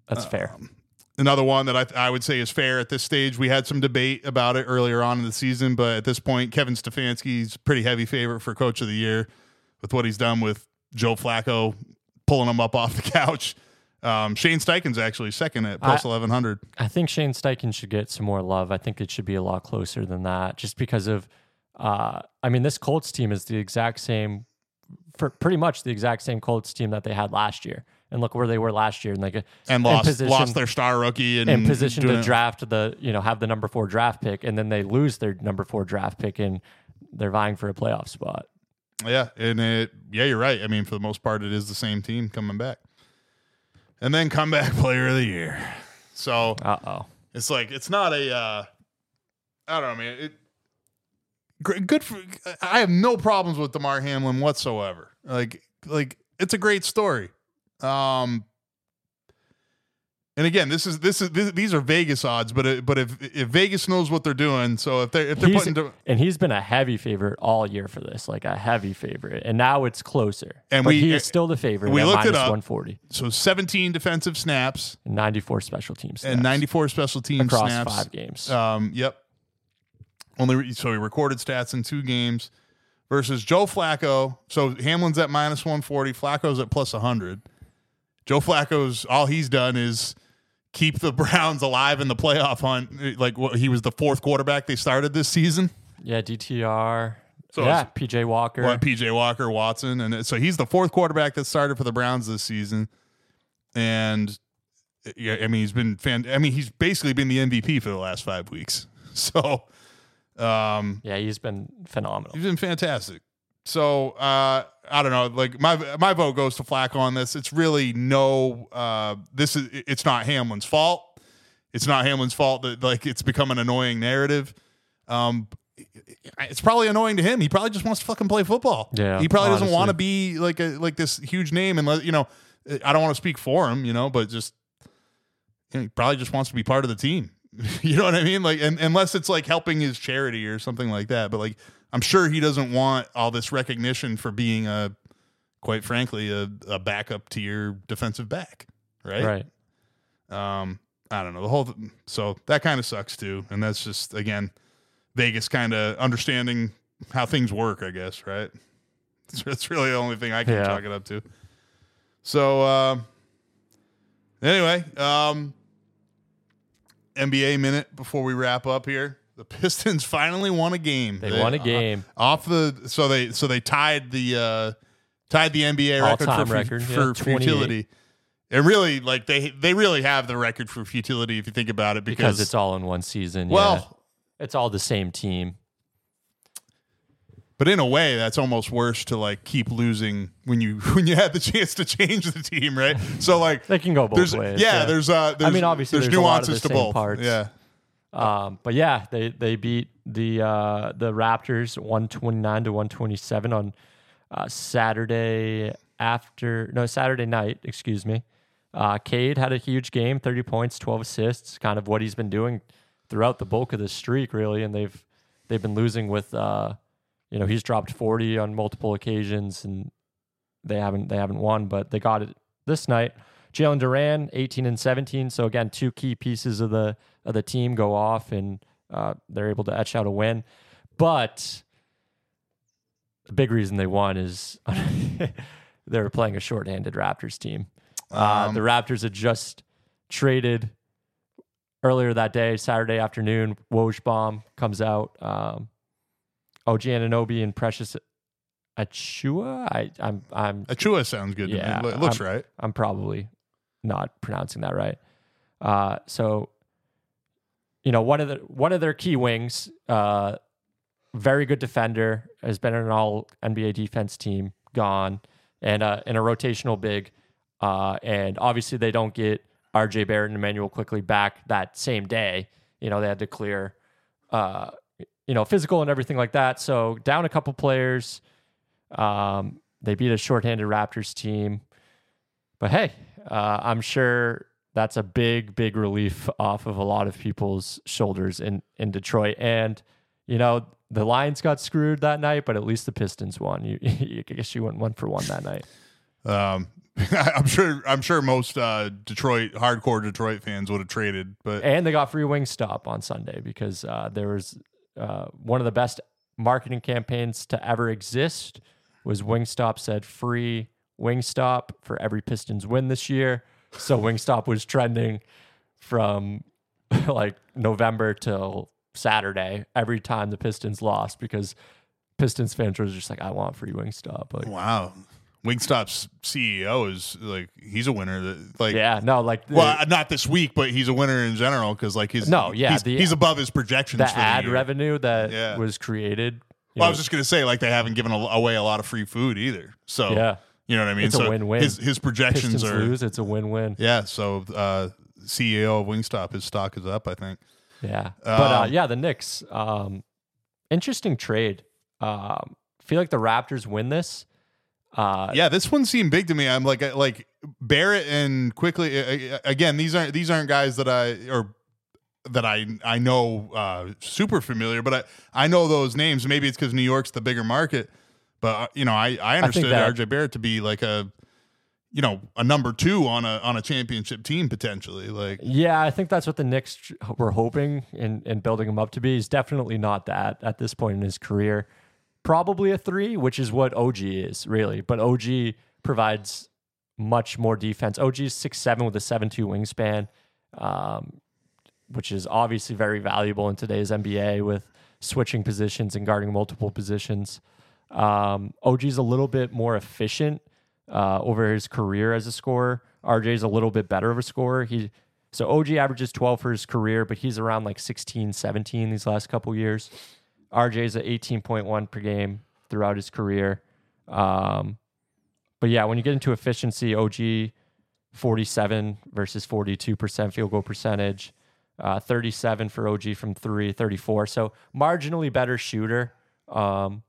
[SPEAKER 2] that's fair.
[SPEAKER 1] Um, another one that I, I would say is fair at this stage. We had some debate about it earlier on in the season, but at this point, Kevin Stefanski's pretty heavy favorite for coach of the year with what he's done with Joe Flacco pulling him up off the couch. Um, Shane Steichen's actually second at plus
[SPEAKER 2] I-
[SPEAKER 1] 1100.
[SPEAKER 2] I think Shane Steichen should get some more love. I think it should be a lot closer than that, just because of. Uh, I mean, this Colts team is the exact same, for pretty much the exact same Colts team that they had last year. And look where they were last year, and like
[SPEAKER 1] and lost
[SPEAKER 2] position-
[SPEAKER 1] lost their star rookie and
[SPEAKER 2] in position to draft the you know have the number four draft pick, and then they lose their number four draft pick, and they're vying for a playoff spot.
[SPEAKER 1] Yeah, and it yeah, you're right. I mean, for the most part, it is the same team coming back. And then comeback player of the year. So
[SPEAKER 2] Uh oh.
[SPEAKER 1] it's like it's not a uh I don't know, man. It good for I have no problems with Damar Hamlin whatsoever. Like like it's a great story. Um and again, this is this is this, these are Vegas odds, but it, but if if Vegas knows what they're doing, so if they are if they're
[SPEAKER 2] He's-
[SPEAKER 1] putting
[SPEAKER 2] and he's been a heavy favorite all year for this, like a heavy favorite. And now it's closer.
[SPEAKER 1] And
[SPEAKER 2] but
[SPEAKER 1] we-
[SPEAKER 2] he is still the favorite.
[SPEAKER 1] we
[SPEAKER 2] at
[SPEAKER 1] looked it up.
[SPEAKER 2] 140
[SPEAKER 1] so 17 defensive snaps
[SPEAKER 2] 94 special teams
[SPEAKER 1] and 94 special team
[SPEAKER 2] across
[SPEAKER 1] snaps
[SPEAKER 2] five games.
[SPEAKER 1] Um, yep. Only re- so he recorded stats in two games versus Joe Flacco. So Hamlin's at minus 140, Flacco's at plus 100. Joe Flacco's all he's done is keep the Browns alive in the playoff hunt. Like what, he was the fourth quarterback they started this season.
[SPEAKER 2] yeah, DTR.
[SPEAKER 1] So
[SPEAKER 2] yeah, PJ Walker.
[SPEAKER 1] What PJ Walker, Watson, and so he's the fourth quarterback that started for the Browns this season. And yeah, I mean he's been fan. I mean he's basically been the MVP for the last five weeks. So um,
[SPEAKER 2] Yeah, he's been phenomenal.
[SPEAKER 1] He's been fantastic. So uh, I don't know. Like my my vote goes to Flacco on this. It's really no. Uh, this is it's not Hamlin's fault. It's not Hamlin's fault that like it's become an annoying narrative. Um, it's probably annoying to him. He probably just wants to fucking play football.
[SPEAKER 2] Yeah,
[SPEAKER 1] he probably doesn't want to be like a like this huge name. And you know, I don't want to speak for him. You know, but just you know, he probably just wants to be part of the team. you know what I mean? Like, and, unless it's like helping his charity or something like that. But like, I'm sure he doesn't want all this recognition for being a, quite frankly, a, a backup to your defensive back, right?
[SPEAKER 2] Right.
[SPEAKER 1] Um, I don't know the whole. So that kind of sucks too, and that's just again, Vegas kind of understanding how things work. I guess right. That's, that's really the only thing I can
[SPEAKER 2] Yeah.
[SPEAKER 1] chalk it up to. So uh, anyway, um, NBA minute before we wrap up here. The Pistons finally won a game.
[SPEAKER 2] They won a
[SPEAKER 1] uh,
[SPEAKER 2] game.
[SPEAKER 1] off the so they so they tied the uh tied the NBA record
[SPEAKER 2] All-time
[SPEAKER 1] for,
[SPEAKER 2] record,
[SPEAKER 1] for
[SPEAKER 2] yeah,
[SPEAKER 1] futility. And really like they they really have the record for futility if you think about it because,
[SPEAKER 2] because it's all in one season.
[SPEAKER 1] well,
[SPEAKER 2] yeah. it's all the same team.
[SPEAKER 1] but in a way that's almost worse to like keep losing when you when you had the chance to change the team, right? So like
[SPEAKER 2] They can go both
[SPEAKER 1] there's
[SPEAKER 2] ways.
[SPEAKER 1] yeah, there's uh there's,
[SPEAKER 2] mean, obviously,
[SPEAKER 1] there's,
[SPEAKER 2] there's a lot of
[SPEAKER 1] nuances
[SPEAKER 2] the
[SPEAKER 1] to both.
[SPEAKER 2] parts.
[SPEAKER 1] Yeah.
[SPEAKER 2] Um, but yeah, they they beat the uh, the Raptors one twenty nine to one twenty seven on uh, Saturday after no Saturday night, excuse me. Uh, Cade had a huge game, thirty points, twelve assists, kind of what he's been doing throughout the bulk of the streak, really. And they've they've been losing with uh, you know he's dropped forty on multiple occasions, and they haven't they haven't won, but they got it this night. Jalen Duren, 18 and 17. So again, two key pieces of the of the team go off, and uh, they're able to etch out a win. But the big reason they won is they were playing a shorthanded Raptors team. Uh,
[SPEAKER 1] Um,
[SPEAKER 2] the Raptors had just traded earlier that day, Saturday afternoon. Woj bomb comes out. Um, OG Anunoby and Precious Achua. I, I'm I'm
[SPEAKER 1] Achua sounds good
[SPEAKER 2] Yeah,
[SPEAKER 1] to me. It looks
[SPEAKER 2] I'm-
[SPEAKER 1] right.
[SPEAKER 2] I'm probably not pronouncing that right. Uh, so, you know, one of the one of their key wings, uh, very good defender, has been an All NBA defense team, gone, and uh, in a rotational big, uh, and obviously they don't get R.J. Barrett and Immanuel Quickley back that same day. You know, they had to clear, uh, you know, physical and everything like that. So down a couple players. Um, they beat a shorthanded Raptors team. But hey, uh, I'm sure that's a big, big relief off of a lot of people's shoulders in, in Detroit. And, you know, the Lions got screwed that night, but at least the Pistons won. You, I guess you went one for one that night.
[SPEAKER 1] Um I'm sure I'm sure most uh Detroit hardcore Detroit fans would have traded, but
[SPEAKER 2] And they got free Wingstop on Sunday because uh, there was uh, one of the best marketing campaigns to ever exist was Wingstop said free Wingstop for every Pistons win this year. So Wingstop was trending from like November till Saturday every time the Pistons lost because Pistons fans were just like, I want free Wingstop. Like,
[SPEAKER 1] wow. Wingstop's CEO is like he's a winner that like
[SPEAKER 2] yeah, no, like the,
[SPEAKER 1] Well, not this week, but he's a winner in general because like his
[SPEAKER 2] No, yeah,
[SPEAKER 1] he's,
[SPEAKER 2] the-
[SPEAKER 1] he's above his projections.
[SPEAKER 2] the
[SPEAKER 1] for
[SPEAKER 2] ad
[SPEAKER 1] year.
[SPEAKER 2] revenue that
[SPEAKER 1] Yeah.
[SPEAKER 2] was created
[SPEAKER 1] Well, I was just gonna say, like they haven't given away a lot of free food either. So
[SPEAKER 2] yeah,
[SPEAKER 1] you know what I mean.
[SPEAKER 2] It's a
[SPEAKER 1] so
[SPEAKER 2] win-win.
[SPEAKER 1] His his projections
[SPEAKER 2] Pistons
[SPEAKER 1] are
[SPEAKER 2] lose, it's a win-win.
[SPEAKER 1] yeah. So uh, CEO of Wingstop, his stock is up. I think.
[SPEAKER 2] Yeah, but uh,
[SPEAKER 1] Um,
[SPEAKER 2] yeah, the Knicks. Um, interesting trade. Um, feel like the Raptors win this. Uh,
[SPEAKER 1] Yeah, this one seemed big to me. I'm like like Barrett and Quickley uh, uh, again. These aren't these aren't guys that I or that I I know uh, super familiar, but I I know those names. Maybe it's because New York's the bigger market, but uh, you know I I understood
[SPEAKER 2] that-
[SPEAKER 1] RJ Barrett to be like a you know a number two on a on a championship team potentially. Like
[SPEAKER 2] Yeah, I think that's what the Knicks were hoping and, and building him up to be. He's definitely not that at this point in his career. Probably a three, which is what OG is, really. But OG provides much more defense. OG is six seven with a seven two wingspan, um, which is obviously very valuable in today's NBA with switching positions and guarding multiple positions. Um, OG is a little bit more efficient uh, over his career as a scorer. RJ is a little bit better of a scorer. He so OG averages 12 for his career, but he's around like 16, 17 these last couple years. RJ is at 18.1 per game throughout his career. Um, but yeah, when you get into efficiency, OG 47 versus 42% field goal percentage, uh, 37 for OG from three, 34. So marginally better shooter. Um,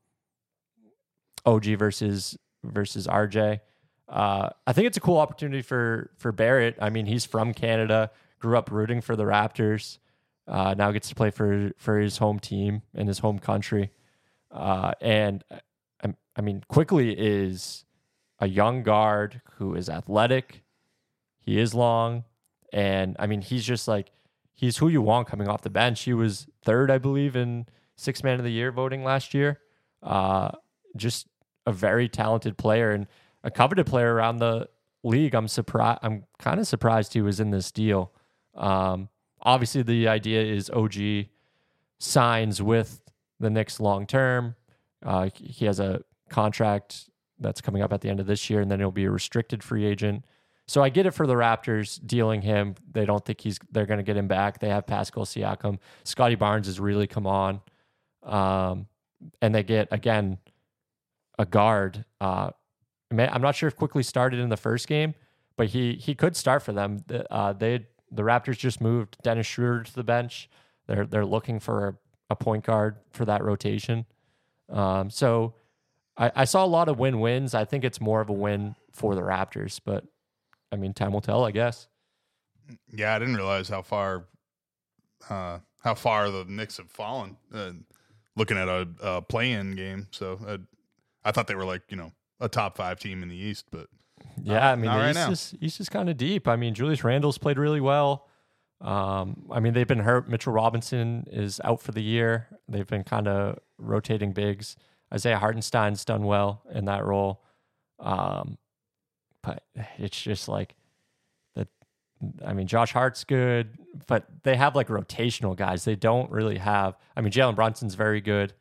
[SPEAKER 2] OG versus versus RJ. Uh, I think it's a cool opportunity for for Barrett. I mean, he's from Canada, grew up rooting for the Raptors. Uh, now gets to play for for his home team in his home country. Uh, and I, I mean, Quickley is a young guard who is athletic. He is long, and I mean, he's just like he's who you want coming off the bench. He was third, I believe, in six man of the year voting last year. Uh, just a very talented player and a coveted player around the league. I'm surprised. I'm kind of surprised he was in this deal. Um, obviously, the idea is OG signs with the Knicks long term. Uh, he has a contract that's coming up at the end of this year, and then he'll be a restricted free agent. So I get it for the Raptors dealing him. They don't think he's they're going to get him back. They have Pascal Siakam. Scottie Barnes has really come on, um, and they get again a guard. Uh, I'm not sure if Quickley started in the first game, but he he could start for them. The- Uh, they the Raptors just moved Dennis Schroeder to the bench. They're they're looking for a, a point guard for that rotation. Um, so I, I saw a lot of win wins. I think it's more of a win for the Raptors, but I mean, time will tell, I guess.
[SPEAKER 1] yeah, I didn't realize how far uh, how far the Knicks have fallen. Uh, looking at a, a play-in game, so uh, I thought they were like you know a top five team in the East, but
[SPEAKER 2] Yeah, I mean, the
[SPEAKER 1] right
[SPEAKER 2] East
[SPEAKER 1] now.
[SPEAKER 2] is East is kind of deep. I mean, Julius Randle's played really well. Um, I mean, they've been hurt. Mitchell Robinson is out for the year. They've been kind of rotating bigs. Isaiah Hartenstein's done well in that role. Um, but it's just like that. I mean, Josh Hart's good, but they have like rotational guys. They don't really have. I mean, Jalen Brunson's very good.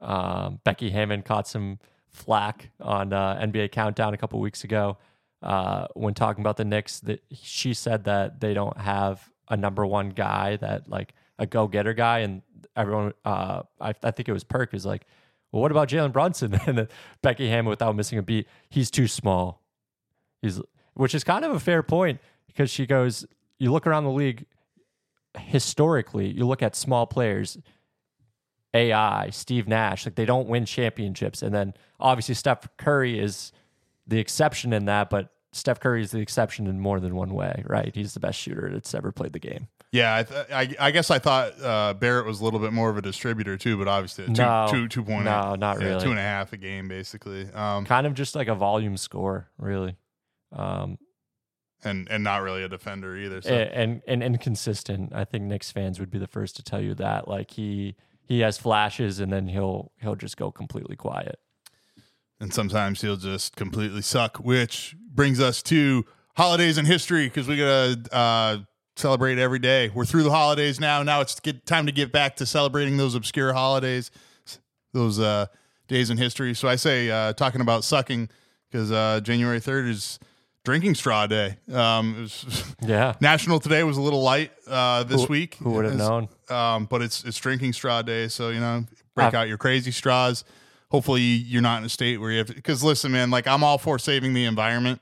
[SPEAKER 2] Um, Becky Hammon caught some flack on uh, NBA Countdown a couple weeks ago uh, when talking about the Knicks. That she said that they don't have a number one guy that like a go getter guy, and everyone, uh, I, I think it was Perk, is like, well, what about Jalen Brunson? and Becky Hammon, without missing a beat, he's too small. He's which is kind of a fair point because she goes, you look around the league historically, you look at small players. AI, Steve Nash, like they don't win championships. And then obviously Steph Curry is the exception in that, but Steph Curry is the exception in more than one way, right? He's the best shooter that's ever played the game.
[SPEAKER 1] yeah, I, th- I, I guess I thought uh, Barrett was a little bit more of a distributor too, but obviously two,
[SPEAKER 2] No.
[SPEAKER 1] two, two point
[SPEAKER 2] No, not
[SPEAKER 1] yeah,
[SPEAKER 2] really.
[SPEAKER 1] two and a half a game basically, um,
[SPEAKER 2] Kind of just like a volume score, really. Um,
[SPEAKER 1] and and not really a defender either. So.
[SPEAKER 2] a- and, and inconsistent. I think Knicks fans would be the first to tell you that. Like he he has flashes and then he'll he'll just go completely quiet.
[SPEAKER 1] and sometimes he'll just completely suck. Which brings us to holidays in history because we gotta uh, celebrate every day. We're through the holidays now. Now it's get, time to get back to celebrating those obscure holidays, those uh, days in history. So I say uh, talking about sucking because uh, January third is drinking straw day. Um, it was
[SPEAKER 2] Yeah.
[SPEAKER 1] National today was a little light uh, this
[SPEAKER 2] Who-
[SPEAKER 1] week.
[SPEAKER 2] Who would have known?
[SPEAKER 1] Um, but it's it's drinking straw day, so you know break
[SPEAKER 2] I've-
[SPEAKER 1] out your crazy straws. Hopefully, you're not in a state where you have. Because listen, man, like I'm all for saving the environment,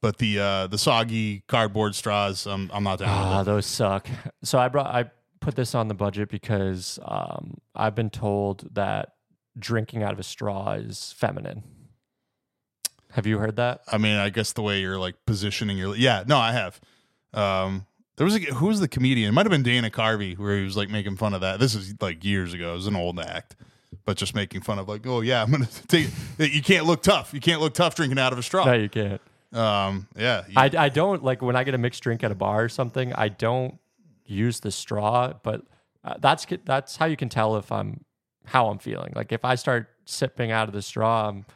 [SPEAKER 1] but the uh the soggy cardboard straws, I'm I'm not down
[SPEAKER 2] Ah, those suck. So I brought I put this on the budget because um, I've been told that drinking out of a straw is feminine. Have you heard that?
[SPEAKER 1] I mean, I guess the way you're like positioning your yeah, no, I have. Um, there was a who was the comedian? It might have been Dana Carvey, where he was like making fun of that. This is like years ago. It was an old act, but just making fun of like, oh yeah, I'm gonna take. You can't look tough. You can't look tough drinking out of a straw.
[SPEAKER 2] No, you can't.
[SPEAKER 1] Um, yeah, you-
[SPEAKER 2] I, I don't like when I get a mixed drink at a bar or something. I don't use the straw, but uh, that's that's how you can tell if I'm how I'm feeling. Like if I start sipping out of the straw, I'm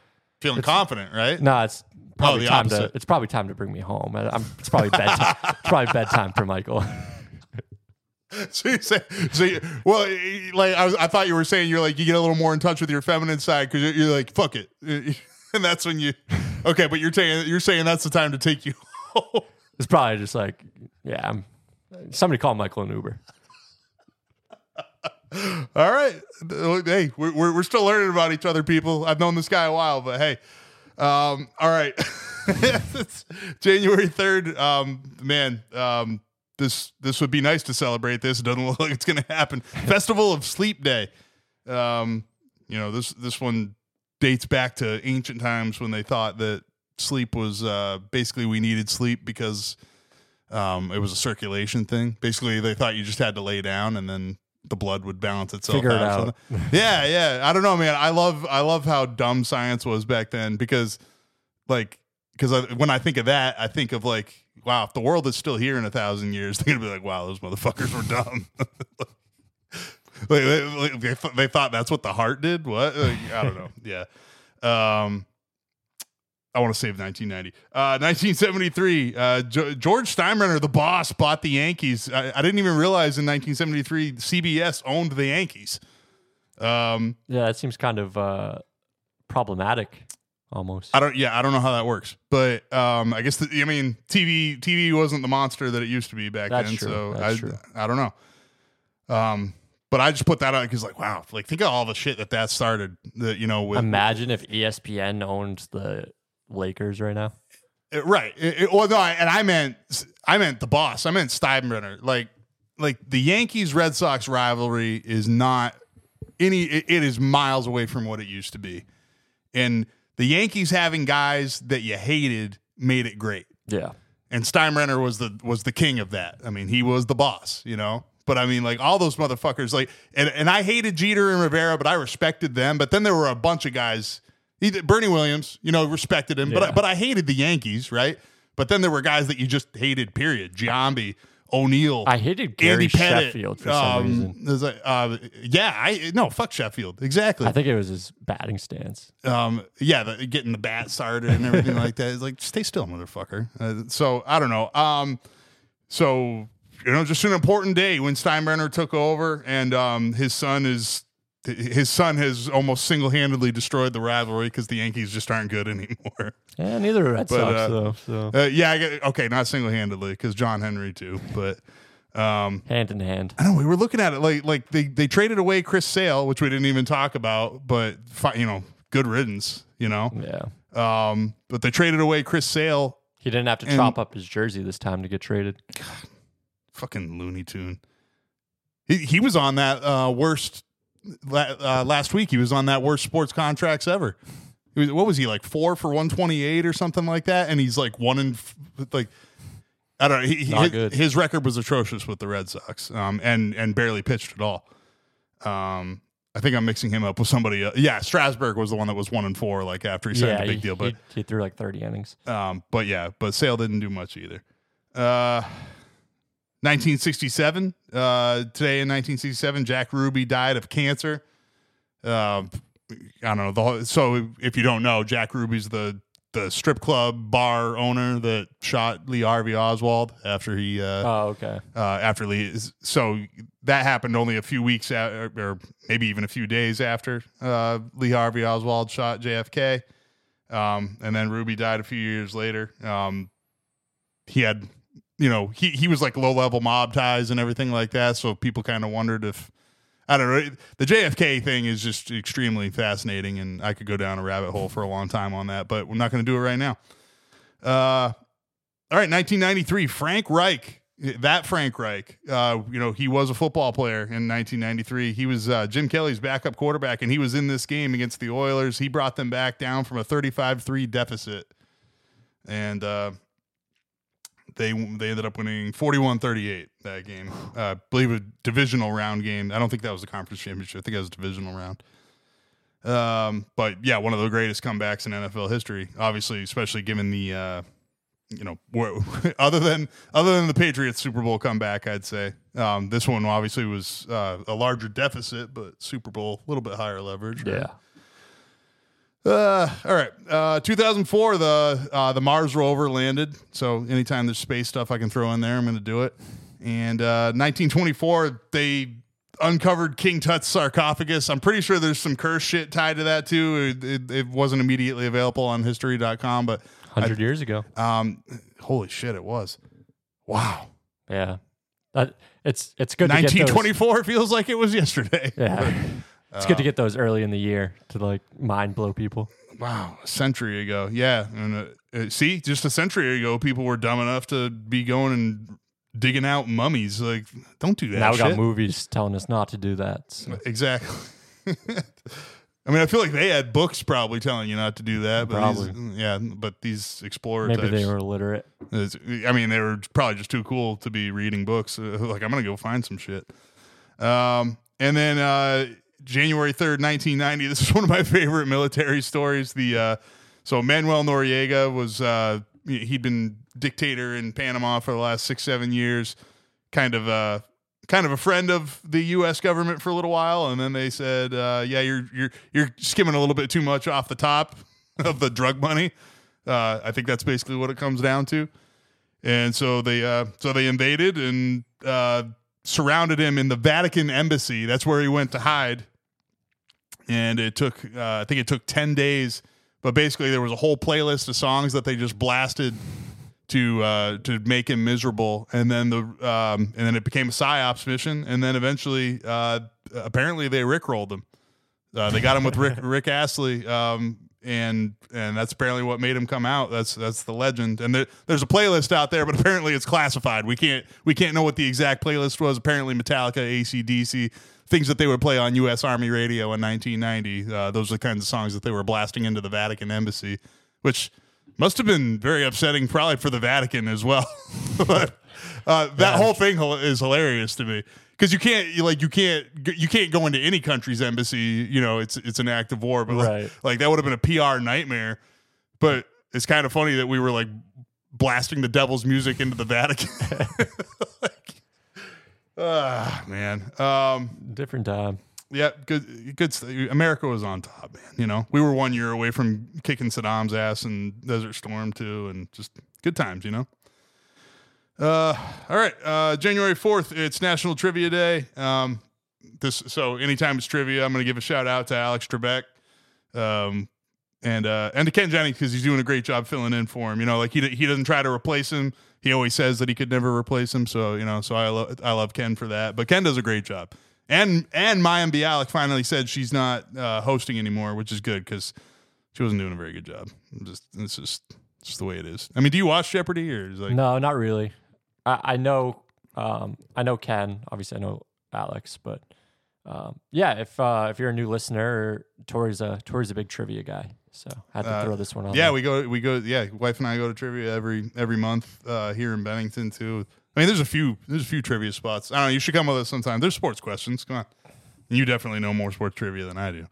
[SPEAKER 1] feeling confident, right?
[SPEAKER 2] no, it's probably oh,
[SPEAKER 1] the
[SPEAKER 2] time to it's probably time to bring me home. I, I'm, it's probably bedtime. it's probably bedtime for Michael.
[SPEAKER 1] So you say, so you, well, like I, was, I thought you were saying, you're like you get a little more in touch with your feminine side because you're, you're like fuck it, and that's when you, okay, but you're saying you're saying that's the time to take you. home.
[SPEAKER 2] It's probably just like yeah. I'm, somebody call Michael an Uber.
[SPEAKER 1] All right. Hey, we're, we're, still learning about each other, people. I've known this guy a while, but hey. Um, all right. It's January 3rd. Um, man, um, this this would be nice to celebrate this. It doesn't look like it's going to happen. Festival of Sleep Day. Um, you know, this this one dates back to ancient times when they thought that sleep was uh, basically we needed sleep because um, it was a circulation thing. Basically, they thought you just had to lay down and then the blood would balance itself
[SPEAKER 2] Figure
[SPEAKER 1] out. or
[SPEAKER 2] out.
[SPEAKER 1] yeah, yeah. I don't know, man. I love I love how dumb science was back then because, like, because I, when I think of that, I think of like, wow, if the world is still here in a thousand years, they're gonna be like, wow, those motherfuckers were dumb. like, they, like, they, th- they thought that's what the heart did. What? Like, I don't know. Yeah. Um, I want to save 1990. Uh, 1973, uh, Jo- George Steinbrenner, the boss, bought the Yankees. I, I didn't even realize in 1973 CBS owned the Yankees. Um,
[SPEAKER 2] Yeah, it seems kind of uh, problematic almost.
[SPEAKER 1] I don't. Yeah, I don't know how that works, but um, I guess the, I mean TV. TV wasn't the monster that it used to be back
[SPEAKER 2] That's
[SPEAKER 1] then.
[SPEAKER 2] true.
[SPEAKER 1] So
[SPEAKER 2] That's
[SPEAKER 1] I,
[SPEAKER 2] true.
[SPEAKER 1] I don't know. Um, but I just put that out because like, wow, like think of all the shit that that started. That you know with
[SPEAKER 2] Imagine if ESPN owned the Lakers right now.
[SPEAKER 1] It- right. It- it- well, no, I, and I meant I meant the boss. I meant Steinbrenner. Like like the Yankees Red Sox rivalry is not any. It, it is miles away from what it used to be, and the Yankees having guys that you hated made it great.
[SPEAKER 2] Yeah.
[SPEAKER 1] And Steinbrenner was the was the king of that. I mean, he was the boss, you know. But I mean, like all those motherfuckers, like, and, and I hated Jeter and Rivera, but I respected them. But then there were a bunch of guys, either Bernie Williams, you know, respected him, but I, but I hated the Yankees, right? But then there were guys that you just hated. Period. Giambi, O'Neill,
[SPEAKER 2] I hated Gary
[SPEAKER 1] Andy Pettitte.
[SPEAKER 2] Sheffield for some
[SPEAKER 1] um,
[SPEAKER 2] reason.
[SPEAKER 1] like, uh, yeah, I no fuck Sheffield exactly.
[SPEAKER 2] I think it was his batting stance.
[SPEAKER 1] um, yeah, the, getting the bat started and everything like that. It's like, stay still, motherfucker. Uh, so I don't know. Um, so you know, just an important day when Steinbrenner took over, and um, his son is his son has almost single handedly destroyed the rivalry because the Yankees just aren't good anymore.
[SPEAKER 2] Yeah, neither Red
[SPEAKER 1] But,
[SPEAKER 2] Sox
[SPEAKER 1] uh,
[SPEAKER 2] though. So
[SPEAKER 1] Uh, yeah, I get, okay, not single handedly because John Henry too, but. Um,
[SPEAKER 2] hand in hand.
[SPEAKER 1] I know we were looking at it like like they, they traded away Chris Sale, which we didn't even talk about, but you know, good riddance, you know.
[SPEAKER 2] Yeah.
[SPEAKER 1] Um, but they traded away Chris Sale,
[SPEAKER 2] He didn't have to
[SPEAKER 1] And-
[SPEAKER 2] chop up his jersey this time to get traded.
[SPEAKER 1] fucking Looney Tune. He he was on that uh, worst uh, last week. He was on that worst sports contracts ever. He was, what was he like four for one twenty eight or something like that? And he's like one in f- like I don't know. He, his, his record was atrocious with the Red Sox, um, and and barely pitched at all. Um, I think I'm mixing him up with somebody. Yeah, Strasburg was the one that was one and four. Like after he signed
[SPEAKER 2] yeah,
[SPEAKER 1] a big
[SPEAKER 2] he,
[SPEAKER 1] deal, but
[SPEAKER 2] he, he threw like 30 innings.
[SPEAKER 1] Um, but yeah, but Sale didn't do much either. Uh, 1967. Uh, today in 1967, Jack Ruby died of cancer. Um, I don't know. Whole, so if you don't know, Jack Ruby's the the strip club bar owner that shot Lee Harvey Oswald after he uh,
[SPEAKER 2] Oh, okay.
[SPEAKER 1] uh, after Lee. So that happened only a few weeks out, or maybe even a few days after uh, Lee Harvey Oswald shot JFK. Um, and then Ruby died a few years later. Um, he had, you know, he, he was like low level mob ties and everything like that. So people kind of wondered if, I don't know. The JFK thing is just extremely fascinating, and I could go down a rabbit hole for a long time on that, but we're not going to do it right now. Uh, all right, 1993, Frank Reich. That Frank Reich, uh, you know, he was a football player in 1993. He was uh, Jim Kelly's backup quarterback, and he was in this game against the Oilers. He brought them back down from a 35-3 deficit, and uh, they they ended up winning 41-38 that game. Uh, I believe a divisional round game. I don't think that was the conference championship. I think that was a divisional round. Um, but yeah, one of the greatest comebacks in NFL history. Obviously, especially given the uh, you know, other than other than the Patriots Super Bowl comeback, I'd say um, this one obviously was uh, a larger deficit, but Super Bowl a little bit higher leverage. Right?
[SPEAKER 2] Yeah.
[SPEAKER 1] Uh, all right. Uh, 2004, the uh, the Mars rover landed. So anytime there's space stuff I can throw in there, I'm going to do it. And uh, 1924, they uncovered King Tut's sarcophagus. I'm pretty sure there's some curse shit tied to that too. It, it, it wasn't immediately available on History.com, but
[SPEAKER 2] 100 years ago.
[SPEAKER 1] um, holy shit, it was. Wow.
[SPEAKER 2] Yeah. That, it's it's good to get those,
[SPEAKER 1] 1924 feels like it was yesterday.
[SPEAKER 2] Yeah. It's good to get those early in the year to like mind blow people.
[SPEAKER 1] Wow, a century ago. Yeah, and uh, uh, see, just a century ago, people were dumb enough to be going and digging out mummies. Like, don't do that.
[SPEAKER 2] now we got movies telling us not to do that. so-
[SPEAKER 1] Exactly. I mean, I feel like they had books probably telling you not to do that. But these- yeah, but these explorer
[SPEAKER 2] Maybe
[SPEAKER 1] types,
[SPEAKER 2] they were illiterate.
[SPEAKER 1] I mean, they were probably just too cool to be reading books. Uh, like, I'm gonna go find some shit. Um, and then uh, January 3rd, 1990. This is one of my favorite military stories. The uh, so Manuel Noriega was uh, he'd been dictator in Panama for the last six, seven years. Kind of uh, kind of a friend of the U.S. government for a little while, and then they said, uh, "Yeah, you're you're you're skimming a little bit too much off the top of the drug money." Uh, I think that's basically what it comes down to. And so they uh, so they invaded and uh, surrounded him in the Vatican embassy. That's where he went to hide. And it took uh, I think it took ten days, but basically there was a whole playlist of songs that they just blasted to uh, to make him miserable. And then the um, and then it became a psyops mission. And then eventually, uh, apparently they rickrolled him. Uh, they got him with Rick Rick Astley, um, and and that's apparently what made him come out. That's that's the legend. And there, there's a playlist out there, but apparently it's classified. We can't we can't know what the exact playlist was. Apparently Metallica, AC/DC, things that they would play on U.S. Army radio in 1990. Uh, those are the kinds of songs that they were blasting into the Vatican embassy, which must have been very upsetting, probably for the Vatican as well. but uh, that whole thing is hilarious to me because you can't you like you can't you can't go into any country's embassy. You know, it's it's an act of war, but like, like that would have been a PR nightmare. But it's kind of funny that we were like blasting the devil's music into the Vatican. like, ah, man. Um,
[SPEAKER 2] Different time.
[SPEAKER 1] yeah, good. Good. America was on top, man. You know, we were one year away from kicking Saddam's ass and Desert Storm too, and just good times. You know. Uh, all right. Uh, January fourth, it's National Trivia Day. Um, this so anytime it's trivia, I'm going to give a shout out to Alex Trebek, um, and uh, and to Ken Jennings because he's doing a great job filling in for him. You know, like he he doesn't try to replace him. He always says that he could never replace him. So you know, so I love I love Ken for that. But Ken does a great job. And and Mayim Bialik finally said she's not uh, hosting anymore, which is good because she wasn't doing a very good job. I'm just it's just it's just the way it is. I mean, do you watch Jeopardy or like
[SPEAKER 2] No, not really. I, I know um, I know Ken. Obviously, I know Alex, but um, yeah, if uh, if you're a new listener, Tori's a Tori's a big trivia guy, so I had to
[SPEAKER 1] Uh,
[SPEAKER 2] throw this one on.
[SPEAKER 1] Yeah,
[SPEAKER 2] there.
[SPEAKER 1] we go. We go. Yeah, wife and I go to trivia every every month uh, here in Bennington too. I mean, there's a few there's a few trivia spots. I don't know. You should come with us sometime. There's sports questions. Come on, you definitely know more sports trivia than I do.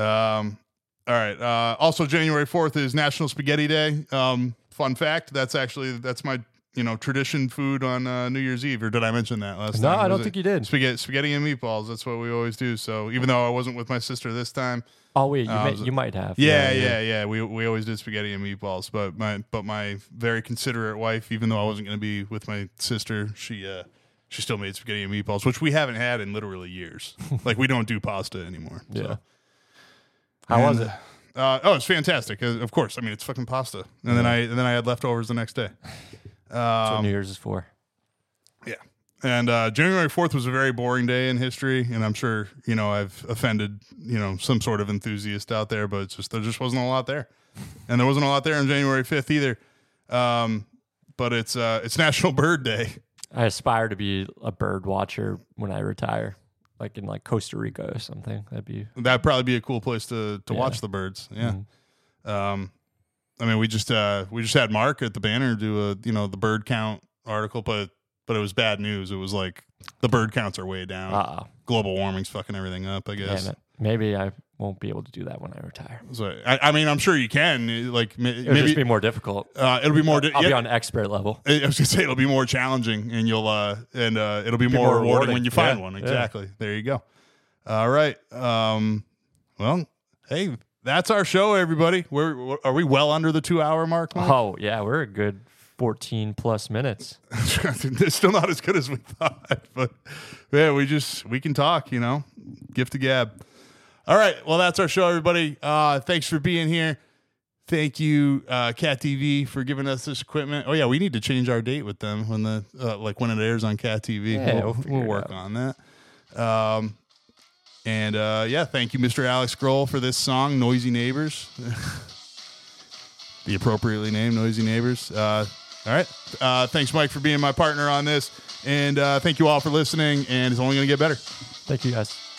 [SPEAKER 1] Um, all right. Uh, also, January fourth is National Spaghetti Day. Um, fun fact: that's actually that's my you know tradition food on uh, New Year's Eve. Or did I mention that last
[SPEAKER 2] No,
[SPEAKER 1] time?
[SPEAKER 2] No, I don't think you did.
[SPEAKER 1] Spaghetti, spaghetti and meatballs. That's what we always do. So even though I wasn't with my sister this time,
[SPEAKER 2] Oh wait, you,
[SPEAKER 1] Uh,
[SPEAKER 2] may,
[SPEAKER 1] was
[SPEAKER 2] you might have.
[SPEAKER 1] yeah, yeah, yeah. We we always did spaghetti and meatballs, but my but my very considerate wife, even though I wasn't going to be with my sister, she uh she still made spaghetti and meatballs, which we haven't had in literally years. like we don't do pasta anymore. so.
[SPEAKER 2] Yeah. How was it?
[SPEAKER 1] Uh, oh, it's fantastic. Uh, of course, I mean it's fucking pasta, and then I and then I had leftovers the next day.
[SPEAKER 2] That's what
[SPEAKER 1] Um,
[SPEAKER 2] New Year's is for.
[SPEAKER 1] yeah. And uh, January 4th was a very boring day in history. And I'm sure, you know, I've offended, you know, some sort of enthusiast out there, but it's just, there just wasn't a lot there. And there wasn't a lot there on January 5th either. Um, but it's, uh, it's National Bird Day.
[SPEAKER 2] I aspire to be a bird watcher when I retire, like in like Costa Rica or something. That'd be
[SPEAKER 1] That'd probably be a cool place to, to
[SPEAKER 2] Yeah.
[SPEAKER 1] watch the birds. Yeah.
[SPEAKER 2] Mhm.
[SPEAKER 1] Um, I mean, we just uh, we just had Mark at the banner do a you know the bird count article, but but it was bad news. It was like the bird counts are way down.
[SPEAKER 2] uh
[SPEAKER 1] Global warming's fucking everything up. I guess.
[SPEAKER 2] Maybe I won't be able to do that when I retire.
[SPEAKER 1] So I, I mean, I'm sure you can. Like
[SPEAKER 2] It'll
[SPEAKER 1] maybe
[SPEAKER 2] just be more difficult.
[SPEAKER 1] uh, it'll be more. di-
[SPEAKER 2] I'll be on expert level.
[SPEAKER 1] I was gonna say it'll be more challenging, and you'll uh and uh it'll be, more,
[SPEAKER 2] more
[SPEAKER 1] rewarding,
[SPEAKER 2] rewarding.
[SPEAKER 1] when you find
[SPEAKER 2] Yeah,
[SPEAKER 1] one.
[SPEAKER 2] yeah.
[SPEAKER 1] Exactly. There you go. All right. Um. Well, hey, that's our show, everybody. We're, are we well under the two hour mark? Mike?
[SPEAKER 2] Oh yeah, we're a good 14 plus minutes.
[SPEAKER 1] it's still not as good as we thought, but yeah, we just we can talk, you know. Gift to gab. All right, well that's our show, everybody. Uh, thanks for being here. Thank you, uh, Cat TV, for giving us this equipment. Oh yeah, we need to change our date with them when the uh, like when it airs on Cat TV.
[SPEAKER 2] Yeah,
[SPEAKER 1] we'll,
[SPEAKER 2] we'll
[SPEAKER 1] we'll work on that. Um, and uh, yeah, thank you, Mr. Alex Grohl, for this song, "Noisy Neighbors." the appropriately named Noisy Neighbors. Uh, all right. Uh, thanks, Mike, for being my partner on this. And uh, thank you all for listening. And it's only going to get better.
[SPEAKER 2] Thank you guys.